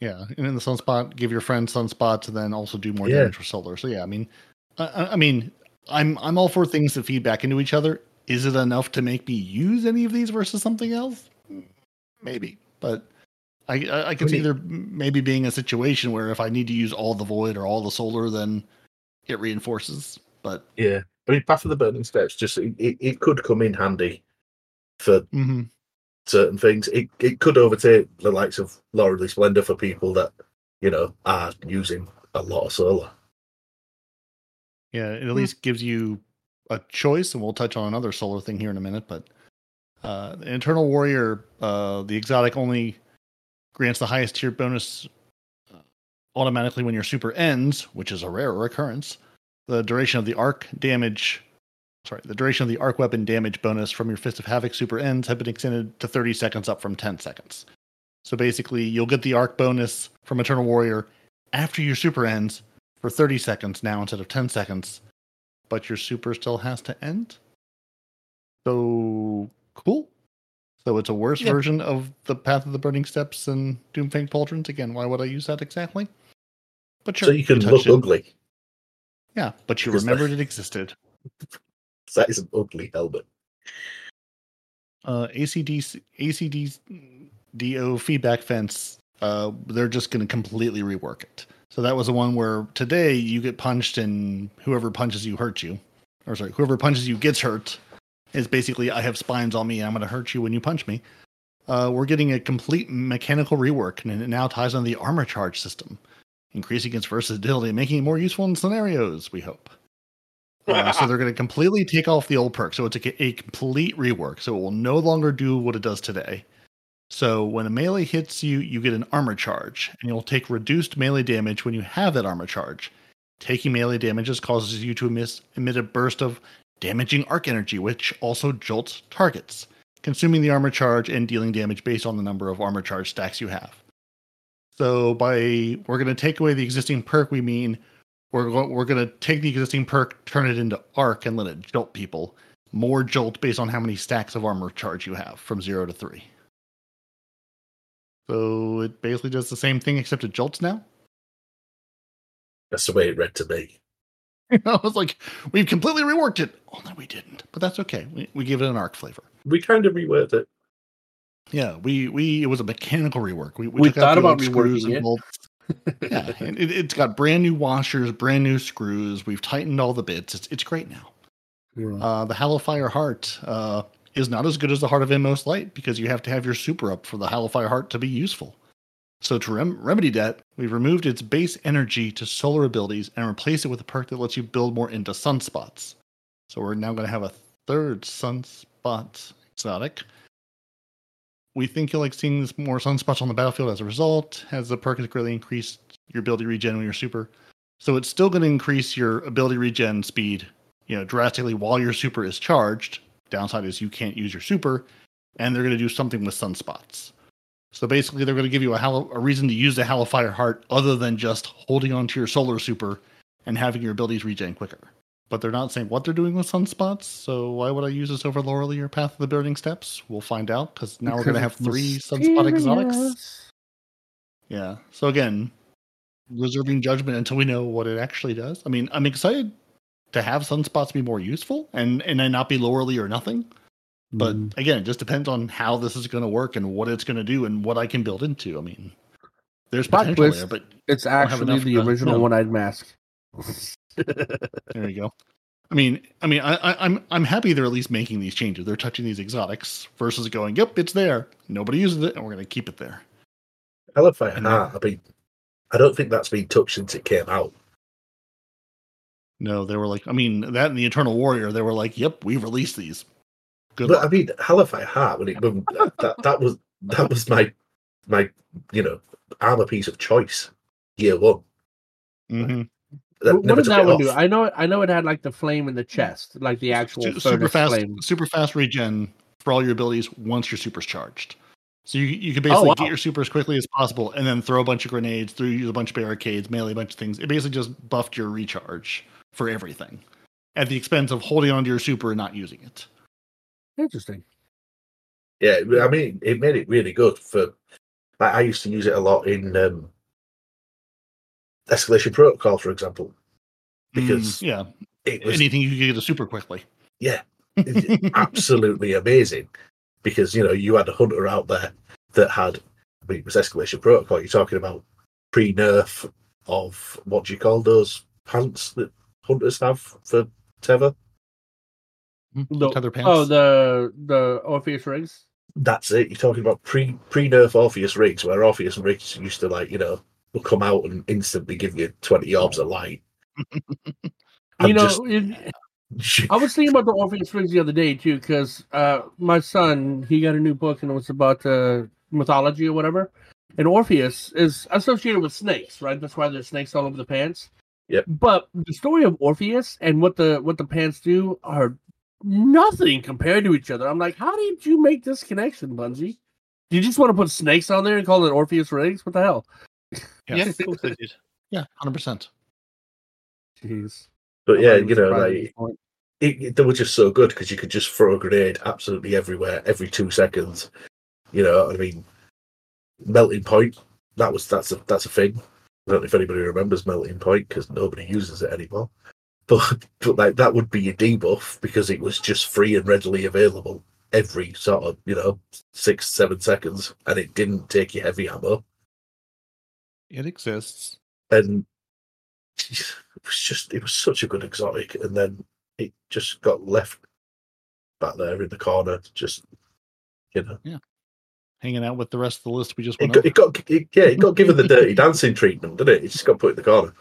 Yeah, and in the sunspot, give your friend sunspots, and then also do more Yeah. damage for solar. So yeah, I mean, I- I, I mean, I'm I'm all for things that feed back into each other. Is it enough to make me use any of these versus something else? Maybe, but I I, I can see there maybe being a situation where if I need to use all the void or all the solar, then it reinforces. But Yeah, I mean, Path of the Burning Steps just it, it, it could come in handy for mhm. certain things. It it could overtake the likes of Lorelei Splendor for people that you know are using a lot of solar. Yeah, it at least gives you a choice, and we'll touch on another solar thing here in a minute. But uh, the Eternal Warrior, uh, the exotic only grants the highest tier bonus automatically when your super ends, which is a rare occurrence. The duration of the arc damage, sorry, the duration of the arc weapon damage bonus from your Fist of Havoc super ends have been extended to 30 seconds, up from 10 seconds. So basically, you'll get the arc bonus from Eternal Warrior after your super ends for 30 seconds now instead of 10 seconds, but your super still has to end. So cool. So it's a worse Yeah. version of the Path of the Burning Steps and Doomfang Pauldrons. Again, why would I use that exactly? But sure, so you can touched look it. ugly. Yeah, but you Because the- remembered it existed. That is an ugly helmet. Uh, ACD, ACDO feedback fence, uh, they're just going to completely rework it. So that was the one where today you get punched and whoever punches you hurts you. Or sorry, whoever punches you gets hurt. Is basically, I have spines on me and I'm going to hurt you when you punch me. Uh, we're getting a complete mechanical rework and it now ties on the armor charge system, increasing its versatility, and making it more useful in scenarios, we hope. Uh, so they're going to completely take off the old perk. So it's a, a complete rework. So it will no longer do what it does today. So when a melee hits you, you get an armor charge, and you'll take reduced melee damage when you have that armor charge. Taking melee damages causes you to emit, emit a burst of damaging arc energy, which also jolts targets, consuming the armor charge and dealing damage based on the number of armor charge stacks you have. So by we're going to take away the existing perk, we mean we're we're going to take the existing perk, turn it into arc, and let it jolt people. More jolt based on how many stacks of armor charge you have from zero to three. So it basically does the same thing except it jolts now. That's the way it read to me. I was like, we've completely reworked it. Oh no, we didn't, but that's okay. We, we give it an arc flavor. We kind of reworked it. Yeah, we we it was a mechanical rework. We, We took out thought about screws reworking and it. bolts. yeah, and it, it's got brand new washers, brand new screws. We've tightened all the bits. It's it's great now. Uh, the Hallowfire Heart uh, is not as good as the Heart of Inmost Light because you have to have your super up for the Hallowfire Heart to be useful. So to rem- remedy that, we've removed its base energy to solar abilities and replaced it with a perk that lets you build more into sunspots. So we're now going to have a third sunspot exotic. We think you'll like seeing this more sunspots on the battlefield as a result, as the perk has greatly increased your ability regen when you're super. So it's still going to increase your ability regen speed, you know, drastically while your super is charged. Downside is you can't use your super, and they're going to do something with sunspots. So basically, they're going to give you a, hallow, a reason to use the Hallowfire Heart other than just holding onto your solar super and having your abilities regen quicker. But they're not saying what they're doing with sunspots, so why would I use this over Lorelei or Path of the Burning Steps? We'll find out because now we're going to have three sunspot exotics. Yeah. So again, reserving judgment until we know what it actually does. I mean, I'm excited to have sunspots be more useful and and then not be Lorelei or nothing. But Mm. again, it just depends on how this is going to work and what it's going to do and what I can build into. I mean, there's Plot potential twist. there, but It's actually the to- original no. one-eyed mask. there you go. I mean, I mean, I, I, I'm I'm happy they're at least making these changes. They're touching these exotics versus going, "Yep, it's there. Nobody uses it, and we're going to keep it there." Hellfire And Heart, I mean, I don't think that's been touched since it came out. No, they were like, I mean, that and the Eternal Warrior, they were like, "Yep, we've released these." Good but I luck. mean, Hellfire Heart, when it when that that was that was my my you know armor piece of choice year one. hmm that What never did that it one do? I know. I know it had like the flame in the chest, like the actual super fast, flame. super fast regen for all your abilities once your super's charged. So you you can Oh, basically wow. get your super as quickly as possible, and then throw a bunch of grenades, through use a bunch of barricades, melee a bunch of things. It basically just buffed your recharge for everything, at the expense of holding onto your super and not using it. Interesting. Yeah, I mean, it made it really good for. Like, I used to use it a lot in um, escalation protocol, for example, because Mm, yeah, it was anything you can get super quickly. yeah, absolutely amazing. Because you know you had a hunter out there that had, I mean, it was escalation protocol. You're talking about pre nerf of what do you call those pants that hunters have for Tether? The- Tether pants. oh, the the Orpheus rings. That's it. You're talking about pre pre nerf Orpheus rigs, where Orpheus rigs used to like you know will come out and instantly give you twenty orbs of light. You know, just- it, I was thinking about the Orpheus rings the other day too, because uh, my son he got a new book and it was about uh, mythology or whatever. And Orpheus is associated with snakes, right? That's why there's snakes all over the pants. Yep. But the story of Orpheus and what the what the pants do are nothing compared to each other. I'm like, how did you make this connection, Bungie? Do you just want to put snakes on there and call it Orpheus rings? What the hell? Yeah, of course they did. yeah, hundred percent. Jeez. but yeah, I'm you know, like it, it- they were just so good because you could just throw a grenade absolutely everywhere every two seconds. You know, I mean, melting point. That was that's a that's a thing. I don't know if anybody remembers melting point because nobody uses it anymore. But but like that would be a debuff because it was just free and readily available every sort of you know six seven seconds, and it didn't take your heavy ammo. It exists. and it was just it was such a good exotic and then it just got left back there in the corner just you know. Hanging out with the rest of the list we just it went got, it got it, yeah it got given the dirty dancing treatment didn't it? It just got put in the corner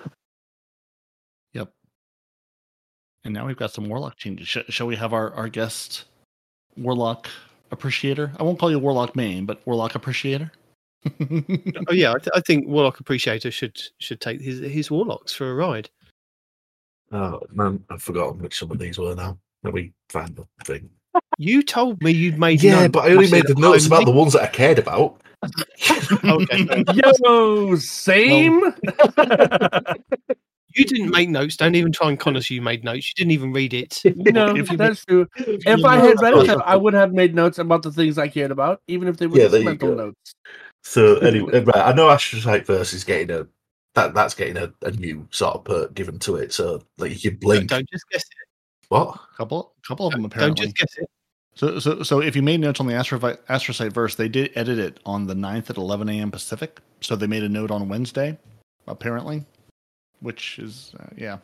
And now we've got some warlock changes. Sh- shall we have our, our guest warlock appreciator? I won't call you warlock main, but warlock appreciator. Oh yeah, I, th- I think Warlock Appreciator should should take his his Warlocks for a ride. oh man i've forgotten which some of these were now let me find the thing You told me you'd made yeah notes. but i only You made the notes about the ones that i cared about Okay. Yo, same. You didn't make notes. Don't even try and con us. You made notes. You didn't even read it. no, If that's true. If I had read it, I would have made notes about the things I cared about, even if they were Yeah, just mental notes. So anyway, eh, right, I know Astrocyte Verse is getting a that that's getting a, a new sort of perk given to it. So like you can blink. Don't just guess it. What? couple couple of them apparently. Don't just guess it. So, so, so if you made notes on the Astro- Astrocyte verse, they did edit it on the 9th at 11 a.m. Pacific. So they made a note on Wednesday, apparently, which is, uh, yeah,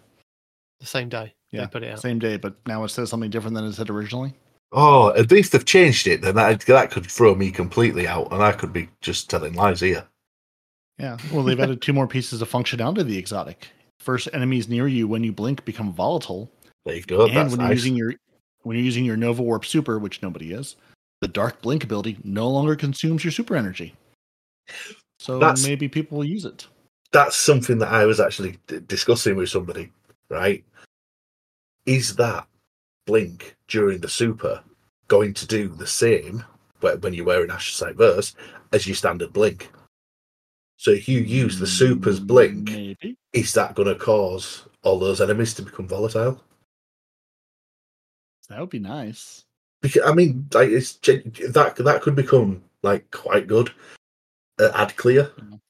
The same day. Yeah, They put it out. same day, but now it says something different than it said originally. Oh, at least they've changed it. Then that that could throw me completely out, and I could be just telling lies here. Yeah. Well, they've added two more pieces of functionality to the exotic. First, enemies near you when you blink become volatile, There you go. and that's when nice. you're using your when you're using your Nova Warp Super, which nobody is, the Dark Blink ability no longer consumes your super energy. So That's- maybe people will use it. That's something that I was actually d- discussing with somebody. Right? Is that blink during the super going to do the same when you're wearing Astrocyte Verse as your standard blink? So if you use the super's blink, Maybe. is that going to cause all those enemies to become volatile? That would be nice. Because I mean, like it's that that could become like quite good at ad clear Mhm.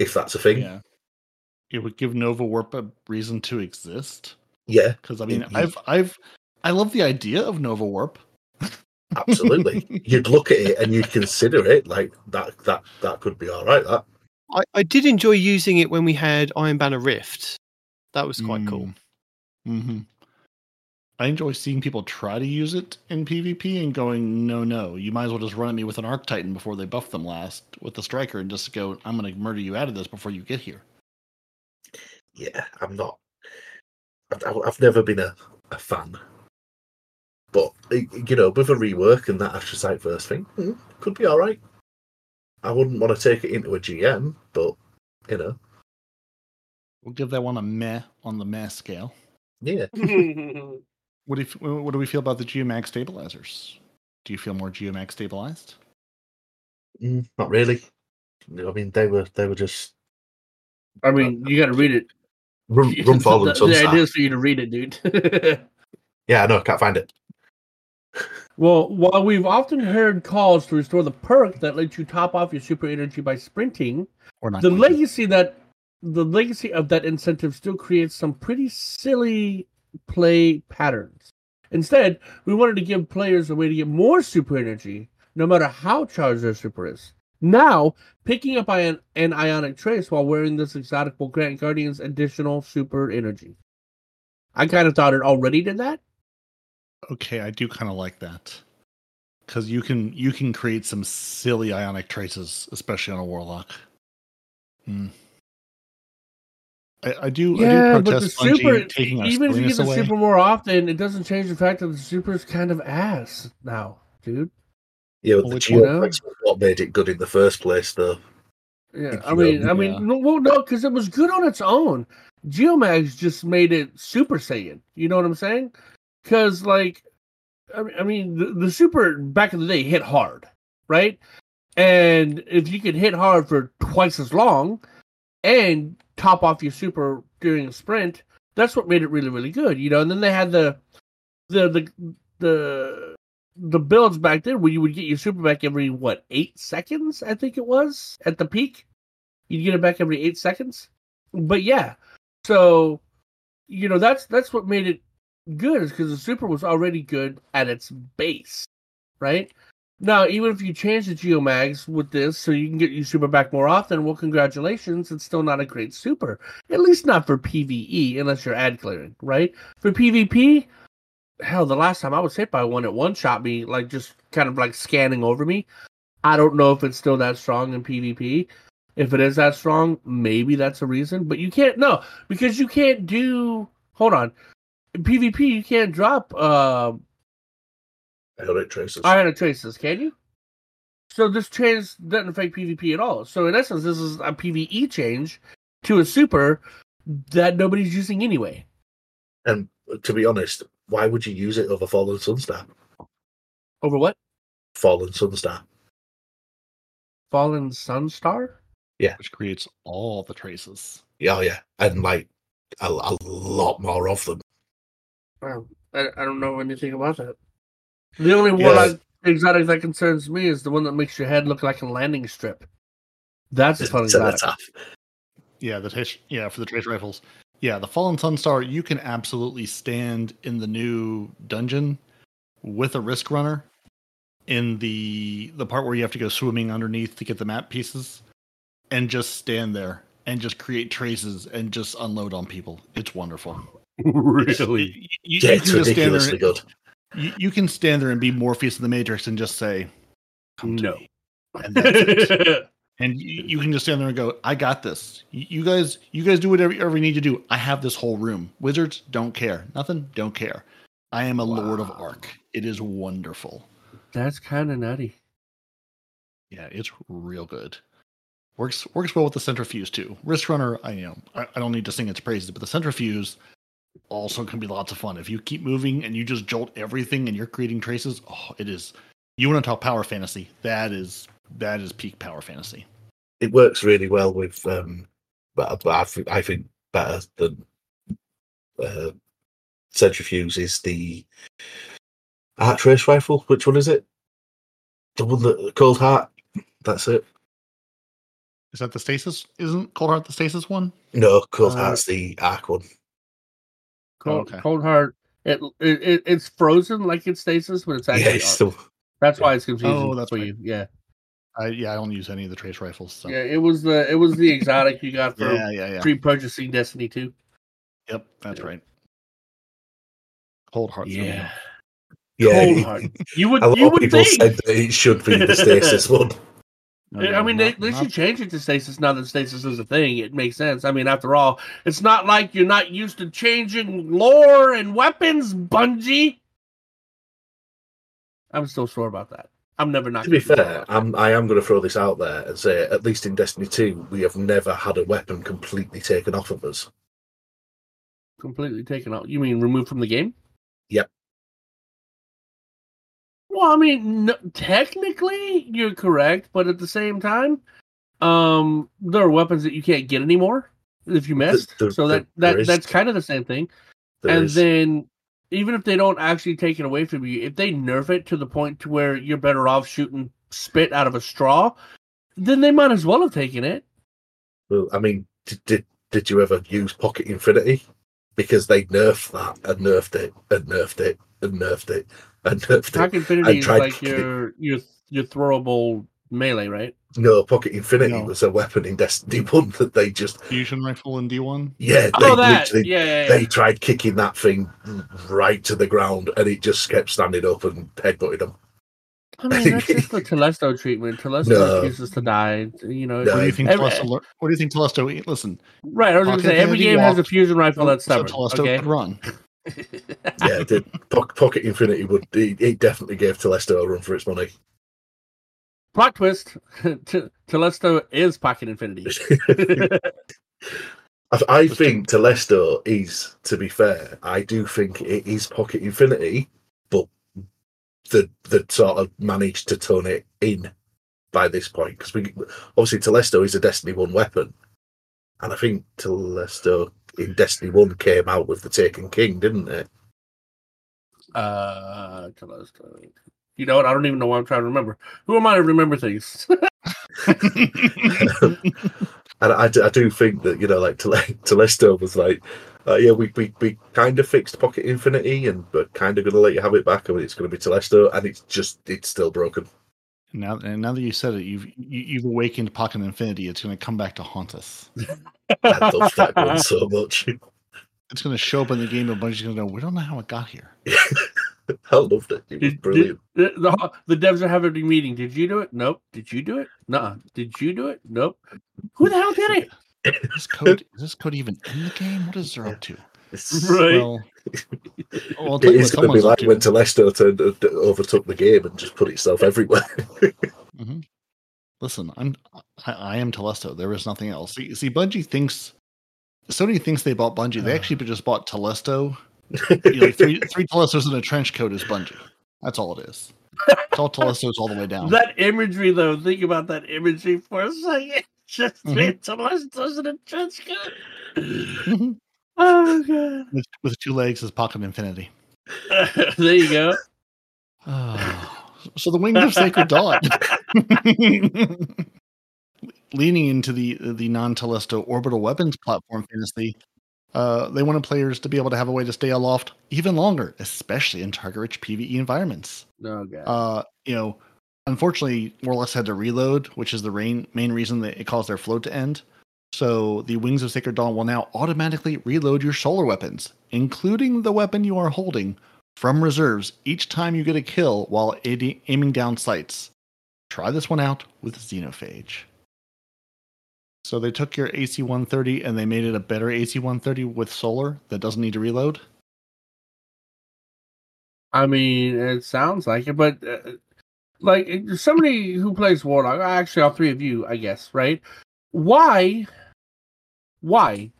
If that's a thing. Yeah. It would give Nova Warp a reason to exist. Yeah, Because I mean, Indeed. I've I've I love the idea of Nova Warp. absolutely. you'd look at it and you'd consider it like that. That that could be all right. That I, I did enjoy using it when we had Iron Banner Rift. That was quite cool. Mm-hmm. I enjoy seeing people try to use it in PvP and going, no, no, you might as well just run at me with an Arc Titan before they buff them last with the Striker and just go, I'm going to murder you out of this before you get here. yeah, I'm not. I've, I've- I've never been a, a fan, but you know, with a rework and that Astrocyte Verse thing, hmm, could be all right. I wouldn't want to take it into a GM, but you know, We'll give that one a meh on the meh scale. Yeah. What do you, what do we feel about the Geomag stabilizers? Do you feel more Geomax stabilized? Mm, not really. I mean, they were they were just I mean, you got to read it. run, run fall the, the idea is for you to read it, dude. Yeah, I know. Can't find it. well, while we've often heard calls to restore the perk that lets you top off your super energy by sprinting, Or not? the quite? legacy that the legacy of that incentive still creates some pretty silly play patterns. Instead, we wanted to give players a way to get more super energy, no matter how charged their super is. Now, picking up an, an ionic trace while wearing this exotic will grant Guardians additional super energy. I kind of thought it already did that. Okay, I do kind of like that because you can you can create some silly ionic traces, especially on a warlock. Hmm. I, I do. Yeah, I do but the Bungie super, taking our even if you silliness get the away. super more often, it doesn't change the fact that the super is kind of ass now, dude. Yeah, Well, the which one? geometrics was what made it good in the first place, though. Yeah, I mean, will, I mean, yeah. no, well, no, because it was good on its own. Geomags just made it Super Saiyan. You know what I'm saying? Because, like, I mean, I mean, the, the Super back in the day hit hard, right? And if you could hit hard for twice as long and top off your Super during a sprint, that's what made it really, really good. You know, and then they had the the the the the builds back then where you would get your super back every what eight seconds i think it was at the peak? You'd get it back every eight seconds? But yeah so you know that's that's what made it good is because the super was already good at its base right now even if you change the geomags with this so you can get your super back more often well congratulations it's still not a great super at least not for pve unless you're ad clearing right for pvp hell, the last time I was hit by one, it one shot me, like just kind of like scanning over me. I don't know if it's still that strong in PvP. If it is that strong, maybe that's a reason. But you can't no because you can't do. Hold on, in PvP you can't drop uh Ionic traces. ionic traces, can you? So this change doesn't affect PvP at all. So in essence, this is a PvE change to a super that nobody's using anyway. And to be honest, why would you use it over Fallen Sunstar? Over what? Fallen Sunstar. Fallen Sunstar? Yeah. Which creates all the traces. Yeah, oh, yeah, and like a, a lot more of them. Wow, I, I don't know anything about that. The only one Yeah. I, exotic that concerns me is the one that makes your head look like a landing strip. That's a fun exotic. Cenotaph. Yeah, the trace. Yeah, for the trace rifles. Yeah, the Fallen Sunstar. You can absolutely stand in the new dungeon with a risk runner in the the part where you have to go swimming underneath to get the map pieces, and just stand there and just create traces and just unload on people. It's wonderful. really? You, you- Yeah, you it's can just stand there. ridiculously and- good. You, you can stand there and be Morpheus in the Matrix and just say, "Come to No. me," and that's it. and you, you can just stand there and go, "I got this. You, you guys, you guys do whatever, whatever you need to do. I have this whole room. Wizards don't care. Nothing. Don't care. I am a Lord of Wow. Arc. It is wonderful. That's kind of nutty. Yeah, it's real good. Works works well with the centrifuge too. Risk Runner, I you know I, I don't need to sing its praises, but the centrifuge also can be lots of fun. If you keep moving and you just jolt everything and you're creating traces, oh, it is. You want to talk power fantasy? That is that is peak power fantasy. It works really well with, um, but, I, think, I think better than uh, Centrifuge is the Arc Trace Rifle. Which one is it? The one that Cold Heart. That's it. Is that the stasis? Isn't Cold Heart the stasis one? No, Cold Uh, Heart's the Arc one. Cold, okay. cold heart. It, it, it it's frozen like it's stasis, but it's Yeah, actually it's still that's why it's confusing Oh, that's for right. you. Yeah, I yeah, I don't use any of the trace rifles. So. yeah. It was the it was the exotic you got for yeah, yeah, yeah. pre-purchasing Destiny two. Yep, that's right. Cold Heart. Yeah, yeah. cold heart. You would A lot you of would people think. said that it should be the Stasis one. I mean, they, they should change it to stasis now that stasis is a thing. It makes sense. I mean, after all, it's not like you're not used to changing lore and weapons, Bungie. I'm still sore about that. I'm never not. To be fair, I'm, I am going to throw this out there and say, at least in Destiny 2, we have never had a weapon completely taken off of us. completely taken out. You mean removed from the game? Yep. Well, I mean, no, technically you're correct, but at the same time, um, there are weapons that you can't get anymore if you missed. there- so that that that's kind of the same thing. And then even if they don't actually take it away from you, if they nerf it to the point to where you're better off shooting spit out of a straw, then they might as well have taken it. well, I mean, did, did, did you ever use Pocket Infinity? Because they nerfed that and nerfed it and nerfed it and nerfed it and nerfed it. Hack Infinity is like your your your throwable melee, right? No, Pocket Infinity No. was a weapon in Destiny 1 that they just, Fusion rifle in D1. yeah, oh, they Oh, that literally yeah, yeah, yeah. they tried kicking that thing right to the ground and it just kept standing up and headbutted them. I mean, that's just the Telesto treatment. Telesto No. refuses to die. You know, No. What do you think Every- Telesto? What do you think Telesto? Listen, right? I was going Pocket to say every Infinity game has a fusion rifle that's so stubborn. Telesto okay, could run. Yeah, it did. Pocket Infinity would, it, it definitely gave Telesto a run for its money. plot twist: T- Telesto is Pocket Infinity. I, I think Telesto is, to be fair, I do think it is Pocket Infinity, but the the sort of managed to turn it in by this point because we obviously Telesto is a Destiny One weapon, and I think Telesto in Destiny One came out with the Taken King, didn't it? uh, You know what? I don't even know why I'm trying to remember. Who am I to remember things? And I, do- I do think that you know, like Tele- Telesto was like, uh, yeah, we, we we kind of fixed Pocket Infinity, and but kind of going to let you have it back, and it's going to be Telesto, and it's just it's still broken. Now, and now that you said it, you've you, you've awakened Pocket Infinity. It's going to come back to haunt us. I love that one so much. It's going to show up in the game. A bunch going to go. We don't know how it got here. I loved it. It was Did- brilliant. did- the, the, the devs are having a meeting. Did you do it? Nope. Did you do it? Nuh Did you do it? Nope. Who the hell did it? Is this code? is this code even in the game? What is there up to? It's- Right. Well, well, I'll It tell you is what going to be someone's up like to. when Telesto turned uh, overtook the game and just put itself everywhere. Listen, I'm I, I am Telesto. There is nothing else. See, see, Bungie thinks Sony thinks they bought Bungie. They actually just bought Telesto. You know, three three Telestos in a trench coat is Bungie. That's all it is. It's all Telestos all the way down. That imagery, though, think about that imagery for a second. Just Mhm. three Telestos in a trench coat. Oh, God. with, with two legs is Pocket Infinity. there you go. Ah, so the Wings of Sacred Dawn, leaning into the the non Telesto orbital weapons platform fantasy, uh, they wanted players to be able to have a way to stay aloft even longer, especially in target-rich PVE environments. Oh, God. Uh, you know, unfortunately, Warlocks had to reload, which is the rain, main reason that it caused their float to end. So the Wings of Sacred Dawn will now automatically reload your solar weapons, including the weapon you are holding, from reserves each time you get a kill while aiming down sights. Try this one out with Xenophage. So they took your AC 130 and they made it a better AC 130 with solar that doesn't need to reload. I mean, it sounds like it, but uh, like somebody who plays Warlock, actually, all three of you, I guess, right? Why, why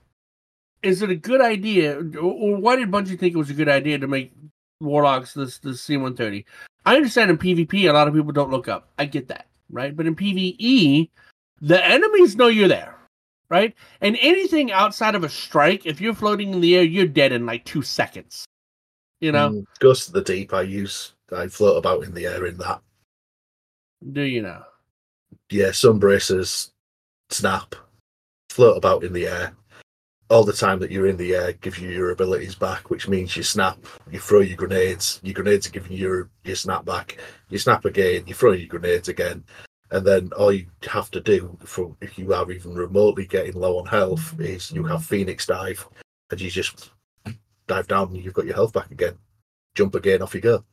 is it a good idea, or, why did Bungie think it was a good idea to make Warlocks this this C one thirty? I understand in PvP, a lot of people don't look up. I get that, right? But in PvE, the enemies know you're there, right? And anything outside of a strike, if you're floating in the air, you're dead in like two seconds. You know. Mm, Ghost of the Deep, I use, I float about in the air in that. Do you know? Yeah, Sunbracers snap, float about in the air. All the time that you're in the air gives you your abilities back, which means you snap, you throw your grenades, your grenades are giving you your, your snap back, you snap again, you throw your grenades again, and then all you have to do for if you are even remotely getting low on health is you have Phoenix dive and you just dive down and you've got your health back again. Jump again, off you go.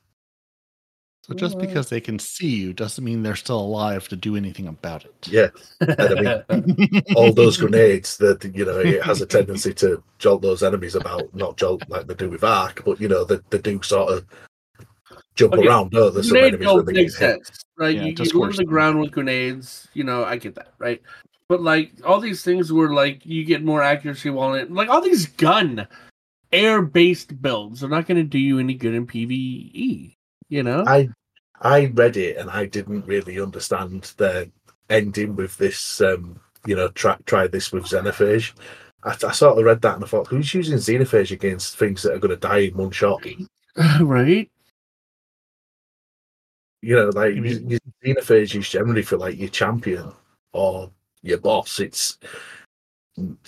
So just oh, because they can see you doesn't mean they're still alive to do anything about it. Yeah. And I mean, all those grenades that you know it has a tendency to jolt those enemies about not jolt like they do with arc but you know they, they do sort of jump Okay, around. Oh, there's some enemies don't make get hit. sense, right? Yeah, you just you live squish the ground with grenades. You know, I get that, right? But like all these things where like you get more accuracy while it like all these gun air based builds are not going to do you any good in PVE. You know, I I read it and I didn't really understand the ending with this. Um, you know, try try this with Xenophage. I, I sort of read that and I thought, who's using Xenophage against things that are going to die in one shot? right? You know, like You mean- your Xenophage is generally for like your champion or your boss. It's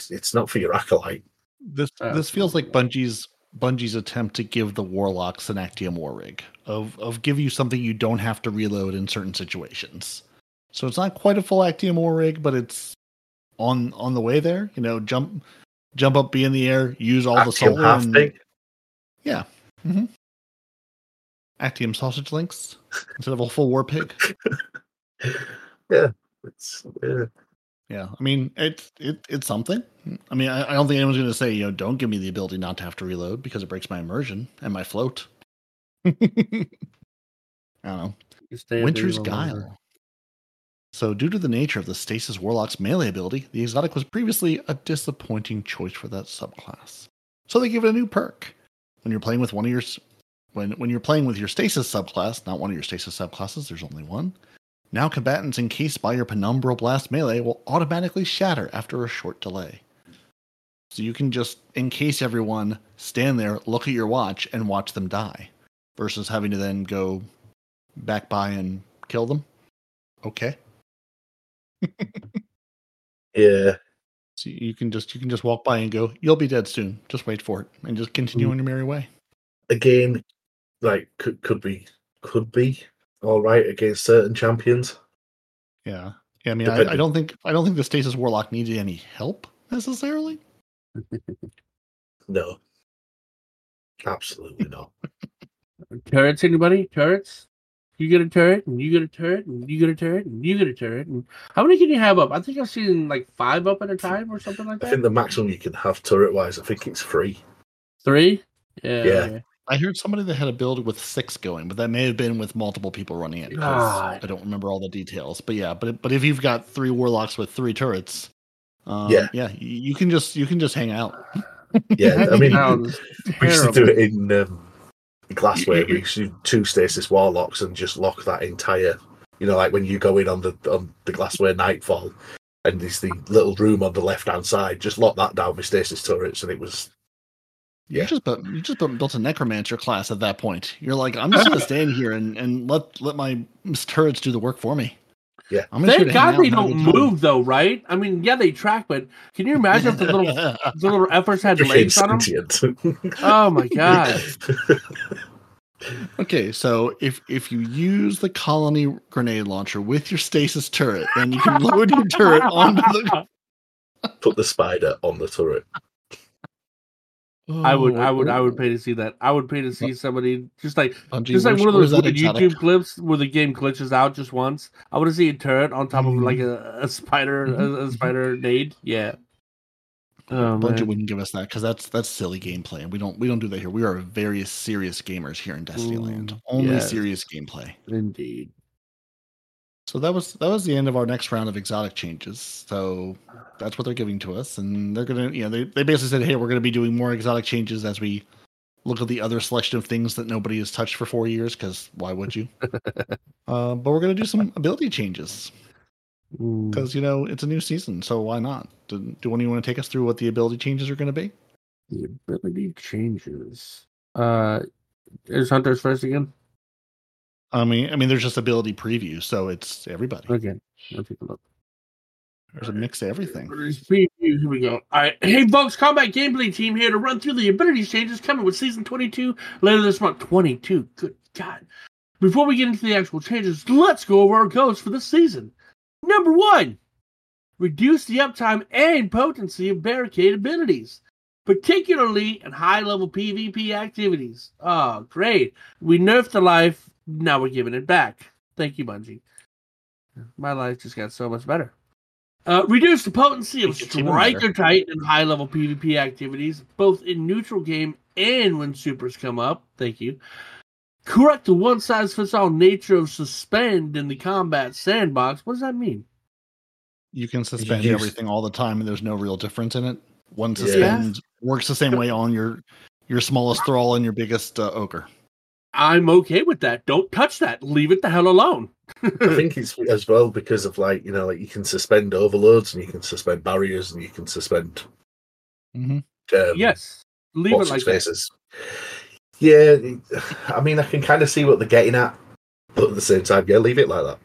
it's not for your acolyte. This Oh. this feels like Bungie's Bungie's attempt to give the warlocks an Actium war rig of of give you something you don't have to reload in certain situations. So it's not quite a full Actium war rig, but it's on on the way there. You know, jump jump up, be in the air, use all the Actium solar. half and- big. Yeah. hmm Actium sausage links instead of a full war pig. Yeah, it's yeah. Yeah, I mean it's it, it's something. I mean, I, I don't think anyone's going to say you know don't give me the ability not to have to reload because it breaks my immersion and my float. I don't know. Winter's there longer. Guile. So, due to the nature of the Stasis Warlock's melee ability, the exotic was previously a disappointing choice for that subclass. So they give it a new perk. When you're playing with one of your when when you're playing with your Stasis subclass, not one of your Stasis subclasses, there's only one. Now combatants encased by your Penumbral Blast melee will automatically shatter after a short delay. So you can just encase everyone, stand there, look at your watch, and watch them die, versus having to then go back by and kill them. Okay. Yeah, So you can just you can just walk by and go, you'll be dead soon. Just wait for it and just continue Mm. on your merry way. again, like could could be could be all right against certain champions. Yeah. Yeah, I mean I, I don't think I don't think the stasis warlock needed any help necessarily. No, absolutely not. Turrets, anybody? Turrets? You get a turret, and you get a turret, and you get a turret, and you get a turret. And how many can you have up? I think I've seen like five up at a time or something like that. I think the maximum you can have turret wise, I think it's three. Three? Yeah. Yeah. I heard somebody that had a build with six going, but that may have been with multiple people running it because I don't remember all the details. But yeah, but but if you've got three warlocks with three turrets, um, Yeah. yeah, you you can just you can just hang out. Yeah, I mean, we used to do it in um, Glassway. We used to do two stasis warlocks and just lock that entire. You know, like when you go in on the on the Glassway nightfall, and there's the little room on the left hand side. Just lock that down with stasis turrets, and it was You just built, you just built, built a necromancer class at that point. You're like, I'm just gonna stand here and, and let let my turrets do the work for me. Yeah. I'm Thank to God they and don't good time. move though, right? I mean, yeah, they track, but can you imagine if the little the little efforts had freaking legs on them? sentient. Oh my god! Okay, so if if you use the colony grenade launcher with your stasis turret, then you can load your turret onto the. Put the spider on the turret. I would, Oh, I would, I would oh. pay to see that. I would pay to see somebody just like Bungie, just like where's- one of those? YouTube clips where the game glitches out just once. I want to see a turret on top of Mhm. like a, a spider, a, a Mhm. spider nade. Yeah. Oh Bungie man. wouldn't give us that because that's that's silly gameplay, and we don't we don't do that here. We are very serious gamers here in Destiny Land. Mm, Only yes. serious gameplay. Indeed. So that was that was the end of our next round of exotic changes. So that's what they're giving to us, and they're gonna you know they, they basically said, hey, we're gonna be doing more exotic changes as we look at the other selection of things that nobody has touched for four years. Because why would you? uh, but we're gonna do some ability changes because you know it's a new season, so why not? Do, do one of you want to take us through what the ability changes are going to be? The ability changes. Uh, is Hunters first again? I mean, I mean, there's just ability preview, so it's everybody. Okay, I'll take a look. There's a mix of everything. Here we go. All right. Hey, folks, Combat Gameplay Team here to run through the ability changes coming with Season 22 later this month. 22. Good God. Before we get into the actual changes, let's go over our goals for this season. Number one, reduce the uptime and potency of barricade abilities, particularly in high level PvP activities. Oh, great. We nerfed the life, now we're giving it back. Thank you, Bungie. My life just got so much better. Uh, reduce the potency of It's even better. Striker Titan and high level PvP activities, both in neutral game and when supers come up. Thank you. correct the one size fits all nature of suspend in the combat sandbox. What does that mean? You can suspend use- everything all the time, and there's no real difference in it. One Yeah. suspend works the same way on your your smallest thrall and your biggest uh, ogre. I'm okay with that. Don't touch that. Leave it the hell alone. I think it's as well because of like you know like you can suspend overloads and you can suspend barriers and you can suspend Mhm. um, yes. Leave it like his that. Yeah, I mean I can kind of see what they're getting at, but at the same time, yeah, leave it like that.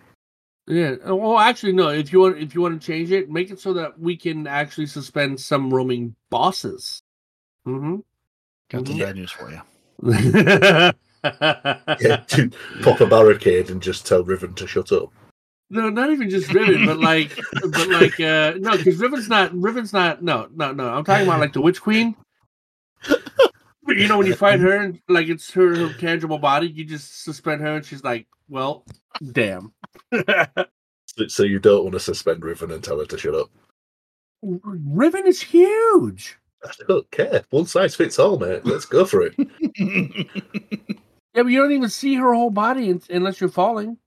Yeah. uh, Well, actually, no. If you want, if you want to change it, make it so that we can actually suspend some roaming bosses. Mm-hmm. Got some Mhm. bad news for you. Yeah, to pop a barricade and just tell Riven to shut up. No, not even just Riven, but like, but like, uh no, because Riven's not, Riven's not, no, no, no. I'm talking about like the Witch Queen. You know, when you fight her, and like it's her, her tangible body, you just suspend her, and she's like, "Well, damn." So- So you don't want to suspend Riven and tell her to shut up. Riven is huge. I don't care. One size fits all, mate. Let's go for it. Yeah, but you don't even see her whole body unless you're falling.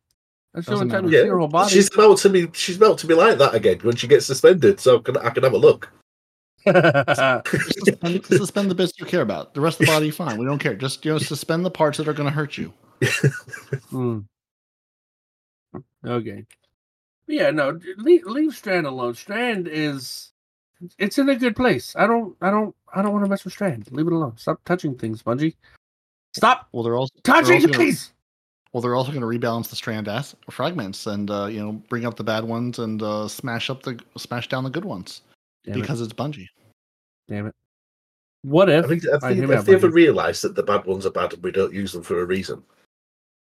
That's the only time you matter. see her whole body. She's about to be. She's about to be like that again when she gets suspended. So I can, I can have a look. suspend, suspend the bits you care about. The rest of the body, fine. We don't care. Just you know, suspend the parts that are going to hurt you. Hmm. Okay. Yeah, no, leave, leave Strand alone. Strand is it's in a good place. I don't I don't I don't want to mess with Strand. Leave it alone. Stop touching things, Bungie. Stop Well, they're also they're touching also gonna- things. well, they're also going to rebalance the strand ass fragments and uh, you know bring up the bad ones and uh, smash up the smash down the good ones Damn it. because it's Bungie. Damn it. What if I think, I Alright, think hear me have out, they ever realize that the bad ones are bad and we don't use them for a reason?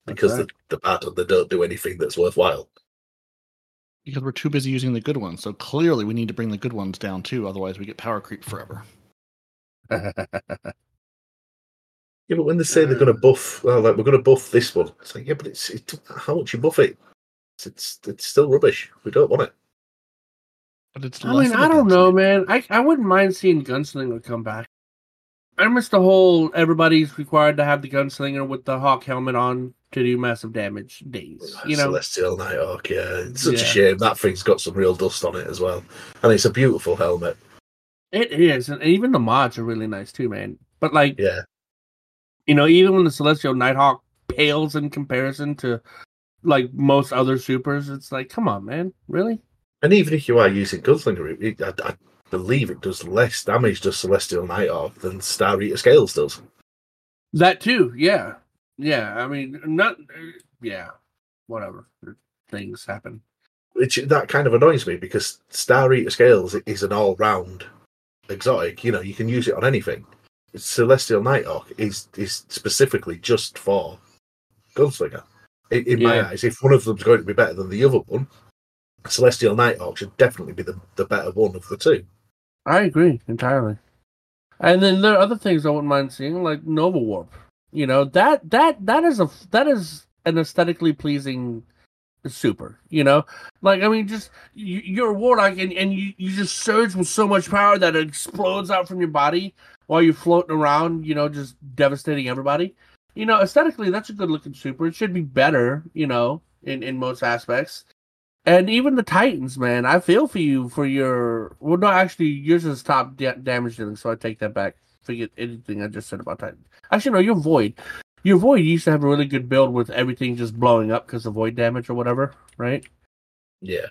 Because right. they're, they're bad and they don't do anything that's worthwhile. Because we're too busy using the good ones. So clearly, we need to bring the good ones down too. Otherwise, we get power creep forever. Yeah, but when they say they're going to uh. buff, well, like we're going to buff this one, it's like, yeah, but it's it, how much you buff it? It's, it's it's still rubbish. We don't want it. But it's. I mean, I don't gunslinger. know, man. I I wouldn't mind seeing Gunslinger come back. I miss the whole everybody's required to have the gunslinger with the hawk helmet on to do massive damage days. You know, Celestial Nighthawk, yeah, it's such Yeah. a shame that thing's got some real dust on it as well, and it's a beautiful helmet. it is, and even the mods are really nice too, man. But like, Yeah, you know, even when the Celestial Nighthawk pales in comparison to like most other supers, it's like, come on, man, really? and even if you are using Gunslinger, it, I, I believe it does less damage to Celestial Nighthawk than Star Eater Scales does. That too, yeah, yeah. I mean, not, yeah, whatever. Things happen. which that kind of annoys me because Star Eater Scales is an all-round exotic. You know, you can use it on anything. Celestial Nighthawk is is specifically just for Gunslinger. In, in my eyes, if one of them's going to be better than the other one, Celestial Nighthawk should definitely be the, the better one of the two. I agree entirely. And then there are other things I wouldn't mind seeing, like Nova Warp. You know that that that is a that is an aesthetically pleasing super. You know, like I mean, just you, you're a warlock and and you, you just surge with so much power that it explodes out from your body while you're floating around. You know, just devastating everybody. You know, aesthetically, that's a good looking super. It should be better. You know, in in most aspects. And even the Titans, man, I feel for you for your. Well, no, actually, yours is top da- damage dealing, so I take that back. Forget anything I just said about Titans. Actually, no, your Void. Your Void used to have a really good build with everything just blowing up because of Void damage or whatever, right? Yeah,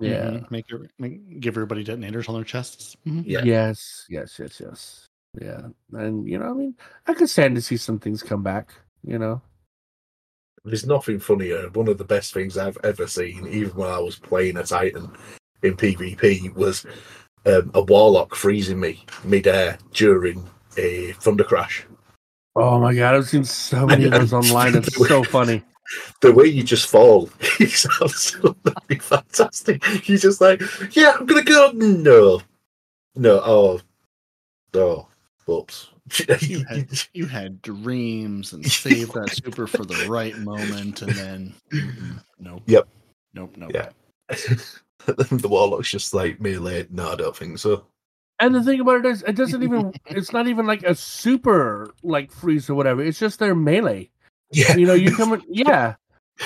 Yeah. Mhm. Make, your- make give everybody detonators on their chests. Mhm. yeah. Yes, yes, yes, yes. Yeah. And, you know, I mean, I could stand to see some things come back, you know? There's nothing funnier. One of the best things I've ever seen, even when I was playing a Titan in PvP, was um, a Warlock freezing me midair during a Thunder Crash. Oh my god, I've seen so many of those online. It's so funny. the way you just fall is absolutely fantastic. You're just like, yeah, I'm gonna go. No, no, oh, oh, whoops. You had you had dreams and saved that super for the right moment, and then nope. Yep. Nope. Nope. Yeah. the warlock's just like melee. No, I don't think so. And the thing about it is, it doesn't even. It's not even like a super like freeze or whatever. It's just their melee. Yeah, You know, you come, in, yeah.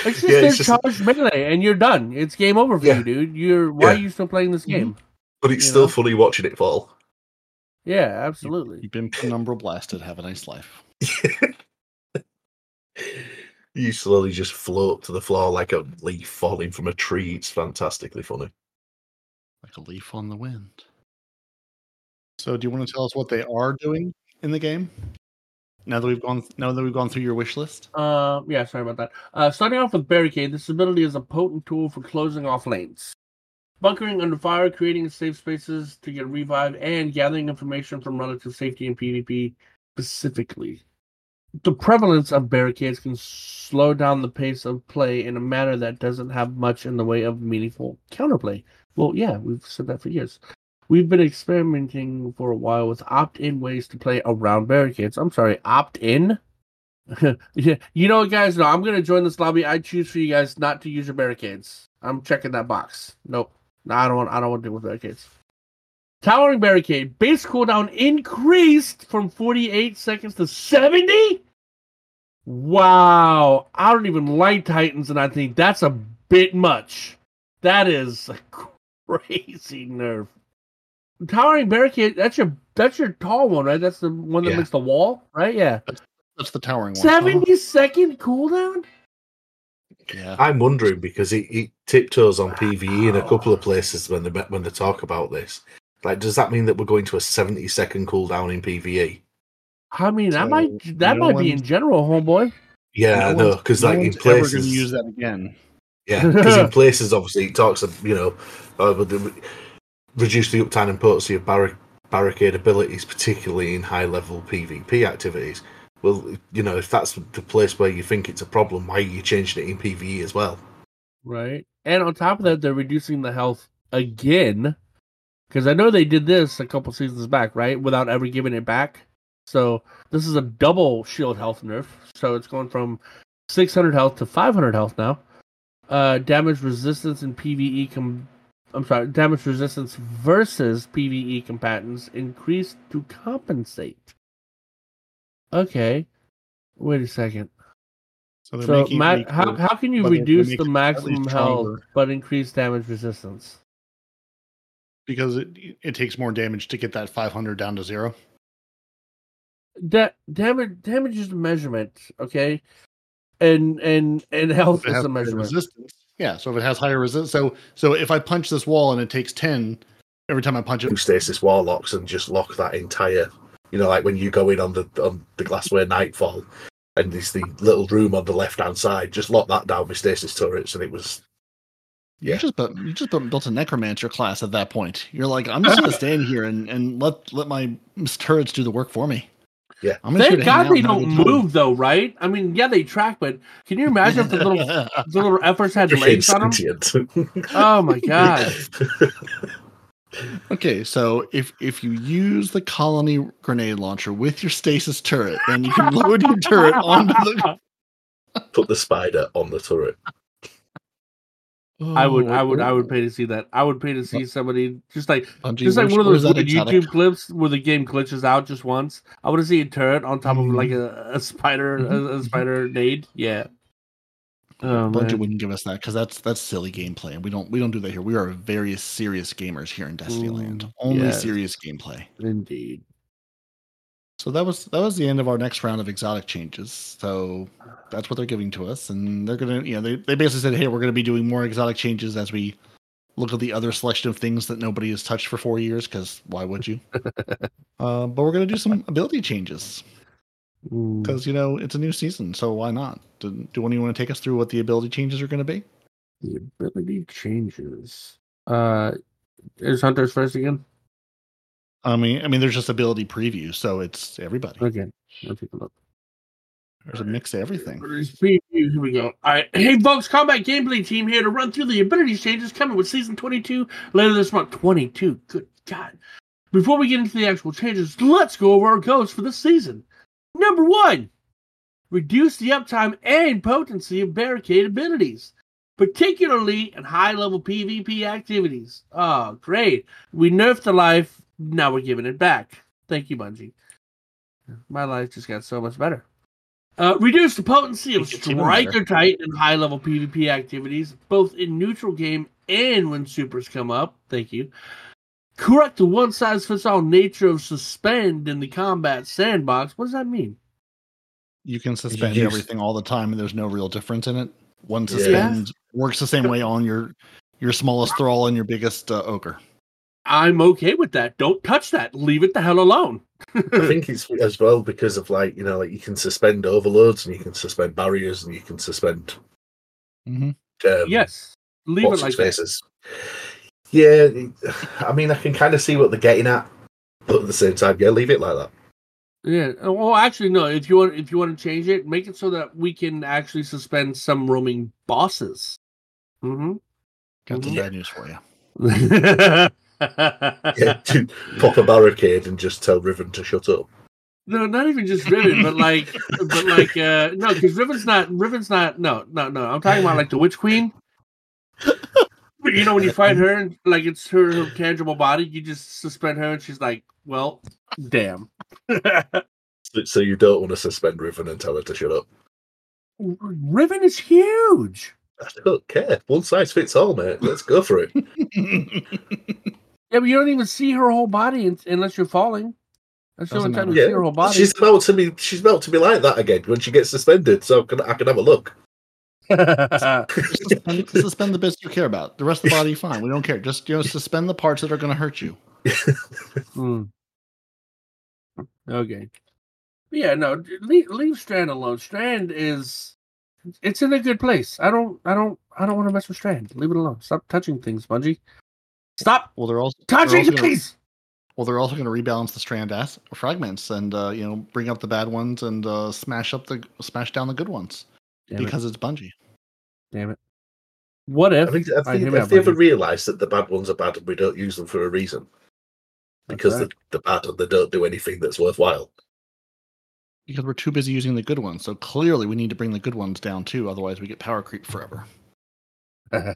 It's just Yeah, just- charged melee, and you're done. It's game over for Yeah. you, dude. You're why Yeah. are you still playing this mm-hmm. game? but it's you still know? funny watching it fall. Yeah, absolutely. You've been penumbra blasted. Have a nice life. you slowly just float to the floor like a leaf falling from a tree. It's fantastically funny. Like a leaf on the wind. So, do you want to tell us what they are doing in the game? Now that we've gone, now that we've gone through your wish list. Uh, yeah, sorry about that. Uh, starting off with barricade, this ability is a potent tool for closing off lanes, bunkering under fire, creating safe spaces to get revived, and gathering information from relative safety in PvP specifically. The prevalence of barricades can slow down the pace of play in a manner that doesn't have much in the way of meaningful counterplay. Well, yeah, we've said that for years. We've been experimenting for a while with opt-in ways to play around barricades. I'm sorry, opt-in. yeah, you know, guys. No, I'm gonna join this lobby. I choose for you guys not to use your barricades. I'm checking that box. Nope. No, I don't want. I don't want to deal with barricades. Towering barricade base cooldown increased from 48 seconds to 70. Wow, I don't even like Titans, and I think that's a bit much. That is a crazy nerf. Towering barricade. That's your. That's your tall one, right? That's the one that Yeah. makes the wall, right? Yeah. That's the towering one. Uh-huh. 70 second cooldown? Yeah. I'm wondering because it, it tiptoes on PVE in a couple of places when they when they talk about this. Like, does that mean that we're going to a 70 second cooldown in PVE? I mean, that So, might that no might be in general, homeboy. Yeah, I No know because no like in one's going places, to use that again. yeah, because in places obviously it talks of you know uh, with the, reduce the uptime and potency of barri- barricade abilities, particularly in high level PvP activities. Well, you know, if that's the place where you think it's a problem, why are you changing it in PVE as well? Right. And on top of that, they're reducing the health again. Because I know they did this a couple seasons back, right? Without ever giving it back. So this is a double shield health nerf. So it's going from 600 health to 500 health now. Uh, damage resistance in PVE com- I'm sorry, damage resistance versus PVE combatants increased to compensate. Okay. Wait a second. So they're So, ma- how, how can you but they're- they're reduce the maximum health but increase damage resistance? because it it takes more damage to get that 500 down to zero. Da- damage damage is a measurement, okay? And and and health If it is has a measurement. resistance, yeah. So if it has higher resistance, so so if I punch this wall and it takes 10 every time I punch do it, stasis warlocks and just lock that entire you know like when you go in on the on the Glassway nightfall and there's the little room on the left hand side just lock that down with stasis turrets and it was you yeah. just built, you just built, built a necromancer class at that point. You're like, I'm just gonna stand here and and let let my turrets do the work for me. Yeah. I'm Thank God they and have a don't good time. move though, right? I mean, yeah, they track, but can you imagine if the little the little efforts had became legs on them? sentient. Oh my god! Okay, so if if you use the colony grenade launcher with your stasis turret, then you can load your turret onto the. Put the spider on the turret. I would, I would, I Oh, would pay to see that. I would pay to see somebody just like Bungie, just like one of those that weird exotic? YouTube clips where the game glitches out just once. I want to see a turret on top of Mm. like a, a spider, a, a spider nade. Yeah. Oh, Bungie man. wouldn't give us that because that's that's silly gameplay, and we don't we don't do that here. We are very serious gamers here in Destiny Land. Mm, Only yes. serious gameplay. Indeed. So that was that was the end of our next round of exotic changes. So that's what they're giving to us, and they're gonna you know they they basically said, hey, we're gonna be doing more exotic changes as we look at the other selection of things that nobody has touched for four years. Because why would you? uh, but we're gonna do some ability changes. Because you know it's a new season, so why not? Do, do one of you want to take us through what the ability changes are going to be? The ability changes. Uh, is Hunters first again? I mean, I mean, there's just ability preview, so it's everybody. Okay, I'll take a look. There's a mix of everything. Here we go. All right, hey folks, Combat Gameplay Team here to run through the ability changes coming with Season 22 later this month. 22, good God. Before we get into the actual changes, let's go over our goals for this season. Number one, reduce the uptime and potency of barricade abilities, particularly in high level PvP activities. Oh, great. We nerfed the life, now we're giving it back. Thank you, Bungie. My life just got so much better. Uh, reduce the potency of striker titan and high level PvP activities, both in neutral game and when supers come up. Thank you. Correct the one size fits all nature of suspend in the combat sandbox. What does that mean? You can suspend use- everything all the time, and there's no real difference in it. One Yeah. suspend works the same way on your your smallest thrall and your biggest uh, ogre. I'm okay with that. Don't touch that. Leave it the hell alone. I think it's as well because of like you know like you can suspend overloads and you can suspend barriers and you can suspend Mm-hmm. um, yes. Leave it like its that. Faces. Yeah, I mean I can kind of see what they're getting at, but at the same time, yeah, leave it like that. Yeah. Well, actually, no. If you want, if you want to change it, make it so that we can actually suspend some roaming bosses. Mm-hmm. Got some Yeah. bad news for you. Yeah, to pop a barricade and just tell Riven to shut up. No, not even just Riven, but like, but like, uh no, because Riven's not, Riven's not, no, no, no. I'm talking about like the Witch Queen. You know, when you find her, and like it's her, her tangible body, you just suspend her, and she's like, "Well, damn." So- So you don't want to suspend Riven and tell her to shut up. Riven is huge. I don't care. One size fits all, mate. Let's go for it. Yeah, but you don't even see her whole body unless you're falling. That's the Doesn't only time you matter. see her whole body. She's about to be. She's about to be like that again when she gets suspended. So can, I can have a look. Suspend, suspend the bits you care about. The rest of the body, fine. We don't care. Just you know, suspend the parts that are going to hurt you. Hmm. Okay. Yeah, no, leave, leave Strand alone. Strand is it's in a good place. I don't I don't I don't want to mess with Strand. Leave it alone. Stop touching things, Bungie. Stop Well, they're also they're touching also gonna- things. Well, they're also going to rebalance the strand ass fragments and uh, you know bring up the bad ones and uh, smash up the smash down the good ones Damn it. because it's Bungie. Damn it. What if I think have, I they, hear me they ever Bungie. realised that the bad ones are bad and we don't use them for a reason? Because right. they're, they're bad and they don't do anything that's worthwhile. Because we're too busy using the good ones. So clearly, we need to bring the good ones down too. Otherwise, we get power creep forever.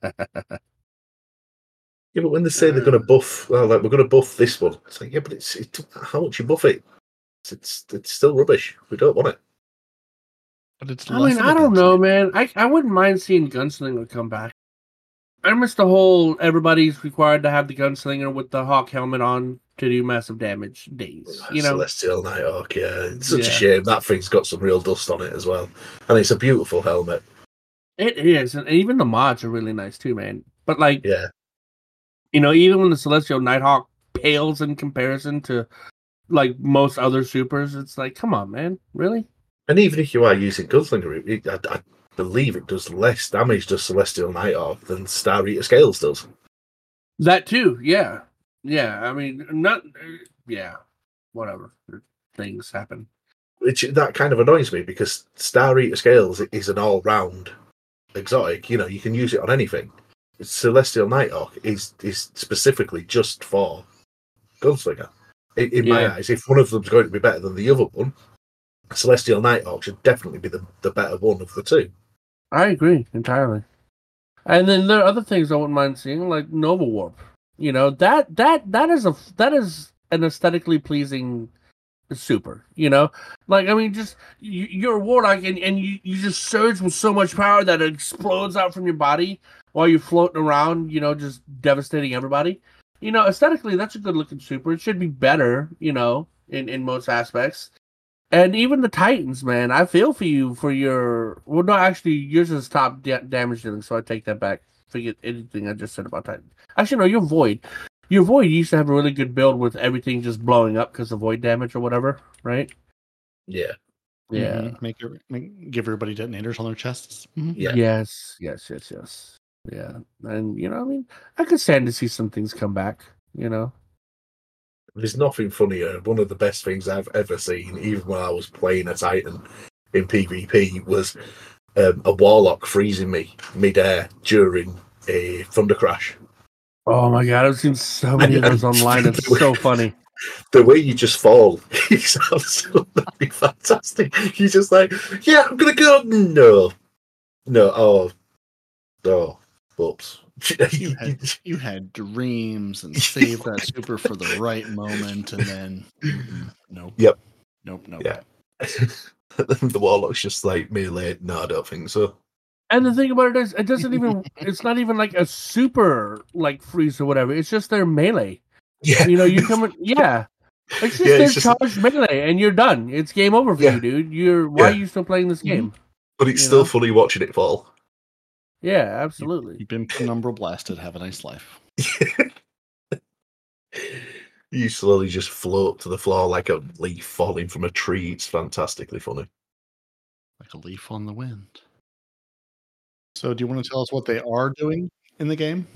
Yeah, but when they say they're going to uh. buff, well, like we're going to buff this one, it's like yeah, but it's it, how much you buff it? It's, it's it's still rubbish. We don't want it. But it's. I mean, I don't know, man. I I wouldn't mind seeing Gunslinger come back. I miss the whole everybody's required to have the Gunslinger with the hawk helmet on to do massive damage days. You know, Celestial Nighthawk. Yeah, it's such Yeah. a shame that thing's got some real dust on it as well, and it's a beautiful helmet. it is, and even the mods are really nice too, man. But like, Yeah, you know, even when the Celestial Nighthawk pales in comparison to like most other supers, it's like, come on, man, really? And even if you are using Gunslinger, it, I, I believe it does less damage to Celestial Night Nighthawk than Star Eater Scales does. That too, yeah, yeah. I mean, not, yeah, whatever. Things happen. which that kind of annoys me because Star Eater Scales is an all-round exotic. You know, you can use it on anything. Celestial Nighthawk is is specifically just for Gunslinger. In, in my eyes, if one of them's going to be better than the other one, Celestial Nighthawk should definitely be the, the better one of the two. I agree entirely. And then there are other things I wouldn't mind seeing, like Nova Warp. You know that that that is a that is an aesthetically pleasing super. You know, like I mean, just you, you're a warlock and and you, you just surge with so much power that it explodes out from your body while you're floating around. You know, just devastating everybody. You know, aesthetically, that's a good looking super. It should be better. You know, in in most aspects. And even the Titans, man, I feel for you for your. Well, no, actually, yours is top da- damage dealing, so I take that back. Forget anything I just said about Titans. Actually, no, your Void. Your Void used to have a really good build with everything just blowing up because of Void damage or whatever, right? Yeah, Yeah. Mhm. Make, every- make give everybody detonators on their chests. Mhm. yeah. Yes, yes, yes, yes. Yeah. And, you know, I mean, I could stand to see some things come back, you know? There's nothing funnier. One of the best things I've ever seen, even when I was playing a Titan in PvP, was um, a Warlock freezing me midair during a Thunder Crash. Oh my god, I've seen so many of those online. It's so funny. the way you just fall is absolutely fantastic. You're just like, yeah, I'm gonna go. No, no, oh, oh, whoops. You had you had dreams and saved that super for the right moment, and then mhm, nope. Yep. Nope. Nope. Yeah. the warlock's just like melee. No, I don't think so. And the thing about it is, it doesn't even. it's not even like a super like freeze or whatever. It's just their melee. Yeah, You know, you come in. Yeah. It's just Yeah, their it's just- charged melee, and you're done. It's game over for Yeah. you, dude. You're why Yeah. are you still playing this game? but it's you still know? funny watching it fall. Yeah, absolutely. You've been penumbral blasted. Have a nice life. you slowly just float to the floor like a leaf falling from a tree. It's fantastically funny. Like a leaf on the wind. So, do you want to tell us what they are doing in the game?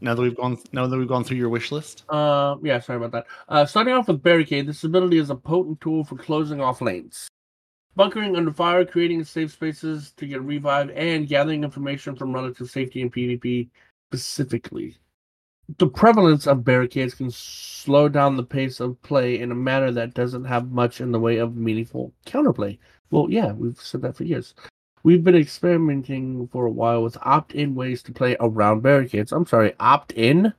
Now that we've gone, now that we've gone through your wish list. Uh, yeah, sorry about that. Uh, starting off with barricade, this ability is a potent tool for closing off lanes, bunkering under fire, creating safe spaces to get revived, and gathering information from relative safety in PvP specifically. The prevalence of barricades can slow down the pace of play in a manner that doesn't have much in the way of meaningful counterplay. Well, yeah, we've said that for years. We've been experimenting for a while with opt-in ways to play around barricades. I'm sorry, opt-in.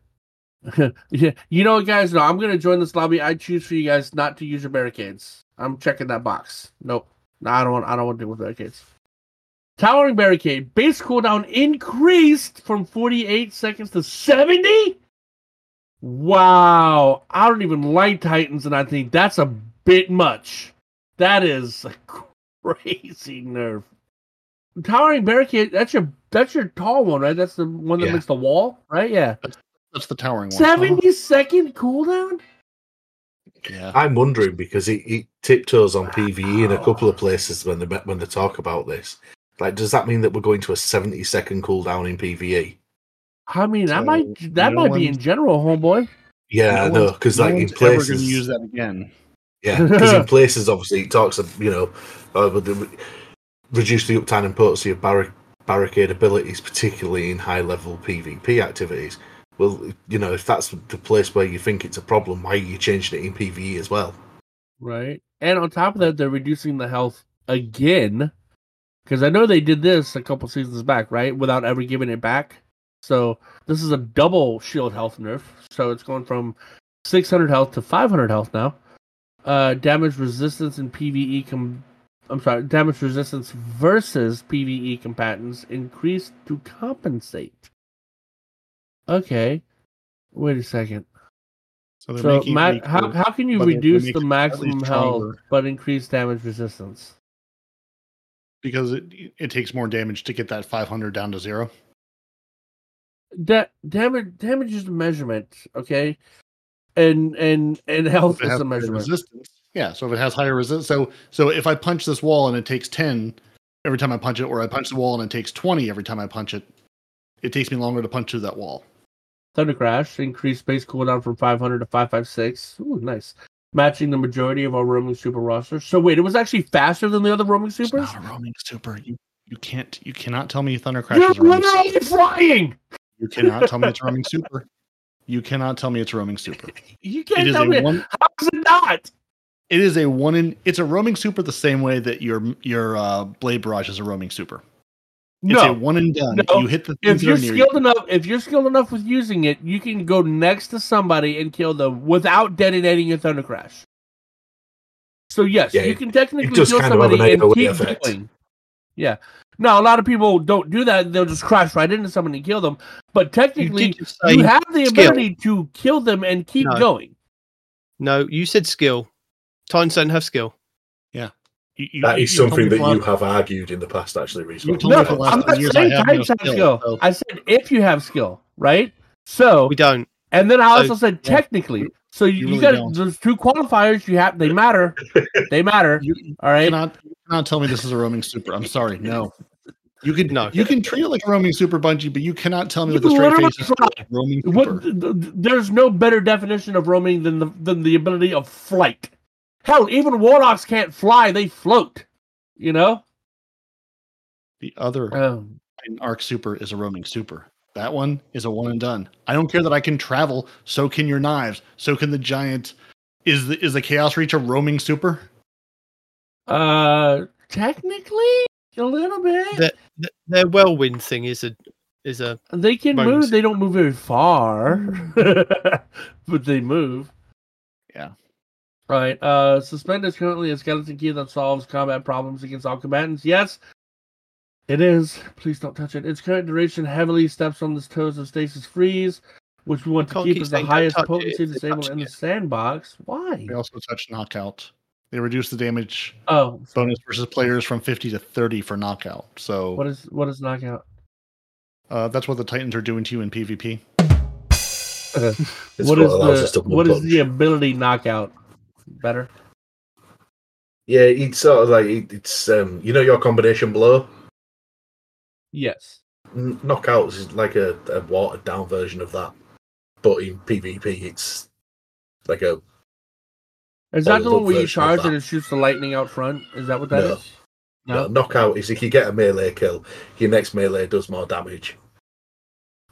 yeah, you know what, guys? No, I'm gonna join this lobby. I choose for you guys not to use your barricades. I'm checking that box. Nope, no, I don't want. I don't want to deal with barricades. Towering barricade base cooldown increased from 48 seconds to 70. Wow, I don't even like Titans, and I think that's a bit much. That is a crazy nerf. Towering barricade. That's your that's your tall one, right? That's the one that Yeah. makes the wall, right? Yeah. That's the towering one. 70 uh-huh. second cooldown? Yeah. I'm wondering because it, it tiptoes on PVE in a couple of places when they when they talk about this. Like, does that mean that we're going to a 70 second cooldown in PVE? I mean, that So, might that no might be in general, homeboy. Yeah, I No know because no like in one's ever going places, to use that again. Yeah, because in places, obviously, it talks of, you know, uh, the, reduce the uptime and potency of barri- barricade abilities, particularly in high level PvP activities. Well, you know, if that's the place where you think it's a problem, why are you changing it in PvE as well? Right. And on top of that, they're reducing the health again. Because I know they did this a couple seasons back, right? Without ever giving it back. So this is a double shield health nerf. So it's going from 600 health to 500 health now. Uh, damage resistance in PVE com- I'm sorry, damage resistance versus PVE combatants increased to compensate. Okay. Wait a second. So So, Matt, how, how can you reduce the it at least maximum health but increase damage resistance? because it it takes more damage to get that 500 down to zero. Da- damage damage is a measurement, okay? And and and health is a measurement. resistance. Yeah, so if it has higher resistance, so so if I punch this wall and it takes 10 every time I punch it, or I punch the wall and it takes 20 every time I punch it, it takes me longer to punch through that wall. Thunder Crash increased base cooldown from 500 to 556. Ooh, nice. Matching the majority of our roaming super roster. So wait, it was actually faster than the other roaming It's not a roaming super. You you can't you cannot tell me Thunder Crash You're is roaming super. literally flying. You cannot tell me it's roaming super. You cannot tell me it's roaming super. You It can't is tell me one. how is it not? It is a one in. It's a roaming super the same way that your your uh, blade barrage is a roaming super. It's a No. one and done. No. You hit the If you're near skilled you. enough, if you're skilled enough with using it, you can go next to somebody and kill them without detonating your thunder crash. So yes, Yeah, you it- can technically kill kind of somebody an and keep effect. going. Yeah. Now a lot of people don't do that; they'll just crash right into somebody and kill them. But technically, did just say you have the skill. ability to kill them and keep No. going. No, you said skill. Titans don't have skill. You- you- That is something that you have argued in the past, actually, recently. No, me for the last I'm not years I saying have no have skill, skill. so- I said if you have skill, right? So We don't. And then I also So- said technically. So you, You you, got don't. those two qualifiers. You have they matter. they matter. You All right. cannot, you cannot tell me this is a roaming super. I'm sorry. No. You can No. You can treat it like a roaming super Bungie, but you cannot tell me You with a straight face this is a roaming super. What? th- th- There's no better definition of roaming than the than the ability of flight. Hell, even warlocks can't fly; they float. You know. The other Um, Arc Super is a roaming super. That one is a one and done. I don't care that I can travel. So can your knives. So can the giant. Is the is the Chaos Reach a roaming super? uh, technically, a little bit. That th- their whirlwind thing is a is a they can roaming move. They don't move very far, but they move. Yeah. All right. Uh, suspend is currently a skeleton key that solves combat problems against all combatants. Yes, it is. Please don't touch it. Its current duration heavily steps on the toes of stasis freeze, which we want to keep keep as the highest touch it potency if disabled in the it. sandbox. Why? They also touch knockout. They reduce the damage Oh, bonus versus players from 50 to 30 for knockout. So what is what is knockout? uh, that's what the Titans are doing to you in PvP. It's what what is the to what is one the ability knockout? Better. Yeah, it's sort of like it's um, you know your combination blow. Yes. Knockouts is like a, a watered down version of that, but in PvP it's like a Is that the one where you charge and it shoots the lightning out front? Is that what that is? No. No. no, knockout is if you get a melee kill, your next melee does more damage.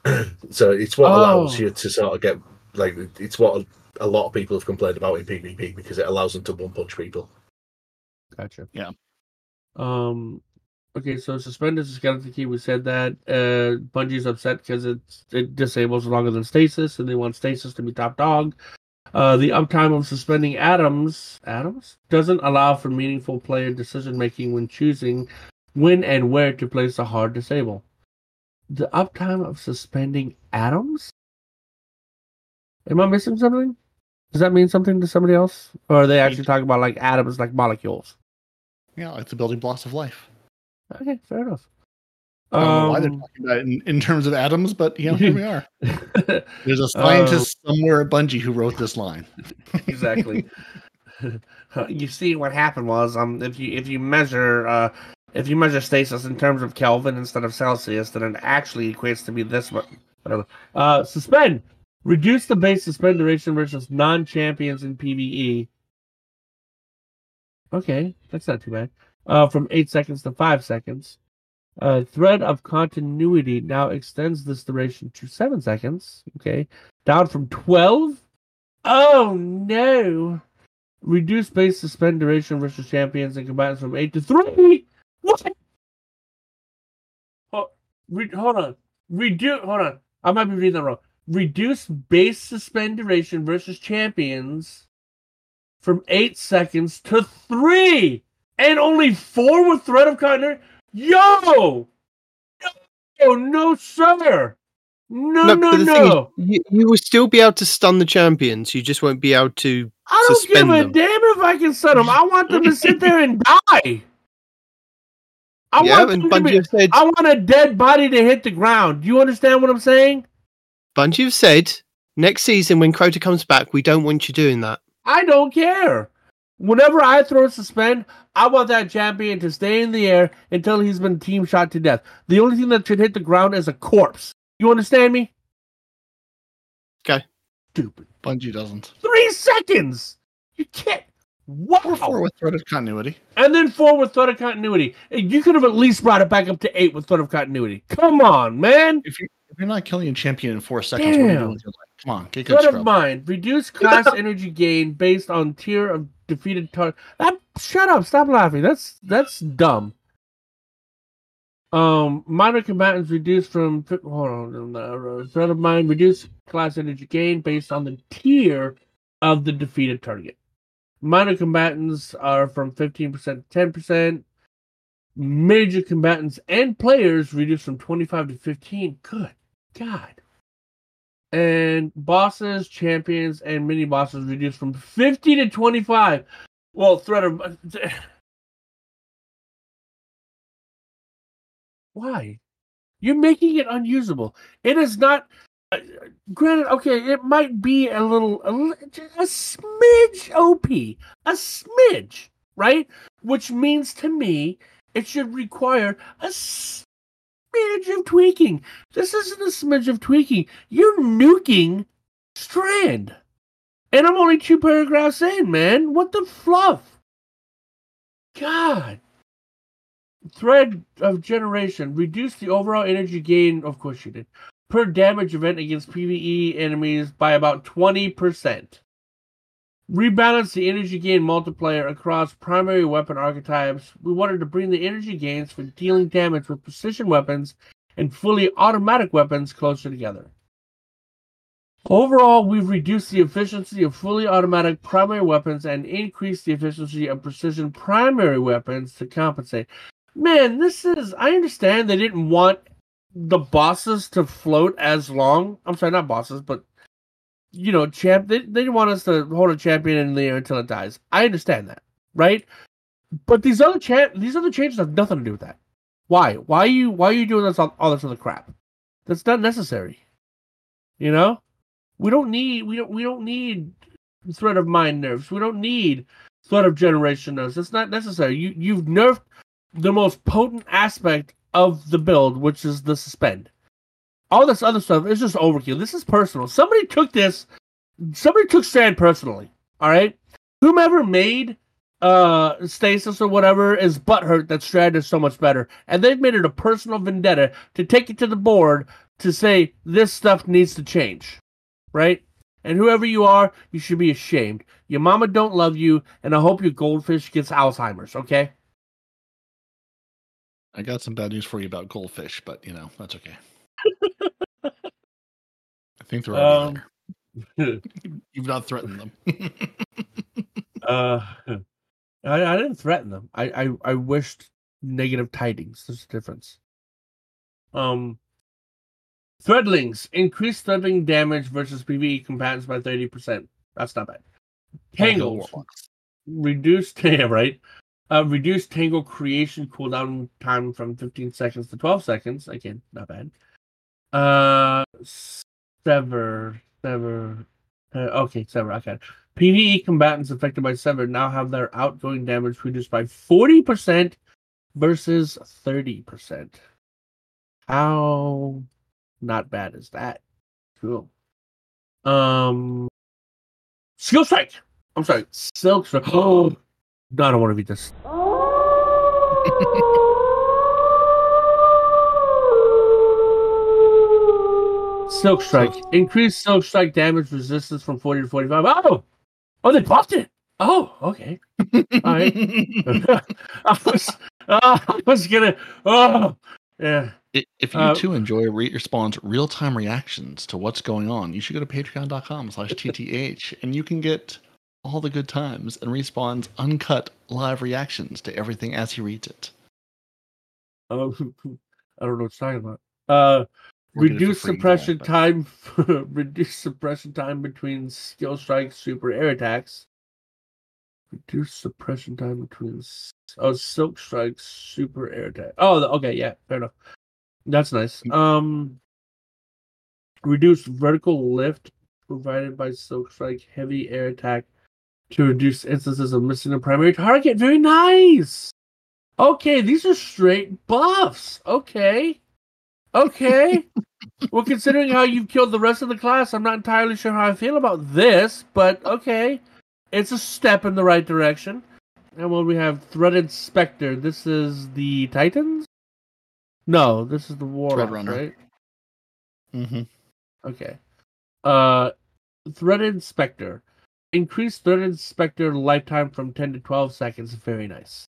so it's what allows Oh. you to sort of get like it's what a lot of people have complained about in PvP because it allows them to one punch people. Gotcha. Yeah. Um. Okay, so suspend is a the key. We said that. Uh, Bungie's upset because it it disables longer than stasis, and they want stasis to be top dog. Uh, the uptime of suspending atoms atoms doesn't allow for meaningful player decision making when choosing when and where to place a hard disable. The uptime of suspending atoms. Am I missing something? Does that mean something to somebody else, or are they actually talking about like atoms, like molecules? Yeah, like the building blocks of life. Okay, fair enough. I don't know why they're Um, talking about it in, in terms of atoms, but you know, here we are. There's a scientist somewhere at Bungie who wrote this line. exactly. you see, what happened was, um, if you if you measure uh, if you measure stasis in terms of Kelvin instead of Celsius, then it actually equates to be this much. Whatever. Uh, suspend. Reduce the base suspend duration versus non-champions in PVE. Okay, that's not too bad. Uh, from eight seconds to five seconds. Uh, thread of continuity now extends this duration to seven seconds. Okay, down from twelve. Oh no! Reduce base suspend duration versus champions and combatants from eight to three. What? Re- hold on. Reduce. Hold on. I might be reading that wrong. Reduce base suspend duration versus champions from eight seconds to three, and only four with thread of continuity. Yo! No, no, sir. No, no, but no. is, you, you will still be able to stun the champions. You just won't be able to. I don't give a them. damn if I can set them. I want them to sit there and die. I yeah, want them to be, said. I want a dead body to hit the ground. Do you understand what I'm saying? Bungie have said next season when Crota comes back, we don't want you doing that. I don't care. Whenever I throw a suspend, I want that champion to stay in the air until he's been team shot to death. The only thing that should hit the ground is a corpse. You understand me? Okay. Stupid. Bungie doesn't. Three seconds. You can't. Wow. Or four with thread of continuity. And then four with thread of continuity. You could have at least brought it back up to eight with thread of continuity. Come on, man. If, you, if you're not killing a champion in four seconds, what are you Damn. doing with your life? Come on, get good Thread of mind. Reduce class energy gain based on tier of defeated target. Shut up. Stop laughing. That's that's dumb. Um, minor combatants reduced from hold on. Thread of mind reduce class energy gain based on the tier of the defeated target. Minor combatants are from 15% to 10%. Major combatants and players reduced from 25 to 15. Good God. And bosses, champions, and mini bosses reduced from 50 to 25. Well, threat of. Why? You're making it unusable. It is not. Uh, granted, okay, it might be a little, a, a smidge OP, a smidge, right? Which means to me, it should require a smidge of tweaking. This isn't a smidge of tweaking. You're nuking Strand. And I'm only two paragraphs in, man. What the fluff? God. Thread of generation. Reduce the overall energy gain, of course you did, per damage event against PvE enemies by about 20%. Rebalance the energy gain multiplier across primary weapon archetypes. We wanted to bring the energy gains for dealing damage with precision weapons and fully automatic weapons closer together. Overall, we've reduced the efficiency of fully automatic primary weapons and increased the efficiency of precision primary weapons to compensate. Man, this is. I understand they didn't want the bosses to float as long. I'm sorry, not bosses, but you know, champ. They, they want us to hold a champion in the air until it dies. I understand that, right? But these other champ, these other changes have nothing to do with that. Why? Why are you? Why are you doing this all, all this other crap? That's not necessary. You know, we don't need. We don't. We don't need thread of mind nerfs. We don't need thread of generation nerfs. It's not necessary. You you've nerfed the most potent aspect of the build, which is the suspend. All this other stuff is just overkill. This is personal. Somebody took this. Somebody took Strand personally. All right. Whomever made uh stasis or whatever is butthurt that Strand is so much better, and they've made it a personal vendetta to take it to the board to say this stuff needs to change, right? And whoever you are, you should be ashamed. Your mama don't love you, and I hope your goldfish gets Alzheimer's. Okay. I got some bad news for you about goldfish, but you know that's okay. I think they're already Um, there. You've not threatened them. Uh, I, I didn't threaten them. I, I, I wished negative tidings. There's a difference. Um, threadlings increase threadling damage versus PvE combatants by thirty percent. That's not bad. Tangles reduced. Yeah, right. Uh, reduced tangle creation cooldown time from 15 seconds to 12 seconds. Again, not bad. Uh, sever, sever. Uh, okay, sever. Okay. PvE combatants affected by Sever now have their outgoing damage reduced by 40% versus 30%. How not bad is that? Cool. Um Skill Strike. I'm sorry, Silk Strike. Oh, no, I don't want to read this. Silk Strike. Increase Silk Strike damage resistance from 40 to 45. Oh! Oh, they buffed it. Oh, okay. All right. I was, uh, I was gonna. Oh, yeah. If you Uh, too enjoy Rate Your Spawn's real-time reactions to what's going on, you should go to patreon.com slash TTH and you can get all the good times and Respawn's uncut live reactions to everything as he reads it. Um, I don't know what you're talking about. Uh, We'll get it for reduce suppression time. reduce suppression time between skill strikes, super air attacks. Reduce suppression time between oh silk strikes, super air attack. Oh, okay, yeah, fair enough. That's nice. Um, reduce vertical lift provided by silk strike, heavy air attack to reduce instances of missing a primary target. Very nice. Okay, these are straight buffs. Okay. Okay. well, considering how you've killed the rest of the class, I'm not entirely sure how I feel about this, but okay. It's a step in the right direction. And well, we have Threaded Spectre. This is the Titans? No, this is the Warlock, Threadrunner. right? Mm-hmm. Okay. Uh Threaded Spectre. Increase Threaded Spectre lifetime from 10 to 12 seconds. Very nice.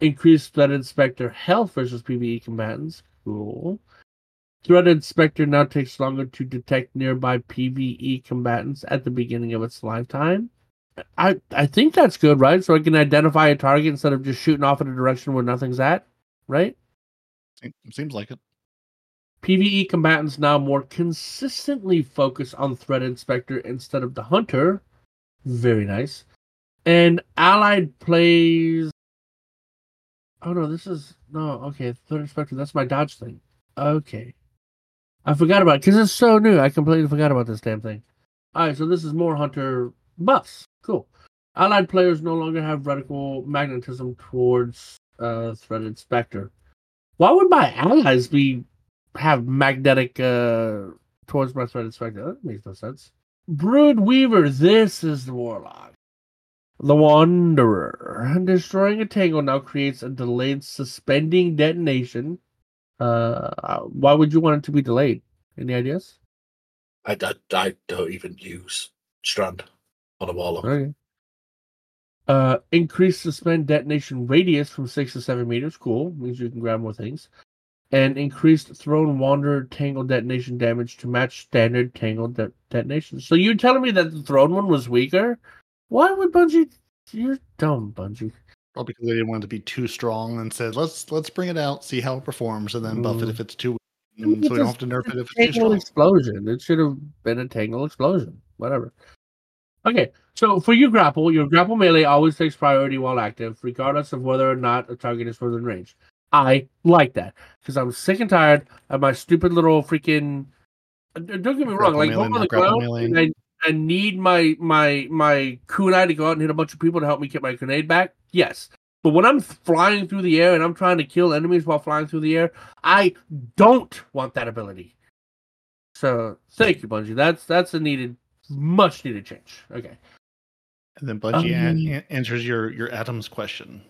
Increased Threaded Spectre health versus PvE combatants. Cool. Threaded Spectre now takes longer to detect nearby PvE combatants at the beginning of its lifetime. I I think that's good, right? So I can identify a target instead of just shooting off in a direction where nothing's at, right? Seems like it. PvE combatants now more consistently focus on Threaded Spectre instead of the Hunter. Very nice. And allied plays. Oh no, this is no okay. Threaded Spectre. That's my dodge thing. Okay, I forgot about it because it's so new. I completely forgot about this damn thing. All right, so this is more Hunter buffs. Cool. Allied players no longer have reticle magnetism towards uh, Threaded Spectre. Why would my allies be have magnetic uh towards my Threaded Spectre. That makes no sense. Brood Weaver, this is the warlock. The Wanderer. Destroying a tangle now creates a delayed suspending detonation. Uh why would you want it to be delayed? Any ideas? I, I, I don't even use strand on a warlock. Okay. Uh increase suspend detonation radius from six to seven meters. Cool. Means you can grab more things. And increased Throne Wanderer Tangle detonation damage to match standard Tangle de- detonation. So you're telling me that the Throne one was weaker? Why would Bungie? You're dumb, Bungie. Well, because they didn't want it to be too strong and said, let's let's bring it out, see how it performs, and then buff it Mm. if it's too weak. so we don't have to nerf it if it's too strong. explosion. It should have been a Tangle explosion. Whatever. Okay, so for your grapple, your grapple melee always takes priority while active, regardless of whether or not a target is within range. I like that because I'm sick and tired of my stupid little freaking. uh, Don't get me wrong, like I'm on the ground, I, I need my my my kunai to go out and hit a bunch of people to help me get my grenade back. Yes, but when I'm flying through the air and I'm trying to kill enemies while flying through the air, I don't want that ability. So thank you, Bungie. That's that's a needed, much needed change. Okay. And then Bungie Um, an- an- answers your your Adams question.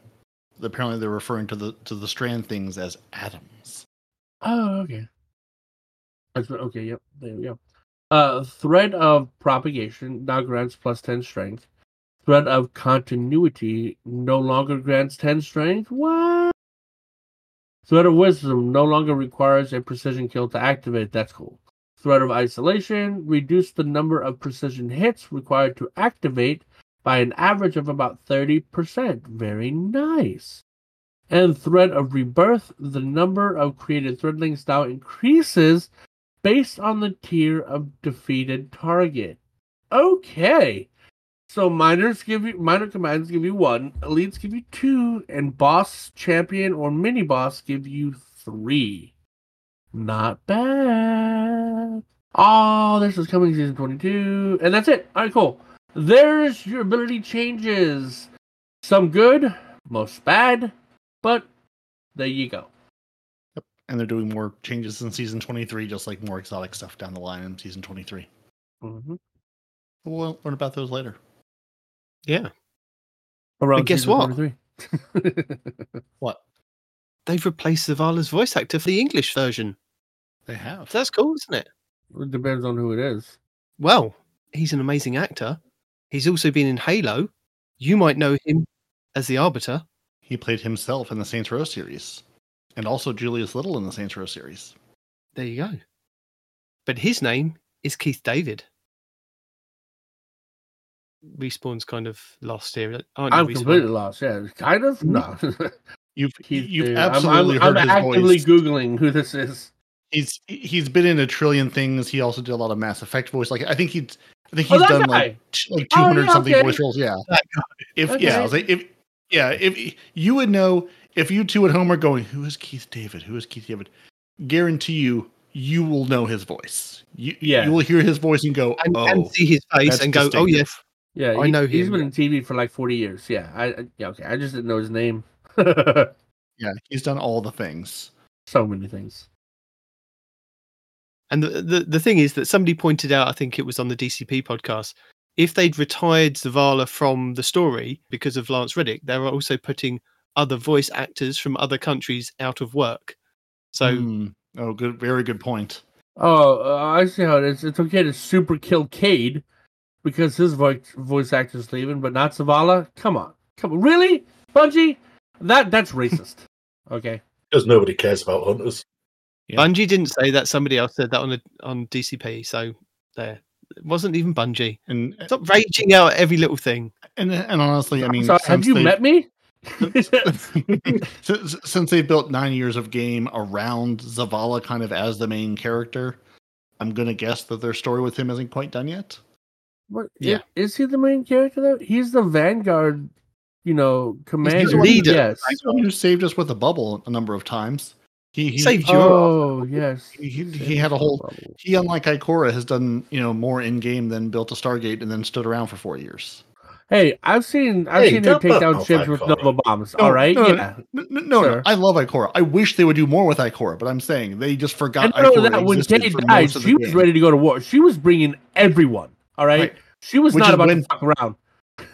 Apparently, they're referring to the to the strand things as atoms. Oh, okay. Okay. Yep. There we go. Uh, thread of propagation now grants plus ten strength. Thread of continuity no longer grants ten strength. What? Thread of wisdom no longer requires a precision kill to activate. That's cool. Thread of isolation reduce the number of precision hits required to activate by an average of about thirty percent. Very nice. And thread of rebirth, the number of created threadlings now increases based on the tier of defeated target. Okay. So minors give you minor commands give you one, elites give you two, and boss, champion, or mini boss give you three. Not bad. Oh, this is coming season 22. And that's it. Alright, cool. There's your ability changes. Some good, most bad, but there you go. Yep. And they're doing more changes in season 23, just like more exotic stuff down the line in season 23. Mm-hmm. We'll learn about those later. Yeah. Around guess what? What? They've replaced Zavala's voice actor for the English version. They have. That's cool, isn't it? it depends on who it is. Well, he's an amazing actor. He's also been in Halo. You might know him as the Arbiter. He played himself in the Saints Row series, and also Julius Little in the Saints Row series. There you go. But his name is Keith David. Respawn's kind of lost here. aren't I'm Respawn? completely lost. Yeah, kind of. Mm. No, You've He's- you've I'm- absolutely I'm, heard I'm his actively voice. googling who this is. He's he's been in a trillion things. He also did a lot of Mass Effect voice. Like I think he's I think Oh, he's that done guy! like like Oh, two hundred yeah, something okay. voice roles. Yeah. If Okay. yeah, I was like, if yeah, if you would know if you two at home are going, who is Keith David? Who is Keith David? Guarantee you, you will know his voice. You Yeah. you will hear his voice and go, And, oh, and see his face and go, oh, yes. Yeah, I he- know he's been in TV for like 40 years. Yeah, I I- yeah okay. I just didn't know his name. yeah, he's done all the things. so many things. And the, the, the thing is that somebody pointed out, I think it was on the DCP podcast, if they'd retired Zavala from the story because of Lance Reddick, they were also putting other voice actors from other countries out of work. So Hmm. oh, good, very good point. Oh, uh, I see how it is. It's okay to super kill Cayde because his voice voice actor's leaving, but not Zavala. Come on, come on, really, Bungie? That that's racist. Okay. Because nobody cares about hunters. Yeah. Bungie didn't say that. Somebody else said that on a, on DCP. So there, it wasn't even Bungie. And uh, Stop raging out at every little thing. and uh, and honestly, I mean, so have you they- met me? since, since they built nine years of game around Zavala kind of as the main character, I'm gonna guess that their story with him isn't quite done yet. What, Yeah. Is he the main character though? He's the Vanguard, you know, commander. the leader. Yes. He's the who saved us with a bubble a number of times. He, he Saved you. Oh yes. He, he, he had a whole. He, unlike Ikora, has done you know more in game than built a Stargate and then stood around for four years. Hey, I've seen I've Hey, seen him take down ships with Ikora. Nova bombs. No, all right, no, yeah. No, no, no, Sure. no, I love Ikora. I wish they would do more with Ikora, but I'm saying they just forgot And not Ikora that, when existed Cayde for died, most of the she was game. ready to go to war. She was bringing everyone. All right, Right. she was Which not about when- to fuck around.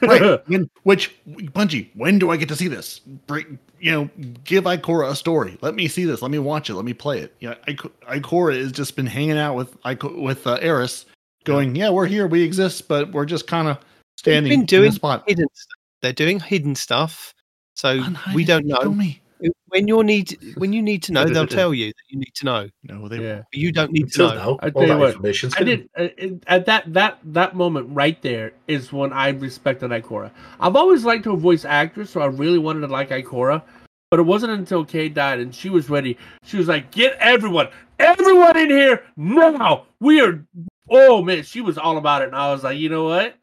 right. When, which Bungie? When do I get to see this? Bring, you know, give Ikora a story. Let me see this. Let me watch it. Let me play it. You know, Ik- Ikora has just been hanging out with with uh, Eris, going, "Yeah, we're here. We exist, but we're just kind of standing been in doing a spot." Hidden stuff. They're doing hidden stuff. So Unhide we don't know. me. When you need when you need to know, they'll tell you that you need to know. No, they Yeah. You don't need to know. now, I all tell you that what, information's I did uh, at that that that moment right there is when I respected Ikora. I've always liked her voice actress, so I really wanted to like Ikora. But it wasn't until Cayde died and she was ready. She was like, "Get everyone, everyone in here now! We are." Oh man, she was all about it, and I was like, "You know what?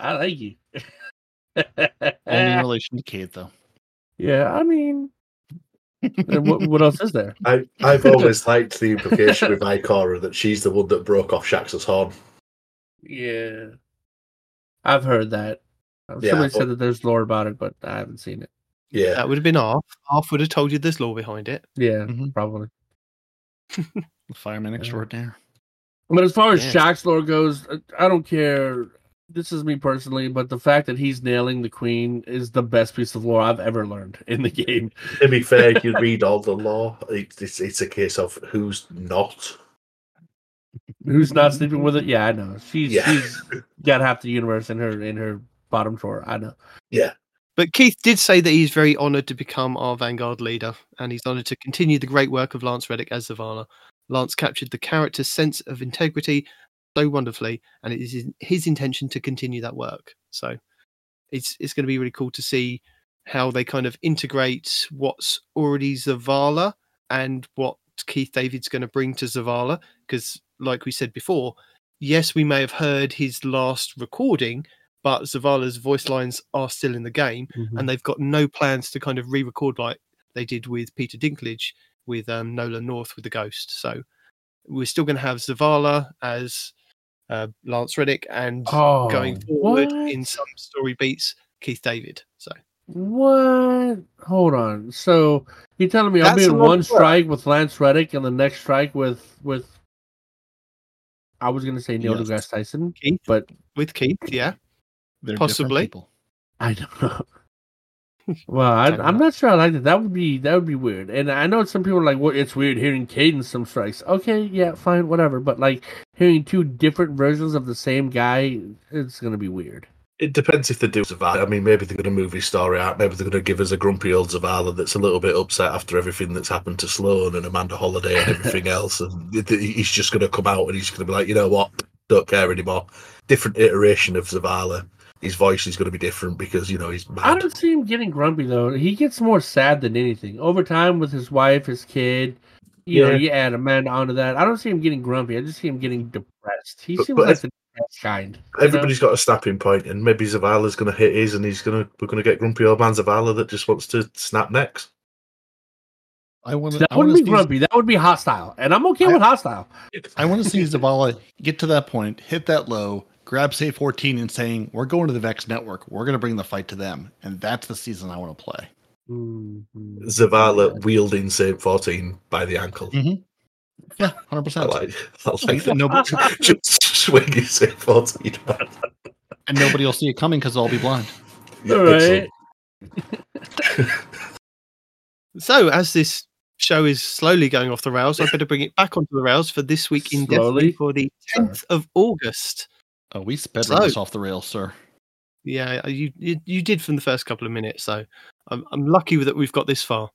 I like you." only in relation to Cayde though. yeah, I mean, and what, what else is there? I, I've always liked the implication with Ikora that she's the one that broke off Shaxx's horn. Yeah, I've heard that. Yeah, Somebody but- said that there's lore about it, but I haven't seen it. Yeah. That would have been half. Half would have told you there's lore behind it. Yeah, Mhm. probably. Fireman extraordinaire. But as far as Yeah. Shaxx's lore goes, I don't care. This is me personally, but the fact that he's nailing the queen is the best piece of lore I've ever learned in the game. To be fair, you read all the law. It's, it's, it's a case of who's not. Who's not sleeping with it? Yeah, I know. She's Yeah. she's got half the universe in her in her bottom drawer. I know. Yeah. But Keith did say that he's very honoured to become our Vanguard leader, and he's honoured to continue the great work of Lance Reddick as Zavala. Lance captured the character's sense of integrity so wonderfully, and it is his- intention to continue that work. So it's it's going to be really cool to see how they kind of integrate what's already Zavala and what Keith David's going to bring to Zavala. Because, like we said before, yes, we may have heard his last recording, but Zavala's voice lines are still in the game and they've got no plans to kind of re-record like they did with Peter Dinklage with um, Nolan North with the Ghost. So we're still going to have Zavala as uh, Lance Reddick, and Oh, going forward what? in some story beats Keith David. So What? Hold on. So you're telling me I'll be in one of strike with Lance Reddick and the next strike with with I was gonna say Neil Yes. deGrasse Tyson, Keith but with Keith, yeah, They're Possibly. I don't know. Well, I, I'm not sure I like that. That would be that would be weird. And I know some people are like, "Well, it's weird hearing cadence some strikes." Okay, yeah, fine, whatever. But like hearing two different versions of the same guy, it's gonna be weird. It depends if they do Zavala. I mean, maybe they're going to movie his story out. Maybe they're going to give us a grumpy old Zavala that's a little bit upset after everything that's happened to Sloan and Amanda Holliday and everything else. And he's just going to come out and he's going to be like, you know what? Don't care anymore. Different iteration of Zavala. His voice is going to be different because, you know, he's Mad. I don't see him getting grumpy though. He gets more sad than anything. Over time with his wife, his kid, you know, Yeah. you add Amanda onto that. I don't see him getting grumpy. I just see him getting depressed. He But- seems but like the depressed kind. you know? Everybody's got a snapping point, and maybe Zavala's going to hit his, and he's going to we're going to get grumpy old man Zavala that just wants to snap next. I want to. That I wouldn't be see. grumpy. That would be hostile, and I'm okay I- with hostile. I want to see Zavala get to that point, hit that low, grab Saint 14, and saying, "We're going to the Vex Network. We're going to bring the fight to them," and that's the season I want to play. Mhm. Zavala wielding Saint 14 by the ankle. Yeah, hundred I percent. like, I like that. Nobody, just swinging Saint 14. and nobody will see it coming because they'll all be blind. Yeah, All excellent. So, as this show is slowly going off the rails, I better bring it back onto the rails for this week in Slowly? Destiny for the 10th of August. Oh, we sped So- this off the rails, sir. Yeah, uh, you, you you did from the first couple of minutes, so I'm I'm lucky that we've got this far.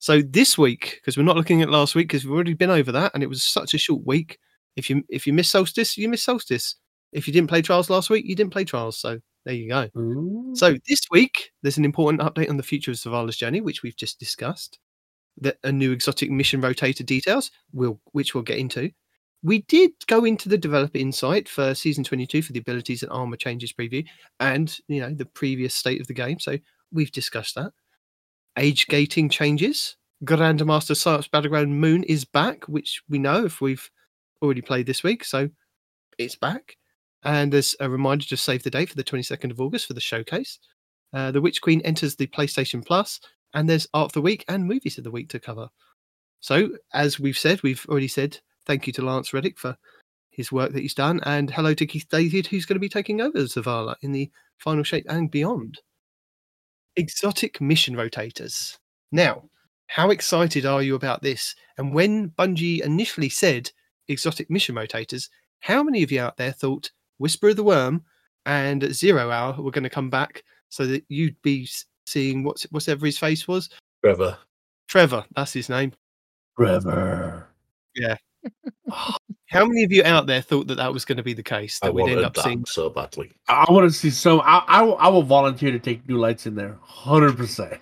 So this week, because we're not looking at last week, because we've already been over that, and it was such a short week. If you if you miss Solstice, you miss Solstice. If you didn't play Trials last week, you didn't play Trials. So there you go. Ooh. So this week, there's an important update on the future of Zavala's journey, which we've just discussed. The, a new exotic mission rotator details, will which we'll get into. We did go into the developer insight for season 22 for the abilities and armor changes preview, and you know the previous state of the game. So we've discussed that. Age gating changes. Grandmaster Science Battleground Moon is back, which we know if we've already played this week. So it's back. And there's a reminder to save the date for the 22nd of August for the showcase. Uh, the Witch Queen enters the PlayStation Plus, and there's Art of the Week and Movies of the Week to cover. So, as we've said, we've already said thank you to Lance Reddick for his work that he's done, and hello to Keith David, who's going to be taking over Zavala in the final shape and beyond. Exotic mission rotators. Now, how excited are you about this? And when Bungie initially said exotic mission rotators, how many of you out there thought Whisper of the Worm and Zero Hour were going to come back so that you'd be seeing what's whatever his face was? Trevor. Trevor, that's his name. Trevor. How many of you out there thought that that was going to be the case? I That we'd end up that seeing. so badly. I want to see some. I, I, will- I will volunteer to take new lights in there. 100%.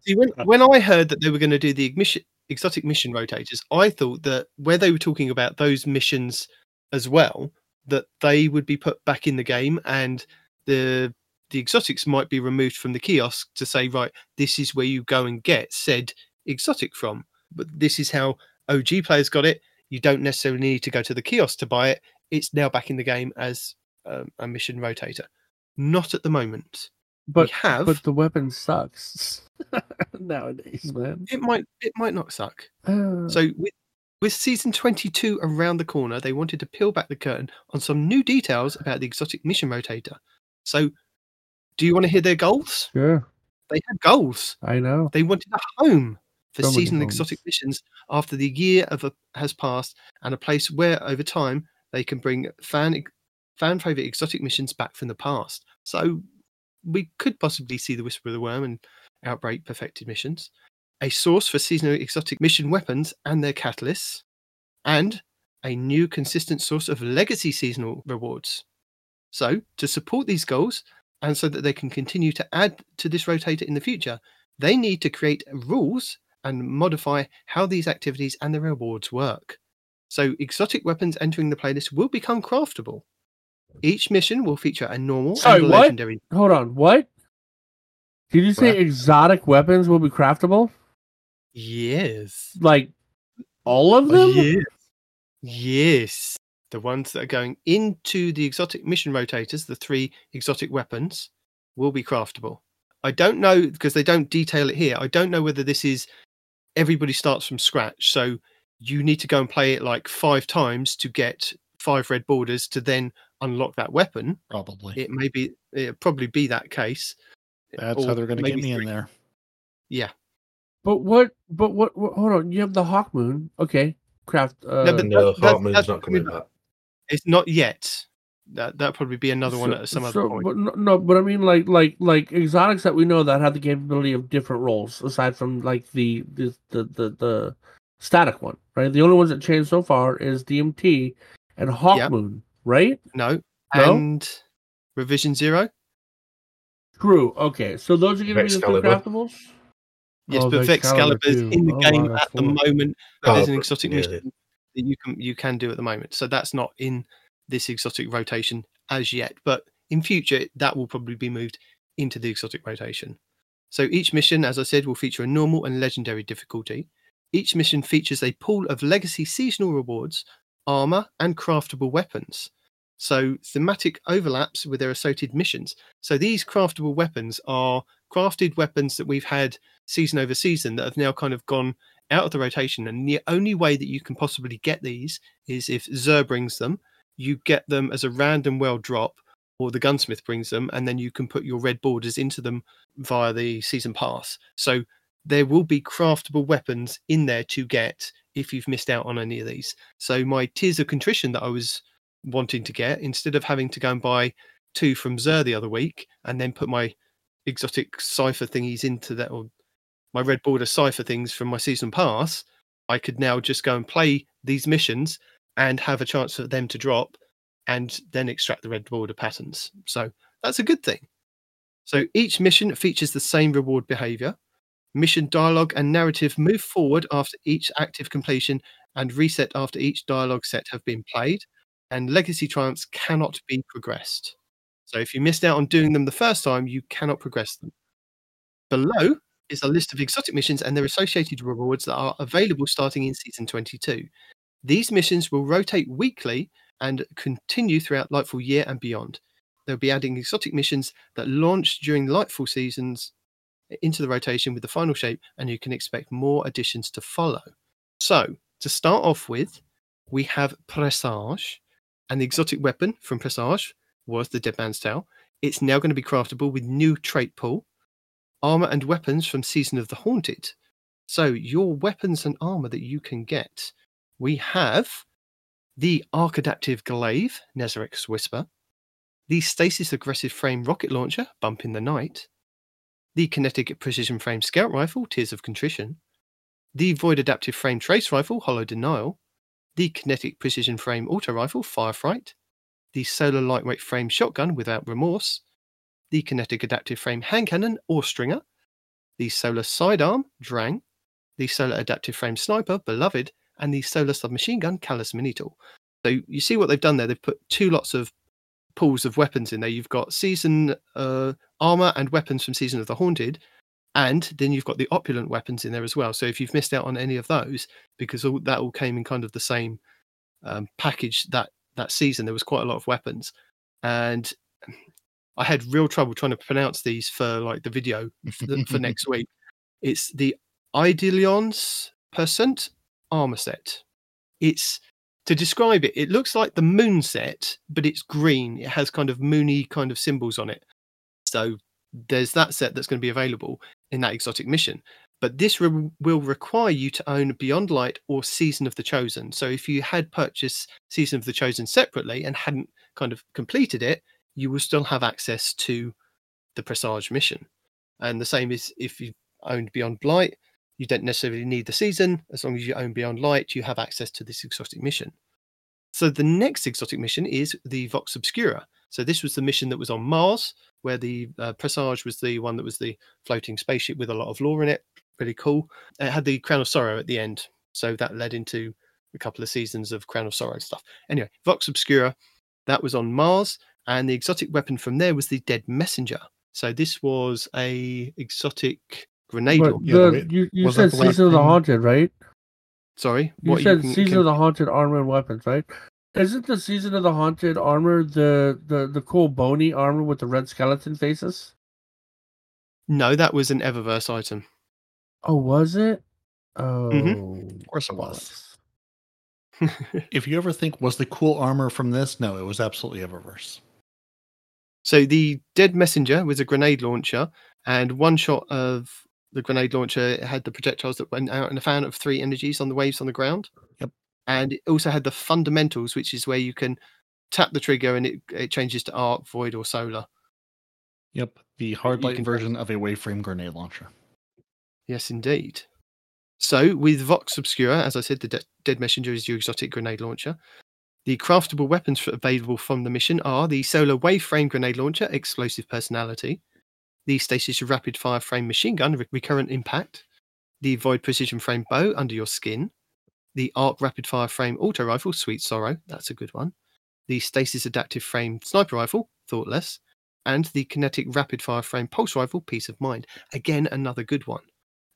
See, when, when I heard that they were going to do the ignition, exotic mission rotators, I thought that where they were talking about those missions as well, that they would be put back in the game and the the exotics might be removed from the kiosk to say, right, this is where you go and get said exotic from. But this is how OG players got it. You don't necessarily need to go to the kiosk to buy it. It's now back in the game as um, a mission rotator. Not at the moment. but, we have. but the weapon sucks nowadays, man. it might it might not suck. Uh, So with, with season 22 around the corner, they wanted to peel back the curtain on some new details about the exotic mission rotator. So do you want to hear their goals? sure. They had goals. I know. They wanted a home for seasonal exotic missions after the year of a, has passed and a place where over time they can bring fan fan favorite exotic missions back from the past. So we could possibly see the Whisper of the Worm and Outbreak perfected missions, a source for seasonal exotic mission weapons and their catalysts, and a new consistent source of legacy seasonal rewards. So, to support these goals, and so that they can continue to add to this rotator in the future, they need to create rules and modify how these activities and the rewards work. So, exotic weapons entering the playlist will become craftable. Each mission will feature a normal Sorry, and a what? legendary. Hold on. What? Did you say What? exotic weapons will be craftable? Yes. Like all of them? Yes. Yes. The ones that are going into the exotic mission rotators, the three exotic weapons, will be craftable. I don't know because they don't detail it here. I don't know whether this is everybody starts from scratch. So you need to go and play it like five times to get five red borders to then unlock that weapon. Probably. It may be, it'll probably be that case. That's how they're going to get maybe me in there. Yeah. But what? But what, what? Hold on. You have the Hawk Moon. Okay. Craft. Uh, No, but no, that- that's- Heart Moon's not coming back. It's not yet. That that'll probably be another one at some other point. But no, no, but I mean, like, like, like exotics that we know that have the capability of different roles aside from like the the the the, the static one, right? The only ones that changed so far is DMT and Hawk Yep. Moon, right? No. No? And revision zero. True. Okay, so those are going to be the three Vexcalibur. craftables. Yes, Oh, but the Vexcalibur is in the. Oh, game at the moment. But there's an exotic yeah. mission that you can you can do at the moment. So that's not in this exotic rotation as yet. But in future, that will probably be moved into the exotic rotation. So each mission, as I said, will feature a normal and legendary difficulty. Each mission features a pool of legacy seasonal rewards, armor, and craftable weapons. So thematic overlaps with their associated missions. So these craftable weapons are crafted weapons that we've had season over season that have now kind of gone out of the rotation. And the only way that you can possibly get these is if Xur brings them, you get them as a random well drop, or the gunsmith brings them, and then you can put your red borders into them via the season pass. So there will be craftable weapons in there to get if you've missed out on any of these. So my Tears of Contrition that I was wanting to get, instead of having to go and buy two from Xur the other week and then put my exotic cipher thingies into that or my red border cipher things from my season pass, I could now just go and play these missions and have a chance for them to drop and then extract the red border patterns. So that's a good thing. So each mission features the same reward behavior. Mission dialogue and narrative move forward after each active completion and reset after each dialogue set have been played. And legacy triumphs cannot be progressed. So if you missed out on doing them the first time, you cannot progress them. Below is a list of exotic missions and their associated rewards that are available starting in season 22. These missions will rotate weekly and continue throughout Lightfall year and beyond. They'll be adding exotic missions that launch during Lightfall seasons into the rotation with the final shape, and you can expect more additions to follow. So, to start off with, we have Presage, and the exotic weapon from Presage was the Dead Man's Tale. It's now going to be craftable with new trait pool, armor and weapons from Season of the Haunted. So, your weapons and armor that you can get. We have the Arc Adaptive Glaive, Nezarec's Whisper, the Stasis Aggressive Frame Rocket Launcher, Bump in the Night, the Kinetic Precision Frame Scout Rifle, Tears of Contrition, the Void Adaptive Frame Trace Rifle, Hollow Denial, the Kinetic Precision Frame Auto Rifle, Firefright, the Solar Lightweight Frame Shotgun Without Remorse, the Kinetic Adaptive Frame Hand Cannon Austringer, the Solar Sidearm, Drang, the Solar Adaptive Frame Sniper, Beloved, and the Solar Submachine Gun, Calus Mini Tool. So you see what they've done there. They've put two lots of pools of weapons in there. You've got season uh, armor and weapons from Season of the Haunted, and then you've got the opulent weapons in there as well. So if you've missed out on any of those, because all, that all came in kind of the same um, package that that season, there was quite a lot of weapons, and I had real trouble trying to pronounce these for like the video for, for next week. It's the Idealions Percent armor set. It's to describe it, it looks like the moon set, but it's green. It has kind of moony kind of symbols on it. So there's that set that's going to be available in that exotic mission. But this re- will require you to own Beyond Light or Season of the Chosen. So if you had purchased Season of the Chosen separately and hadn't kind of completed it, you will still have access to the Presage mission. And the same is if you owned Beyond Light, you don't necessarily need the season. As long as you own Beyond Light, you have access to this exotic mission. So the next exotic mission is the Vox Obscura. So this was the mission that was on Mars, where the uh, Presage was the one that was the floating spaceship with a lot of lore in it. Really cool. It had the Crown of Sorrow at the end, so that led into a couple of seasons of Crown of Sorrow stuff. Anyway, Vox Obscura, that was on Mars, and the exotic weapon from there was the Dead Messenger. So this was a exotic grenade. But launcher. Yeah, the the, wa- you, you said the Season of the? Haunted, right? Sorry, You what said can- Season can- of the Haunted armor and weapons, right? Isn't the Season of the Haunted armor the the the cool bony armor with the red skeleton faces? No, that was an Eververse item. Oh, was it? Oh, Mm-hmm. Of course it was. If you ever think was the cool armor from this, no, it was absolutely Eververse. So the Dead Messenger was a grenade launcher, and one shot of the grenade launcher had the projectiles that went out in a fan of three energies on the waves on the ground. Yep. And it also had the fundamentals, which is where you can tap the trigger and it, it changes to arc, void, or solar. Yep, the hard light version of a waveframe grenade launcher. Yes, indeed. So with Vox Obscura, as I said, the De- Dead Messenger is your exotic grenade launcher. The craftable weapons available from the mission are the Solar Wave Frame Grenade Launcher, Explosive Personality, the Stasis Rapid Fire Frame Machine Gun, Re- Recurrent Impact, the Void Precision Frame Bow, Under Your Skin, the Arc Rapid Fire Frame Auto Rifle, Sweet Sorrow, that's a good one, the Stasis Adaptive Frame Sniper Rifle, Thoughtless, and the Kinetic Rapid Fire Frame Pulse Rifle, Peace of Mind. Again, another good one.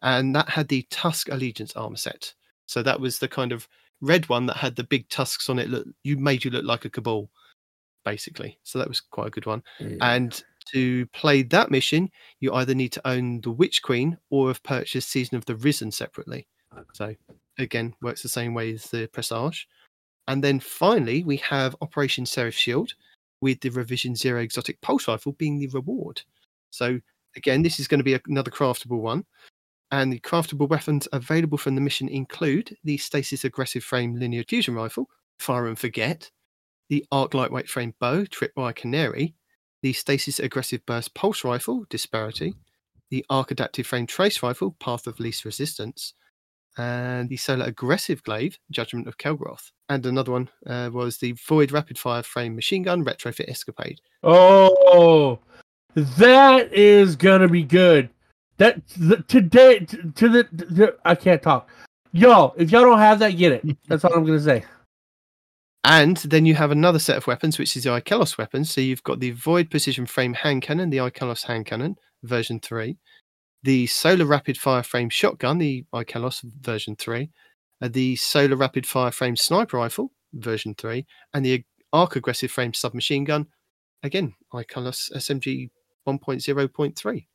And that had the Tusk Allegiance armor set. So that was the kind of red one that had the big tusks on it. Look, you made you look like a cabal, basically. So that was quite a good one. And to play that mission, you either need to own the Witch Queen or have purchased Season of the Risen separately. So again, works the same way as the Presage. And then finally, we have Operation Seraph Shield with the Revision Zero Exotic Pulse Rifle being the reward. So again, this is going to be another craftable one. And the craftable weapons available from the mission include the Stasis Aggressive Frame Linear Fusion Rifle, Fire and Forget, the Arc Lightweight Frame Bow, Tripwire Canary, the Stasis Aggressive Burst Pulse Rifle, Disparity, the Arc Adaptive Frame Trace Rifle, Path of Least Resistance, and the Solar Aggressive Glaive, Judgment of Kelgroth. And another one uh, was the Void Rapid Fire Frame Machine Gun, Retrofit Escapade. Oh, that is gonna be good. That today to, to the, the I can't talk. y'all. if y'all don't have that, get it. That's all I'm gonna say. And then you have another set of weapons, which is the Ikelos weapons. So you've got the Void Precision Frame Hand Cannon, the Ikelos Hand Cannon, version 3. The Solar Rapid Fire Frame Shotgun, the Ikelos version 3. uh, the Solar Rapid Fire Frame Sniper Rifle, version 3. And the Arc Aggressive Frame Submachine Gun, again, Ikelos SMG 1.0.3.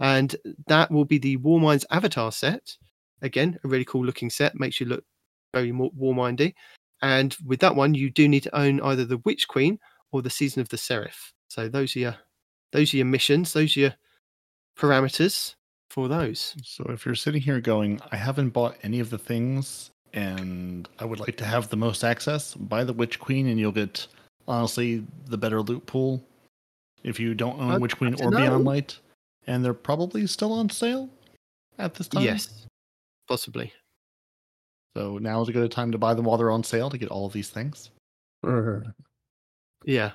And that will be the War Warminds Avatar set. Again, a really cool looking set, makes you look very more Warmindy. And with that one, you do need to own either the Witch Queen or the Season of the Seraph. So those are your those are your missions, those are your parameters for those. So if you're sitting here going, I haven't bought any of the things and I would like to have the most access, buy the Witch Queen and you'll get honestly the better loot pool. If you don't own I'd Witch Queen or Beyond. Light. and they're probably still on sale at this time. Yes, possibly. So now is a good time to buy them while they're on sale to get all of these things. Yeah.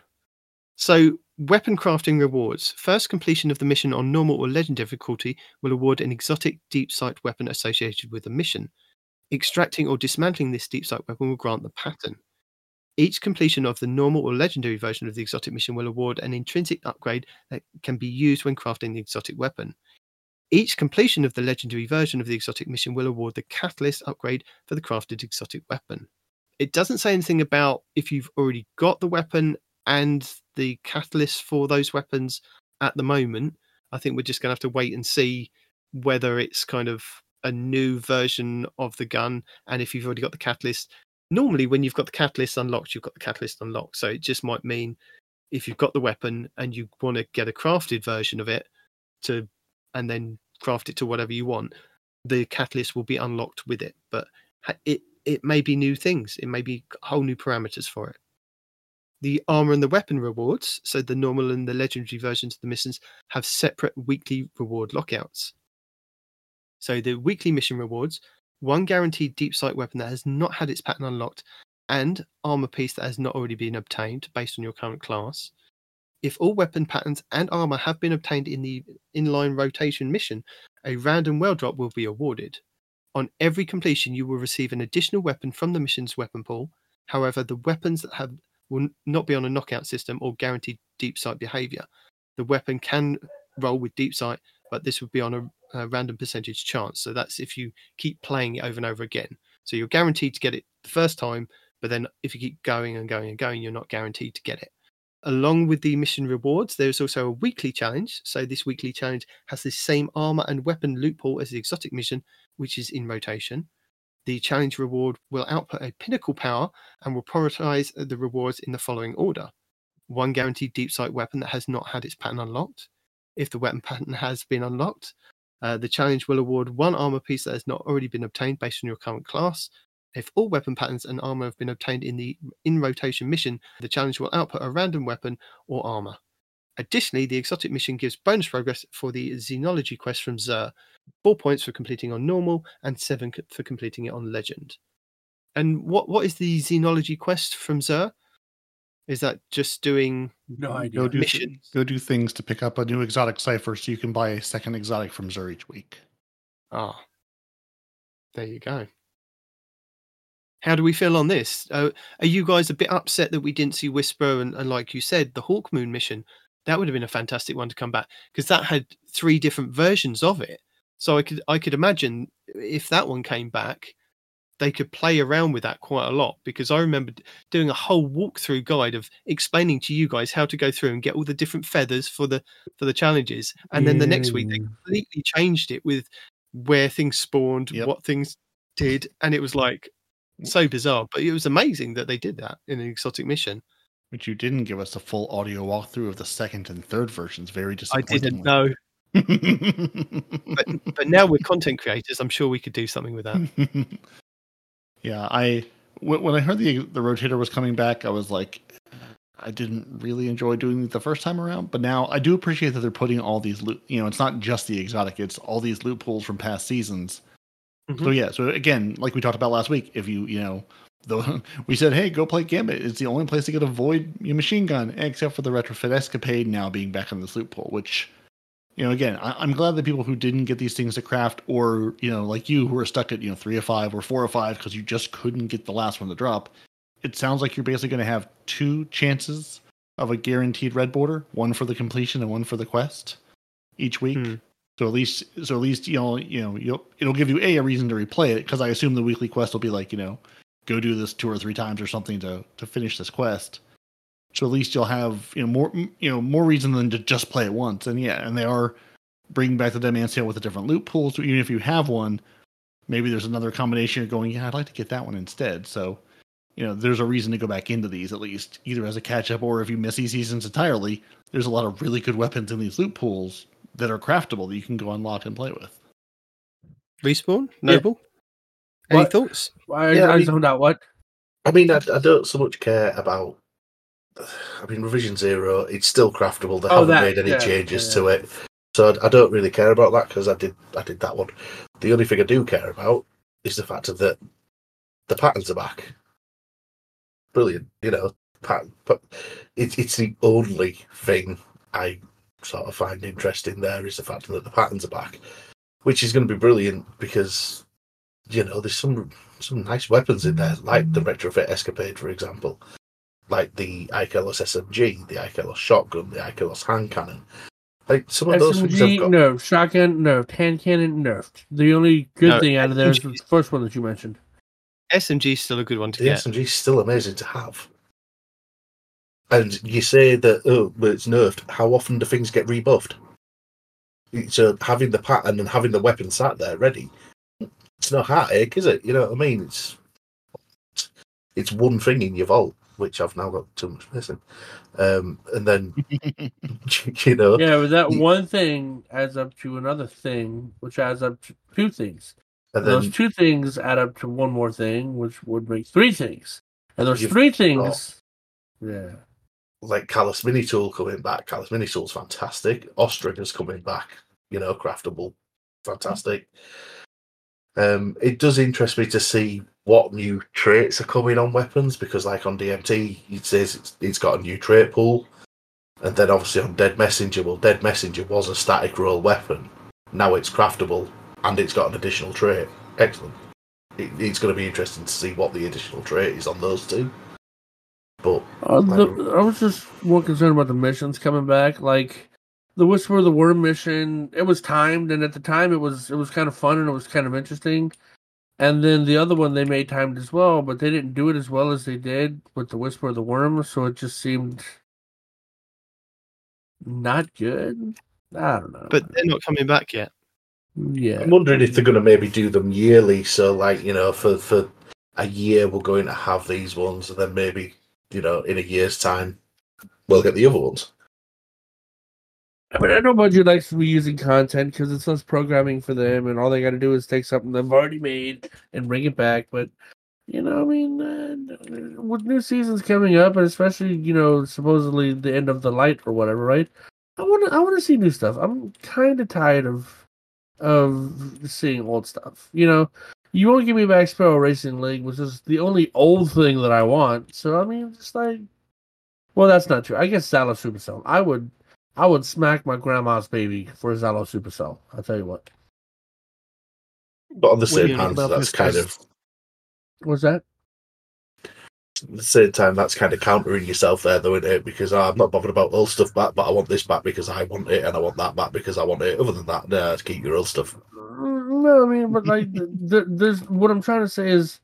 So, weapon crafting rewards. First completion of the mission on normal or legend difficulty will award an exotic deep sight weapon associated with the mission. Extracting or dismantling this deep sight weapon will grant the pattern. Each completion of the normal or legendary version of the exotic mission will award an intrinsic upgrade that can be used when crafting the exotic weapon. Each completion of the legendary version of the exotic mission will award the catalyst upgrade for the crafted exotic weapon. It doesn't say anything about if you've already got the weapon and the catalyst for those weapons at the moment. I think we're just going to have to wait and see whether it's kind of a new version of the gun and if you've already got the catalyst. Normally, when you've got the catalyst unlocked, you've got the catalyst unlocked. So it just might mean if you've got the weapon and you want to get a crafted version of it to and then craft it to whatever you want, the catalyst will be unlocked with it. But it it may be new things. It may be whole new parameters for it. The armor and the weapon rewards, so the normal and the legendary versions of the missions, have separate weekly reward lockouts. So the weekly mission rewards, one guaranteed deep sight weapon that has not had its pattern unlocked, and armor piece that has not already been obtained based on your current class. If all weapon patterns and armor have been obtained in the inline rotation mission, a random well drop will be awarded. On every completion, you will receive an additional weapon from the mission's weapon pool. However, the weapons that have will not be on a knockout system or guaranteed deep sight behavior. The weapon can roll with deep sight, but this would be on a, a random percentage chance. So that's if you keep playing it over and over again. So you're guaranteed to get it the first time, but then if you keep going and going and going, you're not guaranteed to get it. Along with the mission rewards, there's also a weekly challenge. So this weekly challenge has the same armor and weapon loophole as the exotic mission, which is in rotation. The challenge reward will output a pinnacle power and will prioritize the rewards in the following order one guaranteed deep sight weapon that has not had its pattern unlocked. If the weapon pattern has been unlocked, uh, the challenge will award one armor piece that has not already been obtained based on your current class. If all weapon patterns and armor have been obtained in the in rotation mission, the challenge will output a random weapon or armor. Additionally, the exotic mission gives bonus progress for the Xenology quest from Xur, four points for completing on normal and seven for completing it on legend. And what what is the Xenology quest from Xur? Is that just doing No Go do, missions? go do things to pick up a new exotic cipher so you can buy a second exotic from Xur each week. Ah, there you go. How do we feel on this? Uh, are you guys a bit upset that we didn't see Whisper and, and like you said, the Hawk Moon mission? That would have been a fantastic one to come back because that had three different versions of it. So I could I could imagine if that one came back, they could play around with that quite a lot because I remember doing a whole walkthrough guide of explaining to you guys how to go through and get all the different feathers for the for the challenges, and then the next week they completely changed it with where things spawned, Yep. what things did, and it was like so bizarre. But it was amazing that they did that in an exotic mission. But you didn't give us a full audio walkthrough of the second and third versions. Very disappointing. I didn't know, but but now we're content creators. I'm sure we could do something with that. yeah, I when, I heard the the rotator was coming back, I was like, I didn't really enjoy doing it the first time around, but now I do appreciate that they're putting all these loot. You know, it's not just the exotic; it's all these loopholes from past seasons. So Mhm. yeah, so again, like we talked about last week, if you you know, the we said, hey, go play Gambit. It's the only place to get a void your machine gun, except for the retrofit escapade now being back in this loophole, which. You know, again, I, I'm glad that people who didn't get these things to craft, or you know, like you who are stuck at you know three or five or four or five because you just couldn't get the last one to drop. It sounds like you're basically going to have two chances of a guaranteed red border, one for the completion and one for the quest each week. Hmm. So at least, so at least you know, you know, you'll it'll give you a a reason to replay it because I assume the weekly quest will be like you know, go do this two or three times or something to to finish this quest. So at least you'll have you know more you know more reason than to just play it once. And yeah, and they are bringing back the Dead Man's Tale with a different loot pool. So even if you have one, maybe there's another combination you're going, yeah, I'd like to get that one instead. So you know, there's a reason to go back into these at least, either as a catch up or if you miss these seasons entirely. There's a lot of really good weapons in these loot pools that are craftable that you can go unlock and play with. Respawn, Noble. Yeah. Any What? thoughts? I, Yeah, I I mean- zoned out. What? I mean, I, I don't so much care about. I mean, revision zero. It's still craftable. They Oh, haven't that, made any yeah, changes yeah. to it. So I, I don't really care about that because I did I did that one. The only thing I do care about is the fact that the patterns are back. Brilliant, you know. Pattern, but it's it's the only thing I sort of find interesting there is the fact that the patterns are back, which is going to be brilliant because you know there's some some nice weapons in there, like the retrofit escapade, for example, like the Ikelos SMG, the Ikelos shotgun, the Ikelos hand cannon. Like some of those things have got no. Shotgun, no. Hand cannon, nerfed. The only good No, thing out of there is the first one that you mentioned. SMG is still a good one to the get. SMG is still amazing to have. And you say that oh, but it's nerfed. How often do things get rebuffed? So having the pattern and having the weapon sat there ready, it's no heartache, is it? You know what I mean? It's it's one thing in your vault, which I've now got too much missing. Um, and then you know, Yeah, but that You- one thing adds up to another thing, which adds up to two things. and And those two things add up to one more thing, which would make three things. And those three things, yeah. Like Calus Mini Tool coming back. Calus Mini Tool's fantastic. Austringer's coming back. You know, craftable, fantastic. Um, it does interest me to see what new traits are coming on weapons because, like on DMT, it says it's, it's got a new trait pool, and then obviously on Dead Messenger, well, Dead Messenger was a static roll weapon. Now it's craftable and it's got an additional trait. Excellent. It, it's going to be interesting to see what the additional trait is on those two. But Uh, the, I was just more concerned about the missions coming back. Like the Whisper of the Worm mission, it was timed, and at the time it was it was kind of fun and it was kind of interesting. And then the other one they made timed as well, but they didn't do it as well as they did with the Whisper of the Worm, so it just seemed not good. I don't know. But they're not coming back yet. yeah, I'm wondering if they're going to maybe do them yearly. So, like, you know, for, for a year, we're going to have these ones, and then maybe, you know, in a year's time, we'll get the other ones. But I know Bungie likes reusing content because it's less programming for them, and all they got to do is take something they've already made and bring it back. But you know, I mean, uh, with new seasons coming up, and especially you know, supposedly the end of the light or whatever, right? I want to, I want to see new stuff. I'm kind of tired of of seeing old stuff. You know, you won't give me back Sparrow Racing League, which is the only old thing that I want. So I mean, just like, well, that's not true. I guess Zalo Supercell. I would. I would smack my grandma's baby for Zalo Supercell. I'll tell you what. But on the What do you same know hand, that's this kind of What's that? at the same time that's kind of countering yourself there, though, isn't it? Because I'm not bothered about old stuff back, but I want this back because I want it, and I want that back because I want it. Other than that, nah, keep your old stuff. Mm, No, I mean, but like, th- th- there's what I'm trying to say is,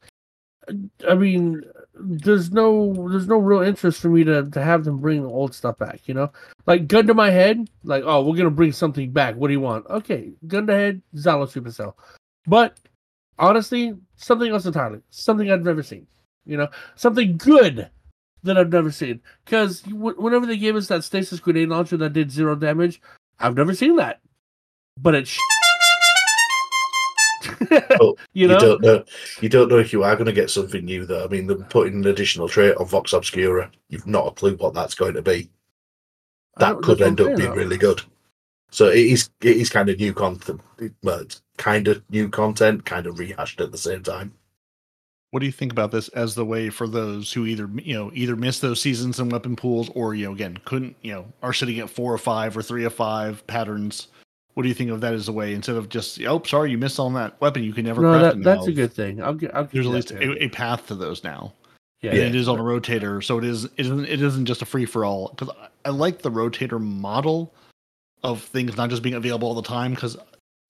I mean, there's no, there's no real interest for me to to have them bring old stuff back. You know, like gun to my head, like, oh, we're gonna bring something back. What do you want? Okay, gun to head, Zalo Supercell. But honestly, something else entirely, something I've never seen. You know, something good that I've never seen. Because whenever they gave us that stasis grenade launcher that did zero damage, I've never seen that. But it's Oh, you know, don't know. You don't know if you are going to get something new, though. I mean, they're putting an additional trait on Vox Obscura. You've not a clue what that's going to be. That could end up being saying, really good. So it is. It is kind of new content. Well, it's kind of new content, kind of rehashed at the same time. What do you think about this as the way for those who either you know either missed those seasons and weapon pools, or you know again couldn't you know are sitting at four or five or three or five patterns? What do you think of that as a way instead of just oh sorry you missed on that weapon you can never No, craft that, that's a good thing. I'll get. I'll There's at least a, a path to those now. yeah. Yeah. it is on a rotator, so it is it isn't it isn't just a free for all. Because I, I like the rotator model of things not just being available all the time. Because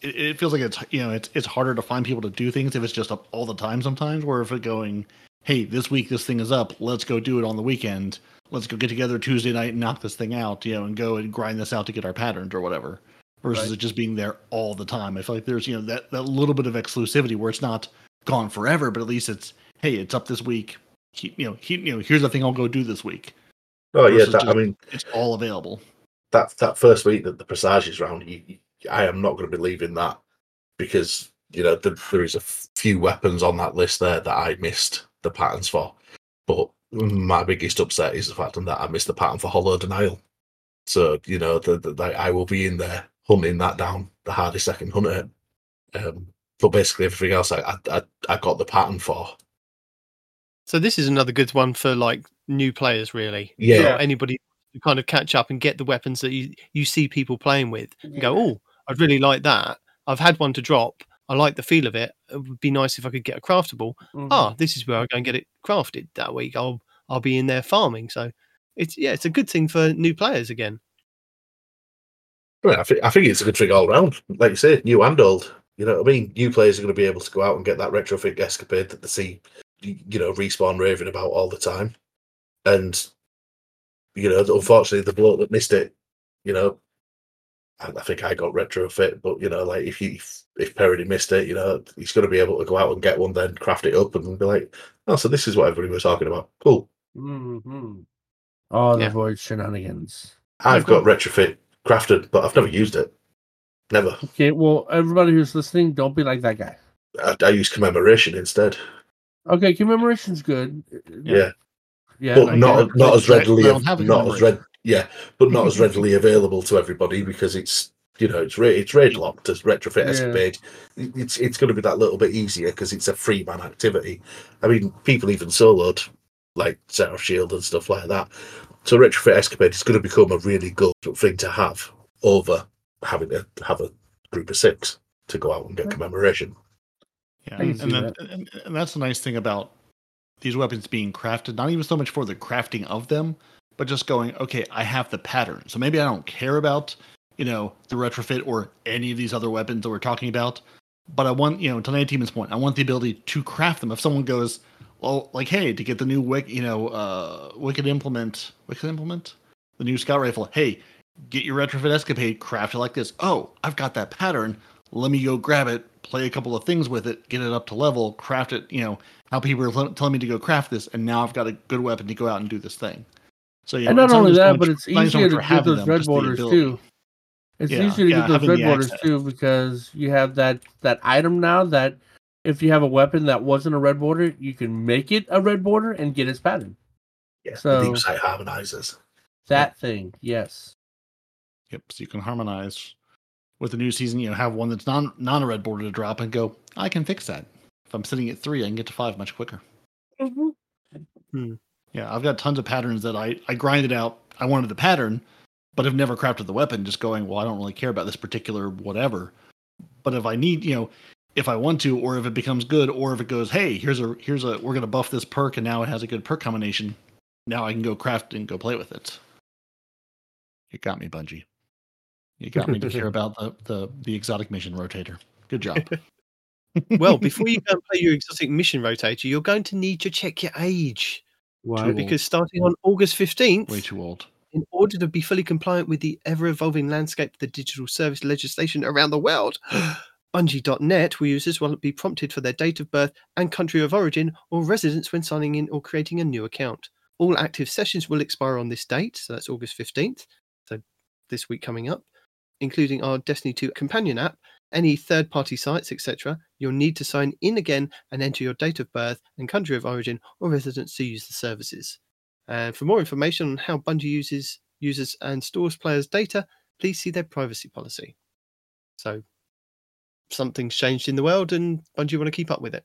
it, it feels like it's you know it's it's harder to find people to do things if it's just up all the time sometimes. Where if it going, hey, this week this thing is up, let's go do it on the weekend. Let's go get together Tuesday night and knock this thing out, you know, and go and grind this out to get our patterns or whatever. Versus Right. it just being there all the time. I feel like there's you know that that little bit of exclusivity where it's not gone forever, but at least it's hey, it's up this week he, you know, he, you know, here's the thing I'll go do this week. Oh yeah, that, I mean It's all available. that that first week that the Presage is round, you, you- I am not going to be leaving that because you know there, there is a few weapons on that list there that I missed the patterns for. But my biggest upset is the fact that I missed the pattern for Hollow Denial. So you know that that I will be in there hunting that down the hardest I can hunt it. Um, but basically everything else I, I I I got the pattern for. So this is another good one for like new players, really. Yeah. Or anybody to kind of catch up and get the weapons that you you see people playing with. And go, oh, I'd really like that. I've had one to drop. I like the feel of it. It would be nice if I could get a craftable. Mhm. Ah, this is where I go and get it crafted that week. I'll I'll be in there farming. So it's yeah, it's a good thing for new players again. Well, I think I think it's a good thing all round. Like you say, new and old. You know what I mean? New players are going to be able to go out and get that retrofit escapade that they see, you know, respawn raving about all the time. And you know, unfortunately, the bloke that missed it, you know, I, I think I got retrofit, but you know, like if he if Perry missed it, you know, he's going to be able to go out and get one, then craft it up and be like, oh, so this is what everybody was talking about. Cool. Mhm. All the Yeah. void shenanigans. I've got retrofit crafted, but I've never used it. Never. Okay, well, everybody who's listening, don't be like that guy. I, I use commemoration instead. Okay, commemoration's good. Yeah. yeah. but I not not as I- I readily don't have a not as commemoration. red yeah but not as readily available to everybody because it's you know it's ra- it's raid locked as retrofit Yeah. escapade It- it's it's going to be that little bit easier because it's a free man activity i mean people even soloed like Seraph Shield and stuff like that so retrofit escapade is going to become a really good thing to have over having to have a group of six to go out and get commemoration Yeah, and, then, and, and that's the nice thing about these weapons being crafted. Not even so much for the crafting of them, but just going, okay, I have the pattern, so maybe I don't care about you know the retrofit or any of these other weapons that we're talking about. But I want, you know, to Team's point, I want the ability to craft them. If someone goes, well, like, hey, to get the new, wick, you know, uh, wicked implement, wicked implement, the new scout rifle. Hey, get your retrofit escapade, craft it like this. Oh, I've got that pattern. Let me go grab it, play a couple of things with it, get it up to level, craft it. You know how people are telling me to go craft this, and now I've got a good weapon to go out and do this thing. So yeah, and not only so that, much- but it's easier to get those them, red borders too. It's Yeah, easier to yeah, get those red borders access. too because you have that that item now that if you have a weapon that wasn't a red border, you can make it a red border and get its pattern. yeah So- the deep sight harmonizers That thing, yes. Yep. So you can harmonize with the new season. You know, have one that's non non a red border to drop and go. I can fix that. If I'm sitting at three, I can get to five much quicker. Mm-hmm. Hmm. Yeah, I've got tons of patterns that I I grinded out. I wanted the pattern, but have never crafted the weapon. Just going, well, I don't really care about this particular whatever. But if I need, you know, if I want to, or if it becomes good, or if it goes, hey, here's a here's a we're gonna buff this perk, and now it has a good perk combination. Now I can go craft and go play with it. You got me, Bungie. You got me to care about the, the the exotic mission rotator. Good job. Well, before you go and play your exotic mission rotator, you're going to need to check your age Why? because starting on August 15th, Way too old. in order to be fully compliant with the ever evolving landscape of the digital service legislation around the world, Bungie.net users will be prompted for their date of birth and country of origin or residence when signing in or creating a new account. All active sessions will expire on this date, so that's August 15th, so this week coming up, including our Destiny 2 companion app, any third party sites, etc. You'll need to sign in again and enter your date of birth and country of origin or residence to use the services. And for more information on how Bungie uses users and stores players' data, please see their privacy policy. So, something's changed in the world, and Bungie want to keep up with it.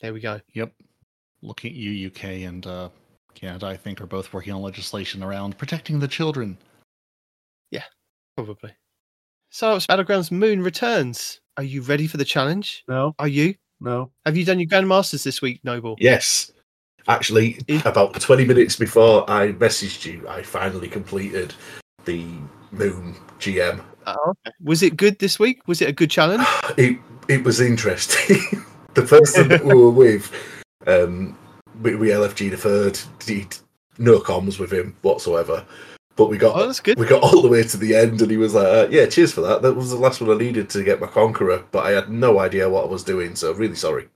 There we go. Yep. Looking at you, UK and uh, Canada, I think are both working on legislation around protecting the children. Yeah, probably. So, Battlegrounds Moon returns. Are you ready for the challenge? No, Are you? no. Have you done your Grandmasters this week, Noble? yes actually Is- about 20 minutes before i messaged you i finally completed the moon gm okay. Was it good this week? Was it a good challenge? it it was interesting. the person that we were with, um, we, we LFG deferred. He'd no comms with him whatsoever. But we got Oh, that's good. we got all the way to the end, and he was like, uh, "Yeah, cheers for that. That was the last one I needed to get my conqueror, but I had no idea what I was doing. So really sorry."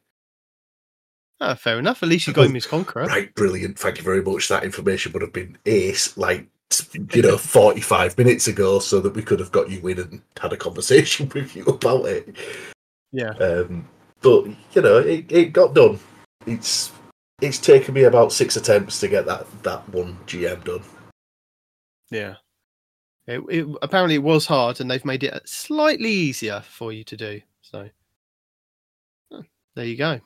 Ah, fair enough. At least you got him his Conqueror. Right, brilliant. Thank you very much. That information would have been ace, like you know, forty-five minutes ago, so that we could have got you in and had a conversation with you about it. Yeah. Um, but you know, it, it got done. It's it's taken me about six attempts to get that that one GM done. Yeah. It, it, apparently, it was hard, and they've made it slightly easier for you to do. So, oh, there you go.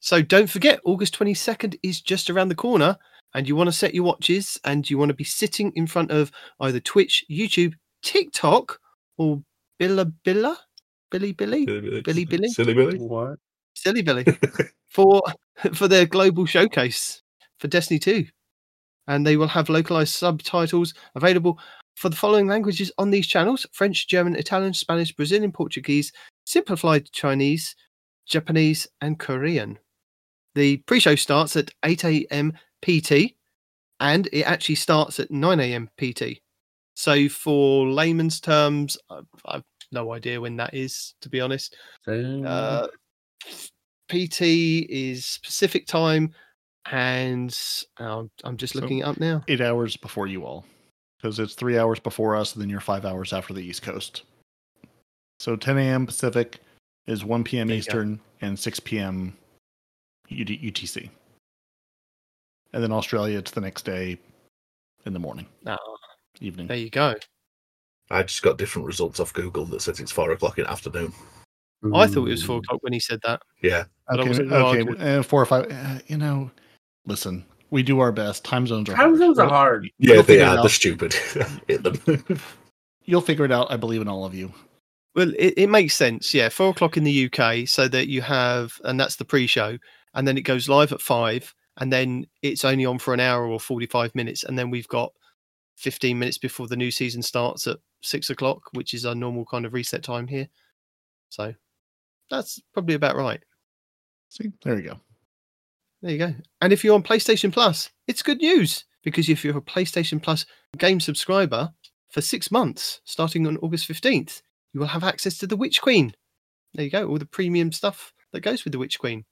So, don't forget, August 22nd is just around the corner, and you want to set your watches, and you want to be sitting in front of either Twitch, YouTube, TikTok, or Billa Billa, Billy Billy, Billy Billy, Silly Billy. What? Silly Billy, for for their global showcase for Destiny 2. And they will have localized subtitles available for the following languages on these channels French, German, Italian, Spanish, Brazilian, Portuguese, simplified Chinese, Japanese, and Korean. The pre show starts at 8 a.m. PT and it actually starts at 9 a.m. PT. So, for layman's terms, I've, I've no idea when that is, to be honest. Uh, PT is Pacific time, and um, I'm just So- looking it up now. Eight hours before you all, because it's three hours before us, and then you're five hours after the East Coast. So 10 a.m. Pacific is 1 p.m. There you go. Eastern and 6 p.m. UTC. And then Australia, it's the next day in the morning, Ah, evening. there you go. I just got different results off Google that says it's four o'clock in the afternoon. I thought it was four o'clock when he said that. Yeah. But Okay, okay, uh, four or five. Uh, you know, listen, we do our best. Time zones are Time hard. zones are You'll- hard. Yeah, You'll they are. They're stupid. Hit them. You'll figure it out. I believe in all of you. Well, it, it makes sense. Yeah, four o'clock in the UK, so that you have, and that's the pre-show, and then it goes live at five, and then it's only on for an hour or forty-five minutes, and then we've got fifteen minutes before the new season starts at six o'clock, which is our normal kind of reset time here. So that's probably about right. See, there you go. There you go. And if you're on PlayStation Plus, it's good news because if you're a PlayStation Plus game subscriber for six months, starting on August 15th, you will have access to the Witch Queen. There you go. All the premium stuff that goes with the Witch Queen.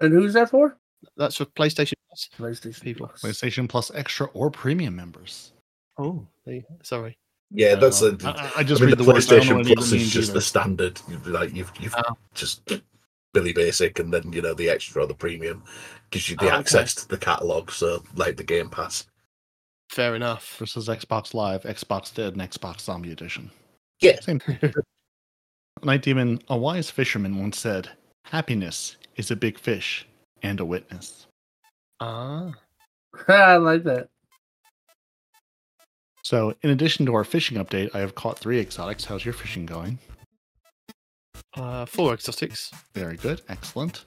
And who's that for? That's for PlayStation Plus. PlayStation People. Plus. PlayStation Plus Extra or Premium members. Oh, there you, sorry. yeah, that's Uh, a. I, I just I mean, read the, the, words. I don't know PlayStation what Plus is just either. the standard. Like you've, you've Oh. just Billy Basic, and then you know the extra or the premium gives you the Oh, okay. access to the catalog. So like the Game Pass. Fair enough. versus Xbox Live, Xbox Dead, and Xbox Zombie Edition. Yeah. Same thing. Nitedemon, a wise fisherman once said, Happiness is a big fish and a witness. Ah, I like that. So, in addition to our fishing update, I have caught three exotics. How's your fishing going? uh, four exotics. Very good. Excellent.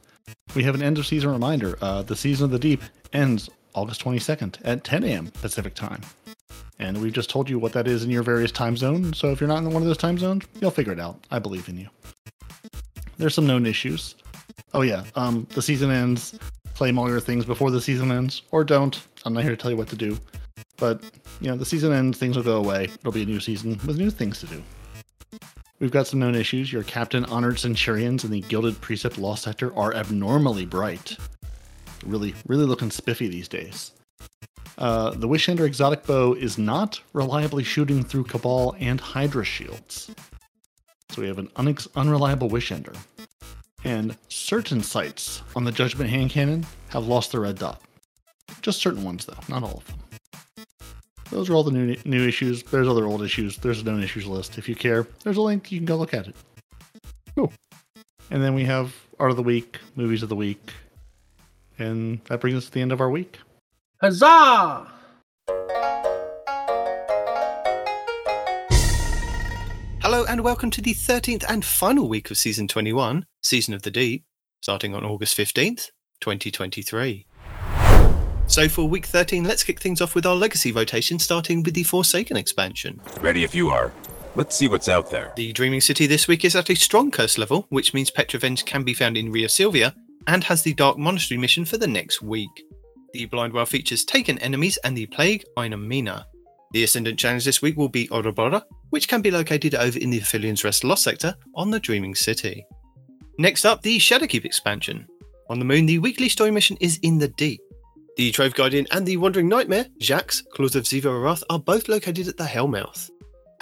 We have an end of season reminder. Uh, the Season of the Deep ends August 22nd at 10 a.m. Pacific time. And we've just told you what that is in your various time zones. So if you're not in one of those time zones, you'll figure it out. I believe in you. There's some known issues. Oh, yeah. Um, the season ends. Claim all your things before the season ends, or don't. I'm not here to tell you what to do. But, you know, the season ends, things will go away. It'll be a new season with new things to do. We've got some known issues. Your captain honored centurions in the Gilded Precept Lost Sector are abnormally bright. Really, really looking spiffy these days. Uh, the Wishender exotic bow is not reliably shooting through Cabal and Hydra shields. So we have an unex- unreliable Wishender. And certain sights on the Judgment hand cannon have lost their red dot. Just certain ones, though, not all of them. Those are all the new new issues. There's other old issues. There's a known issues list. If you care, there's a link. You can go look at it. Cool. And then we have art of the week, movies of the week, and that brings us to the end of our week. Huzzah! Hello and welcome to the 13th and final week of season 21, Season of the Deep, starting on August 15th, 2023. So for week 13, let's kick things off with our legacy rotation, starting with the Forsaken expansion. Ready if you are. Let's see what's out there. The Dreaming City this week is at a strong curse level, which means Petra Venj can be found in Rheasilvia and has the Dark Monastery mission for the next week. The Blind Well features Taken Enemies and the Plague Inomina. The Ascendant challenge this week will be Ouroborea, which can be located over in the Aphelion's Rest Lost sector on the Dreaming City. Next up, the Shadowkeep expansion. On the moon, the weekly story mission is in the deep. The Trove Guardian and the Wandering Nightmare, Jaxx, Claws of Xivu Arath, are both located at the Hellmouth.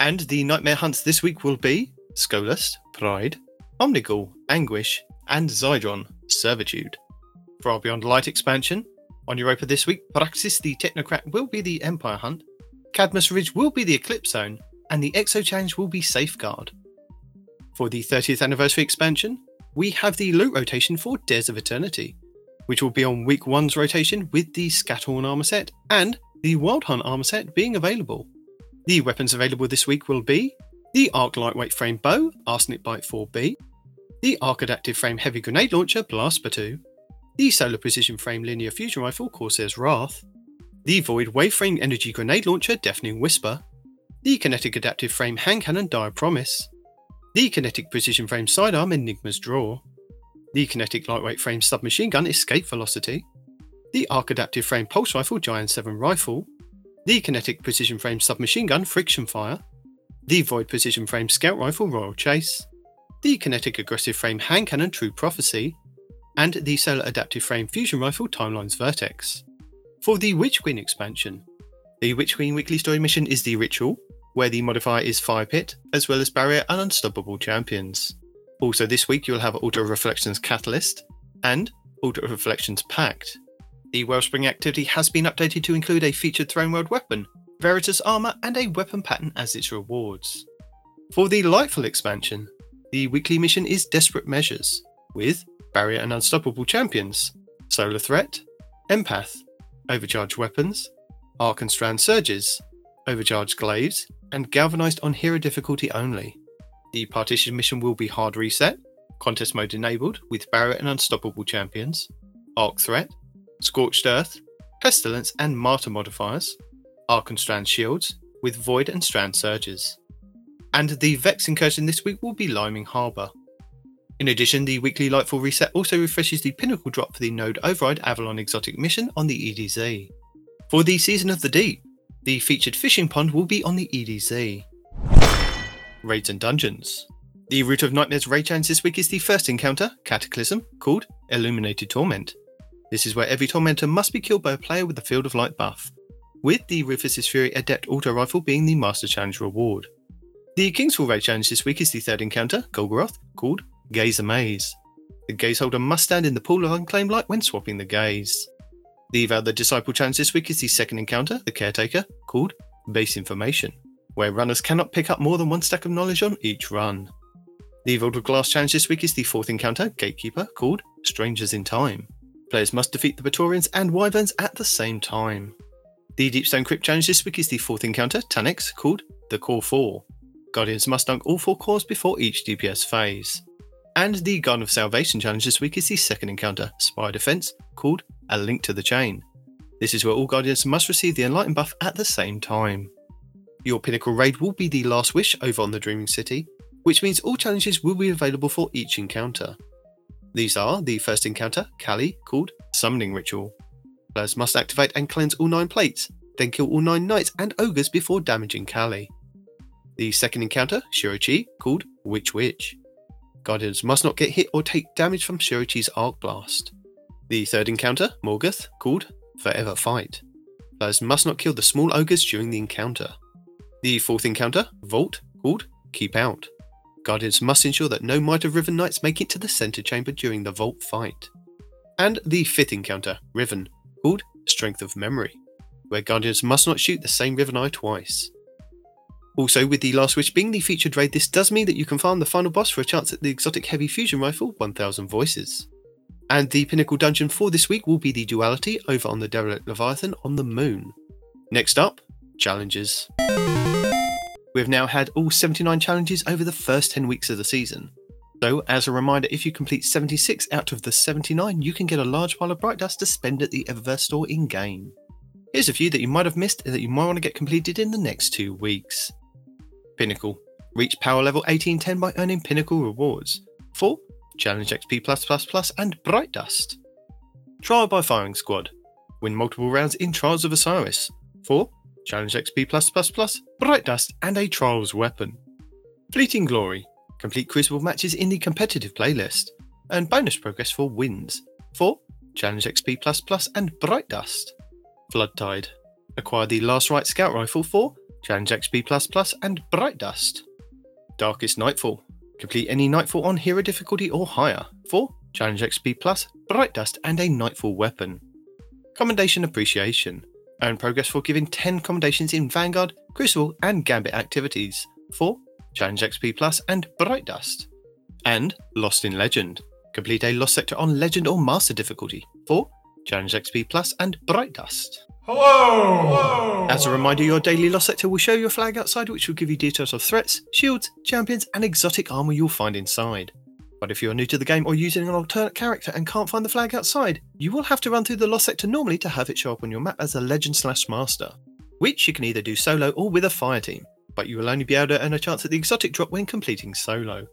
And the Nightmare hunts this week will be Skolas, Pride, Omnigul, Anguish, and Zydron, Servitude. For our Beyond Light expansion, on Europa this week, Praxis the Technocrat will be the Empire hunt, Cadmus Ridge will be the Eclipse Zone, and the Exo Challenge will be Safeguard. For the 30th anniversary expansion, we have the loot rotation for Dares of Eternity, which will be on week one's rotation with the Scatterhorn armor set and the Wild Hunt armor set being available. The weapons available this week will be the Arc Lightweight Frame Bow, Arsenic Bite 4B, the Arc Adaptive Frame Heavy Grenade Launcher, Blastper 2, the Solar Precision Frame Linear Fusion Rifle, Corsair's Wrath, the Void Waveframe Energy Grenade Launcher, Deafening Whisper, the Kinetic Adaptive Frame Hand Cannon, Dire Promise, the Kinetic Precision Frame Sidearm, Enigma's Draw, the Kinetic Lightweight Frame Submachine Gun, Escape Velocity, the Arc Adaptive Frame Pulse Rifle, Jian 7 Rifle, the Kinetic Precision Frame Submachine Gun, Friction Fire, the Void Precision Frame Scout Rifle, Royal Chase, the Kinetic Aggressive Frame Hand Cannon, True Prophecy, and the Solar Adaptive Frame Fusion Rifle, Timeline's Vertex. For the Witch Queen expansion, the Witch Queen weekly story mission is the Ritual, where the modifier is Fire Pit, as well as Barrier and Unstoppable Champions. Also, this week you'll have Altar of Reflections Catalyst and Altar of Reflections Pact. The Wellspring activity has been updated to include a featured Throne World weapon, Veritas armor, and a weapon pattern as its rewards. For the Lightfall expansion, the weekly mission is Desperate Measures, with Barrier and Unstoppable Champions, Solar Threat, Empath, Overcharged Weapons, Arc and Strand Surges, Overcharged Glaives, and Galvanized on Hero difficulty only. The partition mission will be Hard Reset, Contest Mode enabled with Barrier and Unstoppable Champions, Arc Threat, Scorched Earth, Pestilence and Martyr modifiers, Arc and Strand Shields, with Void and Strand Surges. And the Vex incursion this week will be Liming Harbour. In addition, the weekly Lightfall reset also refreshes the pinnacle drop for the Node Override Avalon Exotic mission on the EDZ. For the Season of the Deep, the featured fishing pond will be on the EDZ. Raids and Dungeons. The Root of Nightmares raid challenge this week is the first encounter, Cataclysm, called Illuminated Torment. This is where every Tormentor must be killed by a player with a Field of Light buff, with the Rufus's Fury Adept Auto Rifle being the Master Challenge reward. The Kingsfall raid challenge this week is the third encounter, Golgoroth, called Gaze Amaze. The gaze holder must stand in the pool of unclaimed light when swapping the gaze. The Vow the Disciple challenge this week is the second encounter, the Caretaker, called Base Information, where runners cannot pick up more than one stack of knowledge on each run. The Vault of Glass challenge this week is the fourth encounter, Gatekeeper, called Strangers in Time. Players must defeat the Praetorians and Wyverns at the same time. The Deepstone Crypt challenge this week is the fourth encounter, Taniks, called the Core 4. Guardians must dunk all four cores before each DPS phase. And the Garden of Salvation challenge this week is the second encounter, Spire Defense, called A Link to the Chain. This is where all Guardians must receive the Enlightened buff at the same time. Your Pinnacle raid will be the last wish over on the Dreaming City, which means all challenges will be available for each encounter. These are the first encounter, Kali, called Summoning Ritual. Players must activate and cleanse all nine plates, then kill all nine knights and ogres before damaging Kali. The second encounter, Shuro Chi, called Witch Witch. Guardians must not get hit or take damage from Shuro Chi's Arc Blast. The third encounter, Morgeth, called Forever Fight. Players must not kill the small ogres during the encounter. The fourth encounter, Vault, called Keep Out. Guardians must ensure that no Might of Riven Knights make it to the center chamber during the Vault fight. And the fifth encounter, Riven, called Strength of Memory, where Guardians must not shoot the same Riven Eye twice. Also, with the Last Wish being the featured raid, this does mean that you can farm the final boss for a chance at the exotic heavy fusion rifle 1000 Voices. And the pinnacle dungeon for this week will be the Duality over on the Derelict Leviathan on the Moon. Next up, challenges. We've now had all 79 challenges over the first 10 weeks of the season. So, as a reminder, if you complete 76 out of the 79, you can get a large pile of Bright Dust to spend at the Eververse store in game. Here's a few that you might have missed and that you might want to get completed in the next two weeks. Pinnacle. Reach power level 1810 by earning Pinnacle rewards. 4. Challenge XP and Bright Dust. Trial by Firing Squad. Win multiple rounds in Trials of Osiris. 4. Challenge XP Bright Dust, and a Trials weapon. Fleeting Glory. Complete Crucible matches in the competitive playlist. Earn bonus progress for wins. 4. Challenge XP and Bright Dust. Flood Tide. Acquire the Last Rite Scout Rifle for Challenge XP and Bright Dust. Darkest Nightfall. Complete any Nightfall on Hero difficulty or higher for Challenge XP Plus, Bright Dust, and a Nightfall weapon. Commendation Appreciation. Earn progress for giving 10 commendations in Vanguard, Crucible, and Gambit activities. 4. Challenge XP Plus and Bright Dust. And Lost in Legend. Complete a Lost Sector on Legend or Master difficulty. 4. Challenge XP Plus and Bright Dust. Hello! As a reminder, your daily Lost Sector will show your flag outside, which will give you details of threats, shields, champions, and exotic armor you'll find inside. But if you are new to the game or using an alternate character and can't find the flag outside, you will have to run through the Lost Sector normally to have it show up on your map as a Legend slash Master, which you can either do solo or with a fire team, but you will only be able to earn a chance at the exotic drop when completing solo.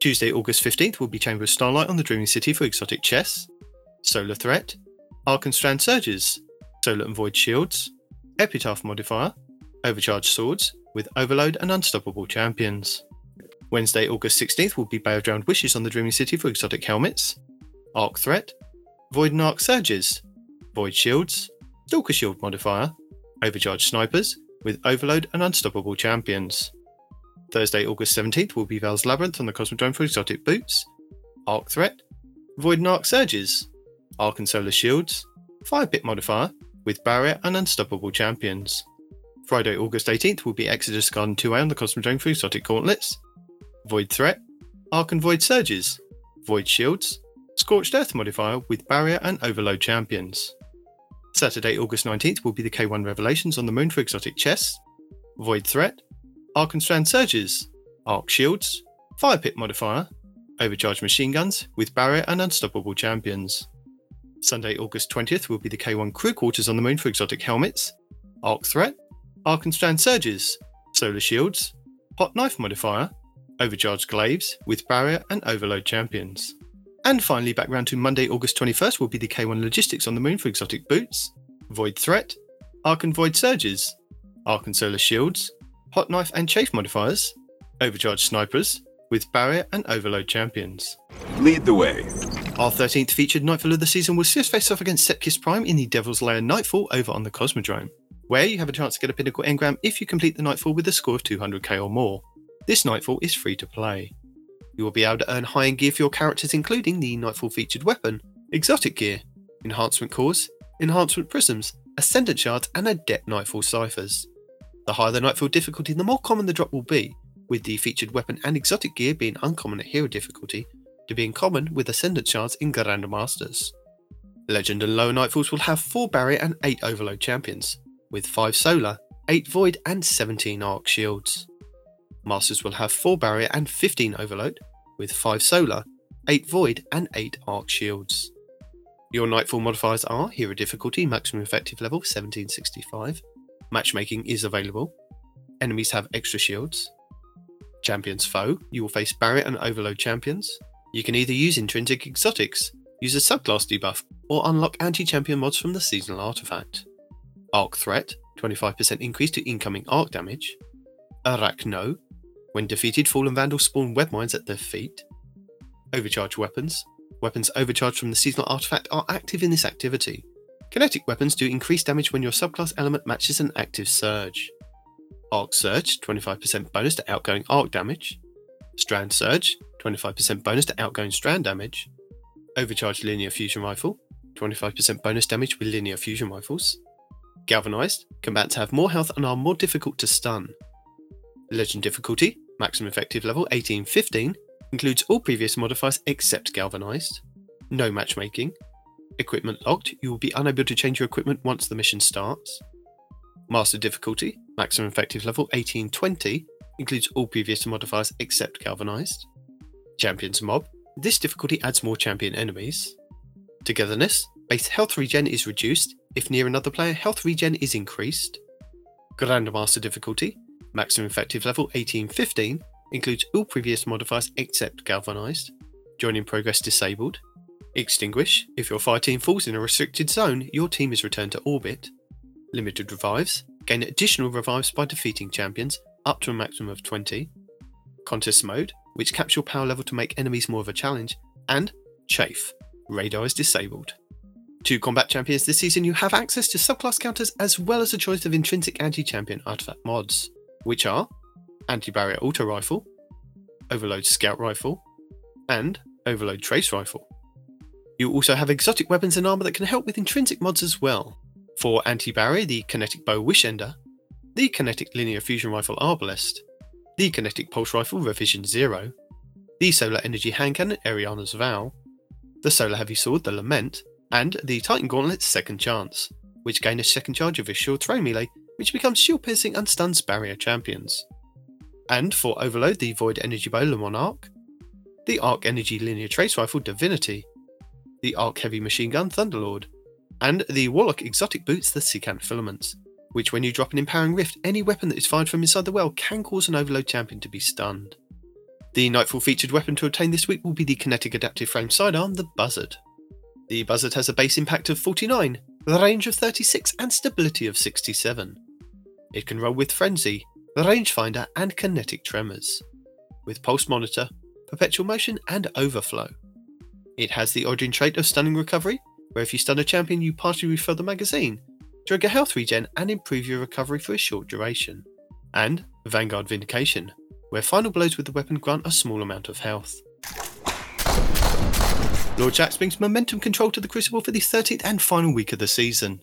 Tuesday, August 15th will be Chamber of Starlight on the Dreaming City for exotic chess, Solar Threat, Arc and Strand Surges, Solar and Void Shields, Epitaph Modifier, Overcharged Swords, with Overload and Unstoppable Champions. Wednesday, August 16th will be Bay of Drowned Wishes on the Dreaming City for exotic helmets, Arc Threat, Void and Arc Surges, Void Shields, Stalker Shield Modifier, Overcharged Snipers, with Overload and Unstoppable Champions. Thursday, August 17th will be Veles Labyrinth on the Cosmodrome for exotic boots, Arc Threat, Void and Arc Surges, Arc and Solar Shields, Fire Pit Modifier, with Barrier and Unstoppable Champions. Friday, August 18th will be Exodus Garden 2A on the Cosmodrome for exotic gauntlets, Void Threat, Arc and Void Surges, Void Shields, Scorched Earth modifier with Barrier and Overload champions. Saturday, August 19th will be the K1 Revelations on the Moon for exotic chests, Void Threat, Arc and Strand Surges, Arc Shields, Fire Pit modifier, Overcharged Machine Guns with Barrier and Unstoppable champions. Sunday, August 20th will be the K1 Crew Quarters on the Moon for exotic helmets, Arc Threat, Arc and Strand Surges, Solar Shields, Hot Knife modifier, Overcharged Glaives with Barrier and Overload champions. And finally, back round to Monday, August 21st will be the K1 Logistics on the Moon for exotic boots, Void Threat, Arc and Void Surges, Arc and Solar Shields, Hot Knife and Chafe modifiers, Overcharged Snipers, with Barrier and Overload champions. Lead the way. Our 13th featured Nightfall of the season will see us face off against Sepiks Prime in the Devil's Lair Nightfall over on the Cosmodrome, where you have a chance to get a Pinnacle Engram if you complete the Nightfall with a score of 200k or more. This Nightfall is free to play. You will be able to earn high end gear for your characters, including the Nightfall featured weapon, exotic gear, enhancement cores, enhancement prisms, ascendant shards, and adept Nightfall ciphers. The higher the Nightfall difficulty, the more common the drop will be, with the featured weapon and exotic gear being uncommon at hero difficulty, to being common with ascendant shards in Grandmasters. Legend and lower Nightfalls will have 4 barrier and 8 overload champions, with 5 solar, 8 void, and 17 arc shields. Masters will have 4 barrier and 15 overload, with 5 solar, 8 void, and 8 arc shields. Your Nightfall modifiers are Hero difficulty, maximum effective level 1765. Matchmaking is available. Enemies have extra shields. Champions foe, you will face barrier and overload champions. You can either use intrinsic exotics, use a subclass debuff, or unlock anti champion mods from the seasonal artifact. Arc threat, 25% increase to incoming arc damage. Arachno, when defeated, Fallen Vandals spawn web mines at their feet. Overcharge weapons. Weapons overcharged from the seasonal artifact are active in this activity. Kinetic weapons do increased damage when your subclass element matches an active surge. Arc Surge, 25% bonus to outgoing arc damage. Strand Surge, 25% bonus to outgoing strand damage. Overcharged Linear Fusion Rifle, 25% bonus damage with linear fusion rifles. Galvanized, combatants have more health and are more difficult to stun. Legend difficulty, maximum effective level 1815, includes all previous modifiers except Galvanized. No matchmaking. Equipment locked, you will be unable to change your equipment once the mission starts. Master difficulty, maximum effective level 1820, includes all previous modifiers except Galvanized. Champions Mob, this difficulty adds more champion enemies. Togetherness, base health regen is reduced, if near another player, health regen is increased. Grandmaster difficulty, maximum effective level 1815, includes all previous modifiers except Galvanized. Joining progress disabled. Extinguish, if your fire team falls in a restricted zone, your team is returned to orbit. Limited revives, gain additional revives by defeating champions, up to a maximum of 20. Contest mode, which caps your power level to make enemies more of a challenge. And Chafe, radar is disabled. To combat champions this season, you have access to subclass counters as well as a choice of intrinsic anti champion artifact mods, which are Anti Barrier Auto Rifle, Overload Scout Rifle, and Overload Trace Rifle. You also have exotic weapons and armor that can help with intrinsic mods as well. For anti barrier, the kinetic bow Wishender, the kinetic linear fusion rifle Arbalest, the kinetic pulse rifle Revision Zero, the solar energy hand cannon Eriana's Vow, the solar heavy sword the Lament, and the Titan Gauntlet's Second Chance, which gain a second charge of his shield throw melee, which becomes shield piercing and stuns barrier champions. And for Overload, the Void Energy Bow Le Monarque, the Arc Energy Linear Trace Rifle Divinity, the Arc Heavy Machine Gun Thunderlord, and the Warlock Exotic Boots the Secant Filaments, which when you drop an Empowering Rift, any weapon that is fired from inside the well can cause an Overload champion to be stunned. The Nightfall featured weapon to obtain this week will be the Kinetic Adaptive Frame Sidearm, the Buzzard. The Buzzard has a base impact of 49, the range of 36, and stability of 67. It can roll with Frenzy, the Rangefinder, and Kinetic Tremors, with Pulse Monitor, Perpetual Motion, and Overflow. It has the Origin trait of Stunning Recovery, where if you stun a champion, you partially refill the magazine, trigger health regen, and improve your recovery for a short duration. And Vanguard Vindication, where final blows with the weapon grant a small amount of health. Lord Shaxx brings momentum control to the Crucible for the 13th and final week of the season.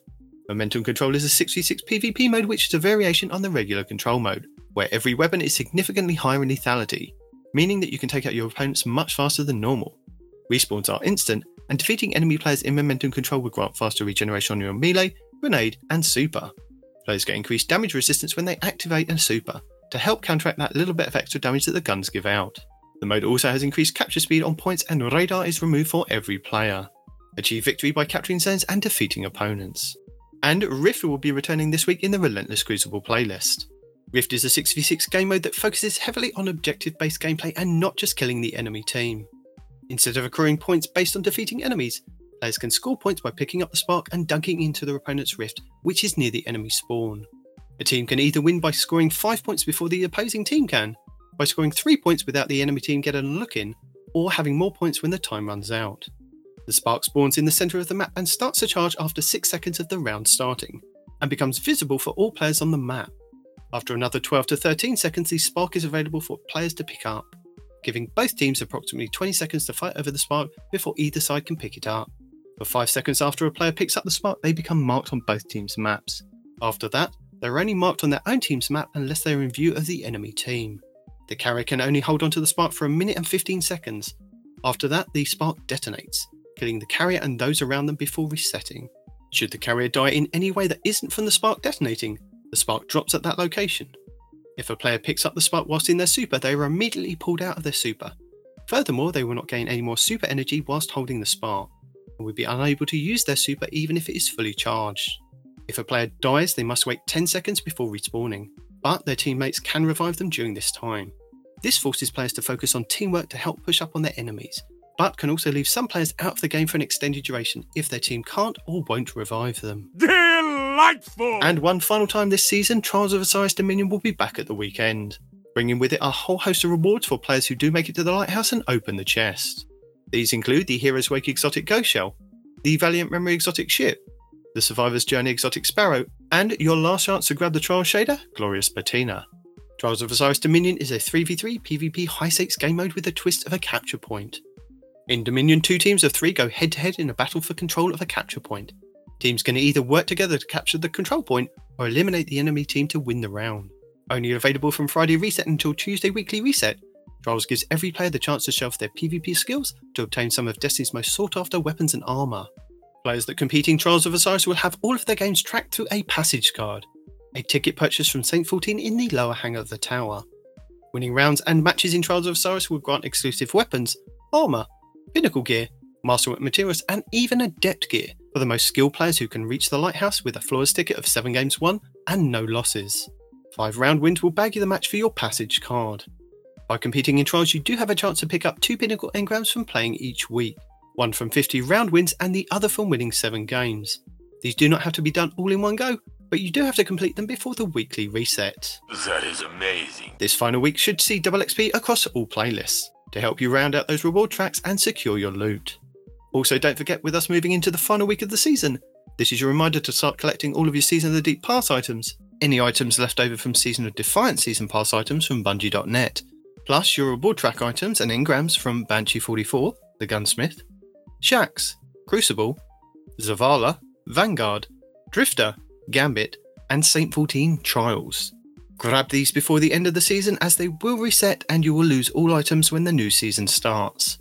Momentum control is a 6v6 PvP mode which is a variation on the regular control mode, where every weapon is significantly higher in lethality, meaning that you can take out your opponents much faster than normal. Respawns are instant, and defeating enemy players in momentum control will grant faster regeneration on your melee, grenade, and super. Players get increased damage resistance when they activate a super, to help counteract that little bit of extra damage that the guns give out. The mode also has increased capture speed on points and radar is removed for every player. Achieve victory by capturing zones and defeating opponents. And Rift will be returning this week in the Relentless Crucible playlist. Rift is a 6v6 game mode that focuses heavily on objective based gameplay and not just killing the enemy team. Instead of accruing points based on defeating enemies, players can score points by picking up the spark and dunking into the opponent's rift, which is near the enemy spawn. A team can either win by scoring 5 points before the opposing team can, by scoring 3 points without the enemy team getting a look in, or having more points when the time runs out. The spark spawns in the centre of the map and starts to charge after 6 seconds of the round starting, and becomes visible for all players on the map. After another 12 to 13 seconds, the spark is available for players to pick up, giving both teams approximately 20 seconds to fight over the spark before either side can pick it up. For 5 seconds after a player picks up the spark, they become marked on both teams' maps. After that, they're only marked on their own team's map unless they are in view of the enemy team. The carrier can only hold onto the spark for a minute and 15 seconds. After that, the spark detonates, killing the carrier and those around them before resetting. Should the carrier die in any way that isn't from the spark detonating, the spark drops at that location. If a player picks up the spark whilst in their super, they are immediately pulled out of their super. Furthermore, they will not gain any more super energy whilst holding the spark, and will be unable to use their super even if it is fully charged. If a player dies, they must wait 10 seconds before respawning, but their teammates can revive them during this time. This forces players to focus on teamwork to help push up on their enemies, but can also leave some players out of the game for an extended duration if their team can't or won't revive them. Delightful! And one final time this season, Trials of Osiris Dominion will be back at the weekend, bringing with it a whole host of rewards for players who do make it to the lighthouse and open the chest. These include the Hero's Wake Exotic Ghost Shell, the Valiant Memory Exotic Ship, the Survivor's Journey Exotic Sparrow, and your last chance to grab the Trial Shader, Glorious Patina. Trials of Osiris Dominion is a 3v3 PvP high stakes game mode with a twist of a capture point. In Dominion, two teams of three go head to head in a battle for control of a capture point. Teams can either work together to capture the control point or eliminate the enemy team to win the round. Only available from Friday reset until Tuesday weekly reset, Trials gives every player the chance to show off their PvP skills to obtain some of Destiny's most sought after weapons and armour. Players that compete in Trials of Osiris will have all of their games tracked through a passage card, a ticket purchased from Saint 14 in the lower hangar of the tower. Winning rounds and matches in Trials of Osiris will grant exclusive weapons, armour, pinnacle gear, masterwork materials, and even adept gear for the most skilled players who can reach the lighthouse with a flawless ticket of 7 games won and no losses. 5 round wins will bag you the match for your passage card. By competing in trials, you do have a chance to pick up 2 pinnacle engrams from playing each week, one from 50 round wins and the other from winning 7 games. These do not have to be done all in one go, but you do have to complete them before the weekly reset. That is amazing. This final week should see double XP across all playlists to help you round out those reward tracks and secure your loot. Also, don't forget with us moving into the final week of the season, this is your reminder to start collecting all of your Season of the Deep Pass items, any items left over from Season of Defiance Season Pass items from Bungie.net, plus your reward track items and engrams from Banshee 44, the Gunsmith, Shaxx, Crucible, Zavala, Vanguard, Drifter, Gambit, and Saint 14 Trials. Grab these before the end of the season as they will reset and you will lose all items when the new season starts.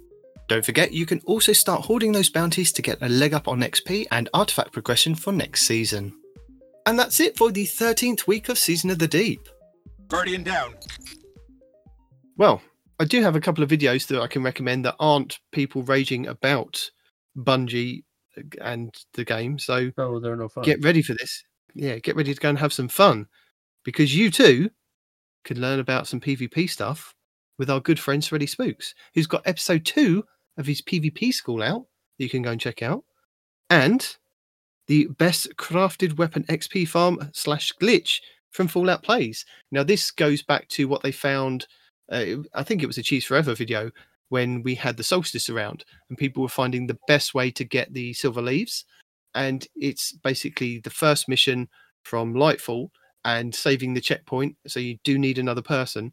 Don't forget, you can also start hoarding those bounties to get a leg up on XP and artifact progression for next season. And that's it for the 13th week of Season of the Deep. Guardian down. Well, I do have a couple of videos that I can recommend that aren't people raging about Bungie and the game. So oh, No, they're no fun. get ready for this. Yeah, get ready to go and have some fun because you too can learn about some PvP stuff with our good friend Freddy Spooks, who's got episode two of his PvP school out that you can go and check out, and the best crafted weapon XP farm slash glitch from Fallout Plays. Now, this goes back to what they found. Uh, I think it was a Cheese Forever video when we had the solstice around and people were finding the best way to get the silver leaves. And it's basically the first mission from Lightfall and saving the checkpoint. So you do need another person.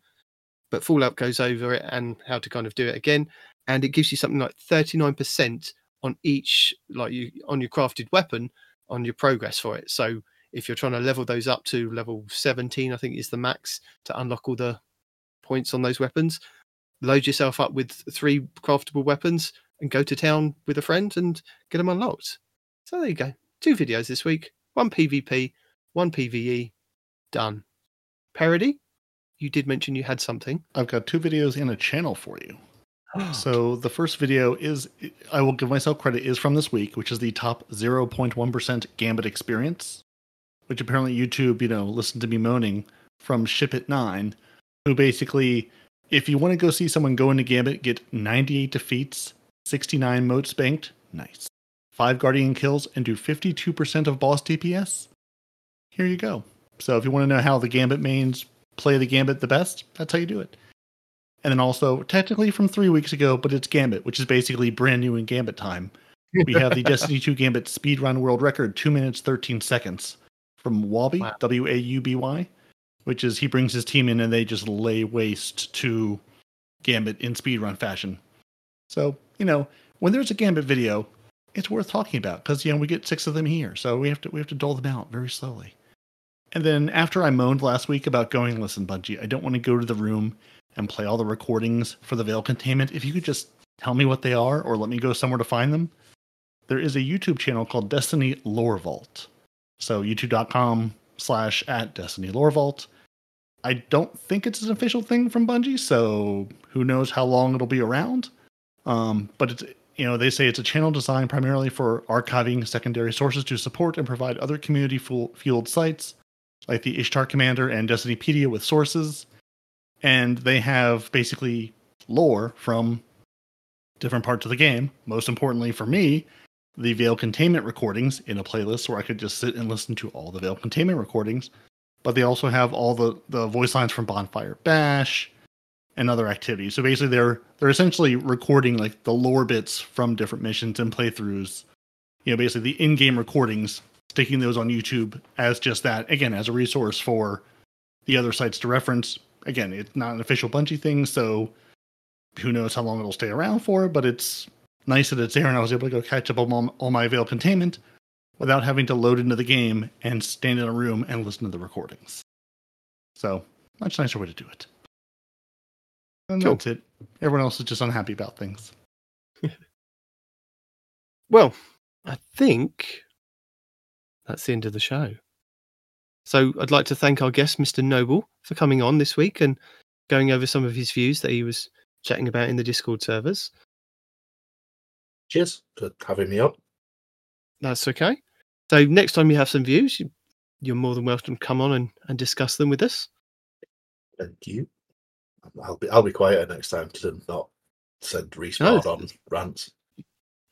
But Fallout goes over it and how to kind of do it again. And it gives you something like 39% on each, like you on your crafted weapon on your progress for it. So if you're trying to level those up to level 17, I think is the max to unlock all the points on those weapons, load yourself up with three craftable weapons and go to town with a friend and get them unlocked. So there you go. Two videos this week one PvP, one PvE. Done. Peroty, you did mention you had something. I've got two videos and a channel for you. So the first video is I will give myself credit is from this week, which is the top 0.1% Gambit experience, which apparently YouTube, you know, listened to me moaning from Ship It 9, who basically if you want to go see someone go into Gambit, get 98 defeats, 69 motes banked, nice. 5 guardian kills and do 52% of boss DPS. Here you go. So if you want to know how the Gambit mains play the Gambit the best, that's how you do it. And then also, technically from three weeks ago, but it's Gambit, which is basically brand new in Gambit time. We have the Destiny 2 Gambit speedrun world record, 2 minutes 13 seconds from Wauby, Wow. W A U B Y, which is he brings his team in and they just lay waste to Gambit in speedrun fashion. So, you know, when there's a Gambit video, it's worth talking about because, you know, we get six of them here. So we have to we have to dole them out very slowly. And then after I moaned last week about going, listen, Bungie, I don't want to go to the room and play all the recordings for the veil containment. If you could just tell me what they are or let me go somewhere to find them, there is a YouTube channel called Destiny Lore Vault. So youtube.com slash at Destiny Lore Vault. I don't think it's an official thing from Bungie, so who knows how long it'll be around. Um, but it's you know they say it's a channel designed primarily for archiving secondary sources to support and provide other community fueled sites like the Ishtar Commander and Destinypedia with sources and they have basically lore from different parts of the game. Most importantly for me, the Veil Containment recordings in a playlist where I could just sit and listen to all the Veil Containment recordings. But they also have all the, the voice lines from Bonfire Bash and other activities. So basically they're they're essentially recording like the lore bits from different missions and playthroughs. You know, basically the in-game recordings, sticking those on YouTube as just that, again, as a resource for the other sites to reference. Again, it's not an official Bungie thing, so who knows how long it'll stay around for, but it's nice that it's there and I was able to go catch up on all- my Veil containment without having to load into the game and stand in a room and listen to the recordings. So, much nicer way to do it. And Cool. that's it. Everyone else is just unhappy about things. Well, I think that's the end of the show. So I'd like to thank our guest, Mr. Noble, for coming on this week and going over some of his views that he was chatting about in the Discord servers. Cheers for having me on. That's okay. So next time you have some views, you, you're more than welcome to come on and, and discuss them with us. Thank you. I'll be I'll be quieter next time to not send respawn on rants.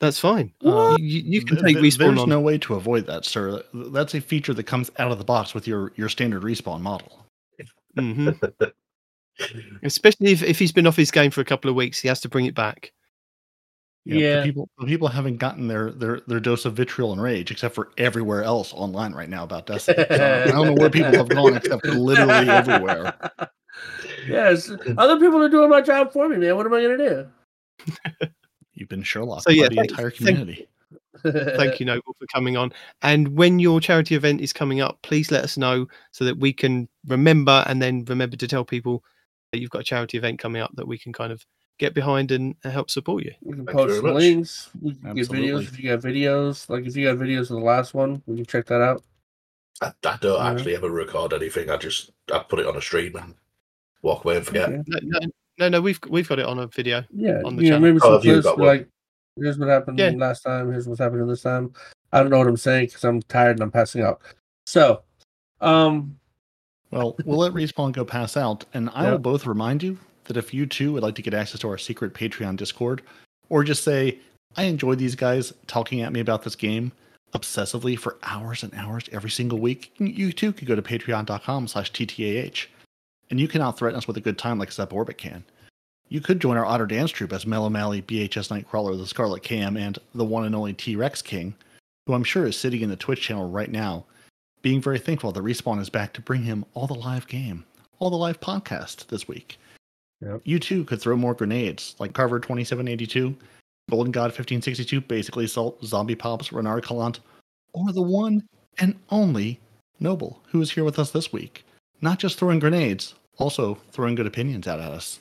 That's fine. You, you you can take th- respawn There's on. no way to avoid that, sir. That's a feature that comes out of the box with your, your standard respawn model. Mhm. Especially if, if he's been off his game for a couple of weeks, he has to bring it back. You know, the Yeah. people the people haven't gotten their, their their dose of vitriol and rage, except for everywhere else online right now about Destiny. So I don't know where people have gone, except for literally everywhere. Yes, other people are doing my job for me, man. What am I gonna do? You've been Sherlock So, yeah, by the thank- entire thank- community. Thank you, Noble, for coming on. And when your charity event is coming up, please let us know so that we can remember and then remember to tell people that you've got a charity event coming up that we can kind of get behind and help support you. We can Thank you post some links. We can get videos if you got videos. Like if you got videos of the last one, we can check that out. I, I don't Yeah. actually ever record anything. I just I put it on a stream and walk away and forget. Okay. No, no, no, no we've we've got it on a video. Yeah, On the you know, channel. maybe Oh, some have you clips got be one? like, here's what happened Yeah. last time. Here's what's happening this time. I don't know what I'm saying because I'm tired and I'm passing out. So, um, Well, we'll let Respawn go pass out, and I will both remind you that if you too would like to get access to our secret Patreon Discord, or just say, I enjoy these guys talking at me about this game obsessively for hours and hours every single week, you too could go to patreon.com slash TTAH, and you can out-threaten us with a good time like Sep Orbit can. You could join our Otter Dance troupe as Mel O'Malley, BHS Nightcrawler, the Scarlet Cam, and the one and only T-Rex King, who I'm sure is sitting in the Twitch channel right now, being very thankful that Respawn is back to bring him all the live game, all the live podcast this week. Yep. You too could throw more grenades like Carver 2782, Golden God 1562, basically Salt, Zombie Pops, Renard Calant, or the one and only Noble, who is here with us this week. Not just throwing grenades, also throwing good opinions out at us.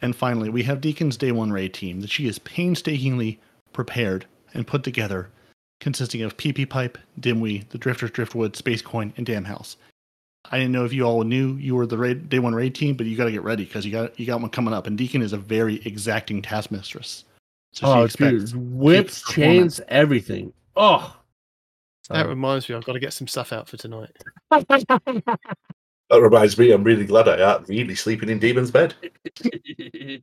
And finally, we have Deacon's Day One Raid team that she is painstakingly prepared and put together consisting of PP Pipe, Dimwee, the Drifters Driftwood, Space Coin, and Dam House. I didn't know if you all knew you were the raid, day one raid team, but you got to get ready because you got you got one coming up. And Deacon is a very exacting taskmistress, so oh, she expects dude, whips, chains, everything. Oh, That reminds me, I've got to get some stuff out for tonight. That reminds me, I'm really glad I am really sleeping in Demon's bed.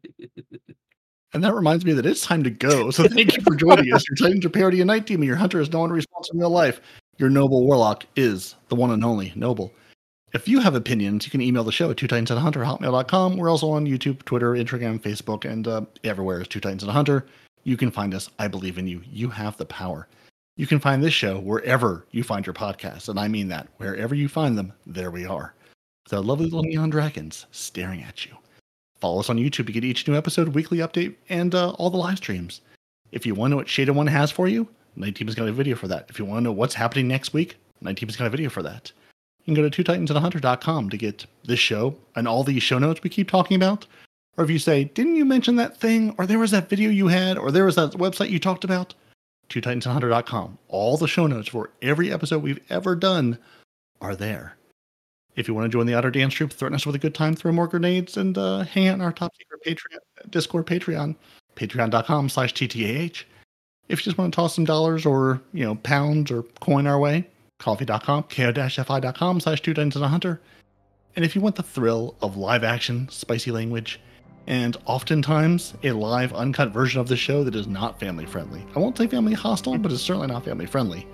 And that reminds me that it's time to go. So thank you for joining us. Your Titans are Peroty and Nitedemon. Your hunter is no one response in real life. Your noble warlock is the one and only noble. If you have opinions, you can email the show at two titans and a hunter hotmail.com. We're also on YouTube, Twitter, Instagram, Facebook, and uh, everywhere is two titans and a hunter. You can find us. I believe in you. You have the power. You can find this show wherever you find your podcasts, and I mean that. Wherever you find them, there we are. The lovely little neon dragons staring at you. Follow us on YouTube to get each new episode, weekly update, and uh, all the live streams. If you want to know what Shada One has for you, Night Team has got a video for that. If you want to know what's happening next week, Night Team has got a video for that. You can go to two titans and a hunter.com to get this show and all these show notes we keep talking about. Or if you say, didn't you mention that thing? Or there was that video you had? Or there was that website you talked about? Two titans and a hunter.com. All the show notes for every episode we've ever done are there. If you want to join the Otter Dance Troop, threaten us with a good time, throw more grenades, and uh, hang out in our top secret Patreon, Discord Patreon, patreon.com slash TTAH. If you just want to toss some dollars or, you know, pounds or coin our way, coffee.com, ko-fi.com slash two and a hunter. And if you want the thrill of live action, spicy language, and oftentimes a live uncut version of the show that is not family friendly. I won't say family hostile, but it's certainly not family friendly.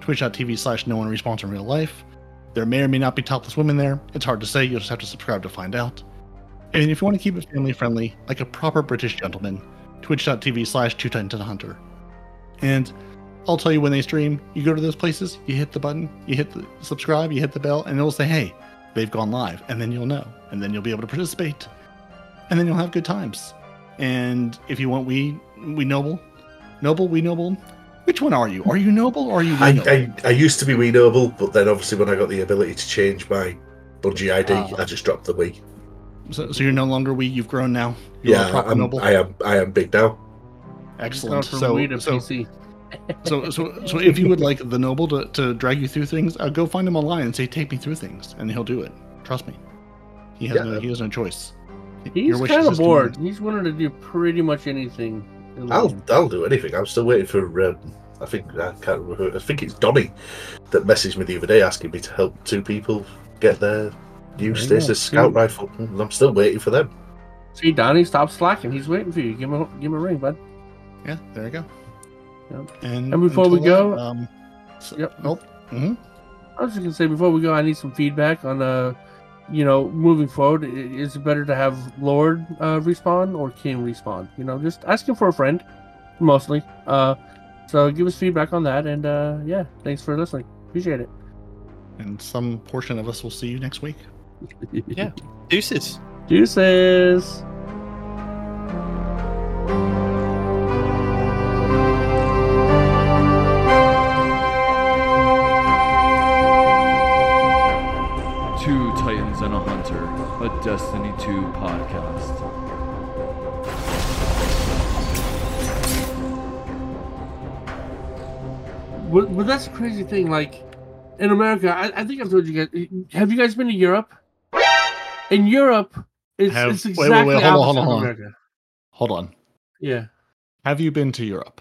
Twitch.tv slash no one response in real life. There may or may not be topless women there. It's hard to say. You'll just have to subscribe to find out. And if you want to keep it family friendly, like a proper British gentleman, twitch.tv slash two hunter. And I'll tell you when they stream, you go to those places, you hit the button, you hit the subscribe, you hit the bell, and it'll say, hey, they've gone live. And then you'll know. And then you'll be able to participate. And then you'll have good times. And if you want we we noble, noble, we noble, which one are you? Are you noble or are you we I, noble? I, I used to be Wii Noble, but then obviously when I got the ability to change my Bungie ID, Ah. I just dropped the Wii. so, so you're no longer we, you've grown now. You're Yeah, proper I'm, noble. I am. I am big now. Excellent. From So, Wii to so, PC. so, so, so if you would like the noble to, to drag you through things, uh, go find him online and say, "Take me through things," and he'll do it. Trust me. He has Yeah. no he has no choice. He's Your wish is kind of bored. He's willing to do pretty much anything. In I'll. I'll do anything. I'm still waiting for. Um, I think I can't remember. I think it's Donny that messaged me the other day asking me to help two people get their new There you go. stasis scout rifle. And I'm still waiting for them. See, Donnie, stop slacking. He's waiting for you. Give him a, give him a ring, bud. Yeah, there you go. Yep. And, And before we go- that, um, so, Yep. Oh, hmm I was just gonna say before we go, I need some feedback on uh, you know, moving forward. Is it better to have Lord uh, respawn or King respawn? You know, just asking for a friend, mostly. Uh, so give us feedback on that, and uh, yeah, thanks for listening. Appreciate it. and some portion of us will see you next week. Yeah. Deuces. Deuces. Podcast. But, but that's a crazy thing. Like in America, I, I think I've told you guys. Have you guys been to Europe? In Europe, it's, Have- it's wait, exactly wait, wait, hold on, hold on, hold on. America. Hold on. Yeah, Have you been to Europe?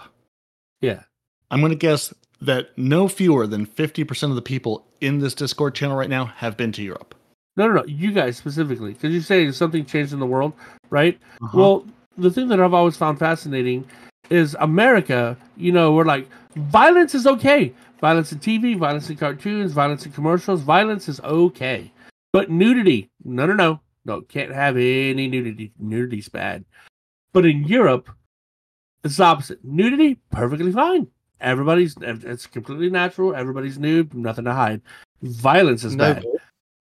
yeah. I'm going to guess that no fewer than 50% of the people in this Discord channel right now have been to Europe. No, no, no. You guys specifically, because you say something changed in the world, right? Uh-huh. Well, the thing that I've always found fascinating is America. You know, we're like violence is okay. Violence in TV, violence in cartoons, violence in commercials. Violence is okay, but nudity, no, no, no, no. Can't have any nudity. Nudity's bad. But in Europe, it's the opposite. Nudity, perfectly fine. Everybody's it's completely natural. Everybody's nude, nothing to hide. Violence is bad,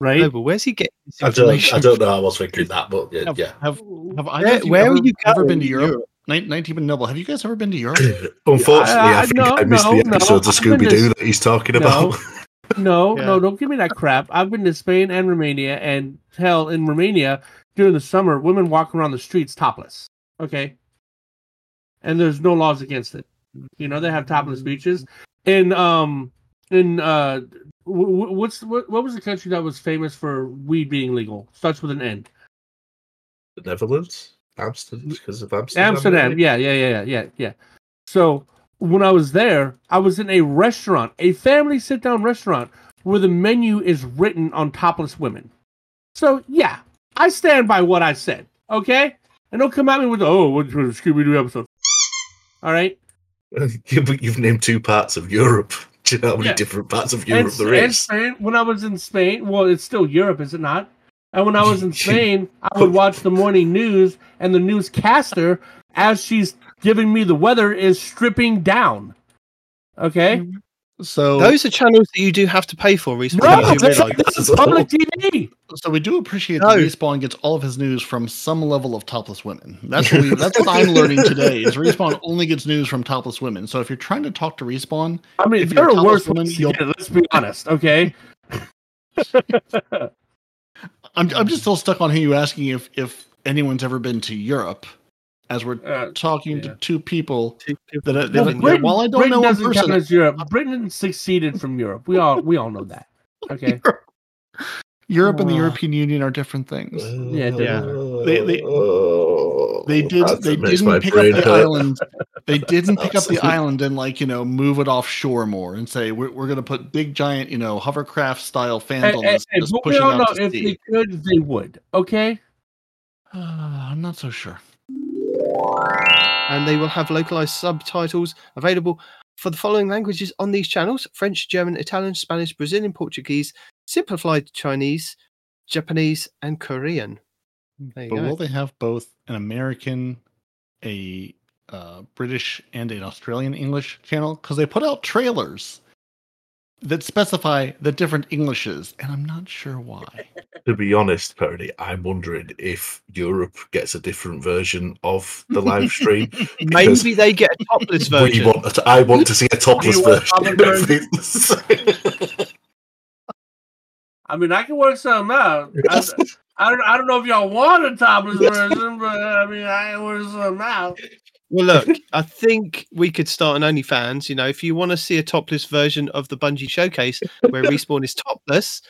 Noble, right? Noble, where's he getting this I don't. I don't know I was thinking that, but yeah. Have, yeah. have, have either Where, of you where ever, are you ever been to in Europe? Nin- 19 Noble, have you guys ever been to Europe? Unfortunately, I, I- I- think no, I missed no, the no, episodes of Scooby Doo that he's talking about. No, Yeah. no, don't give me that crap. I've been to Spain and Romania, and hell, in Romania during the summer, women walk around the streets topless. Okay, and there's no laws against it. You know, they have topless beaches. In um, in uh, w- w- what's what, what was the country that was famous for weed being legal? Starts with an N. The Netherlands? Amsterdam? Because of Amsterdam? Amsterdam. Yeah, yeah, yeah, yeah, yeah, yeah. So when I was there, I was in a restaurant, a family sit down restaurant, where the menu is written on topless women. So yeah, I stand by what I said. Okay, and don't come at me with oh, what's a Scooby Doo episode? All right, you've named two parts of Europe. Do you know how many Yeah. different parts of and, Europe there and is? Spain. When I was in Spain, well, it's still Europe, is it not? And when I was in Spain, I would watch the morning news, and the newscaster, as she's giving me the weather, is stripping down. Okay. Mm-hmm. So, Those are channels that you do have to pay for, Reese. No, you do this, is public TV. so we do appreciate No. that Respawn gets all of his news from some level of topless women. That's what, we, that's what I'm learning today. Is Respawn only gets news from topless women. So if you're trying to talk to Respawn, I mean, If there you're a worse topless woman, you'll- get it, Let's be honest, okay? I'm I'm just still stuck on you asking if if anyone's ever been to Europe, as we're Uh, talking yeah. to two people Two that, have that, been Britain, while I don't Britain know in doesn't count person, as Europe. Britain seceded from Europe. We all we all know that. Okay. Europe and the Uh, European Union are different things. Yeah, Yeah. They- they- Oh, They did that they didn't pick up the hurt. island. They didn't pick up the island and like you know move it offshore more and say we're, we're going to put big giant you know hovercraft style fans Hey, on hey, this, hey, just but push we it all out know to if sea. they could, they would. Okay. Uh, I'm not so sure. And they will have localized subtitles available for the following languages on these channels French, German, Italian, Spanish, Brazilian, Portuguese, simplified Chinese, Japanese, and Korean. But go. will they have both an American, a uh, British, and an Australian English channel? Because they put out trailers that specify the different Englishes, and I'm not sure why. To be honest, Peroty, I'm wondering if Europe gets a different version of the live stream. Maybe they get a topless we version. want to- I want to see a topless version. topless of it. I mean, I can work something out. I, I don't. I don't know if y'all want a topless version, but I mean, I can work something out. Well, look, I think we could start an OnlyFans. You know, if you want to see a topless version of the Bungie showcase where Respawn is topless,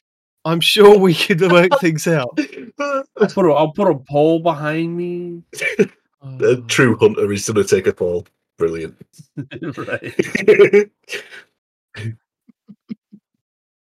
I'm sure we could work things out. I'll put a, I'll put a pole behind me. the oh. true hunter is going to take a fall. Brilliant. right.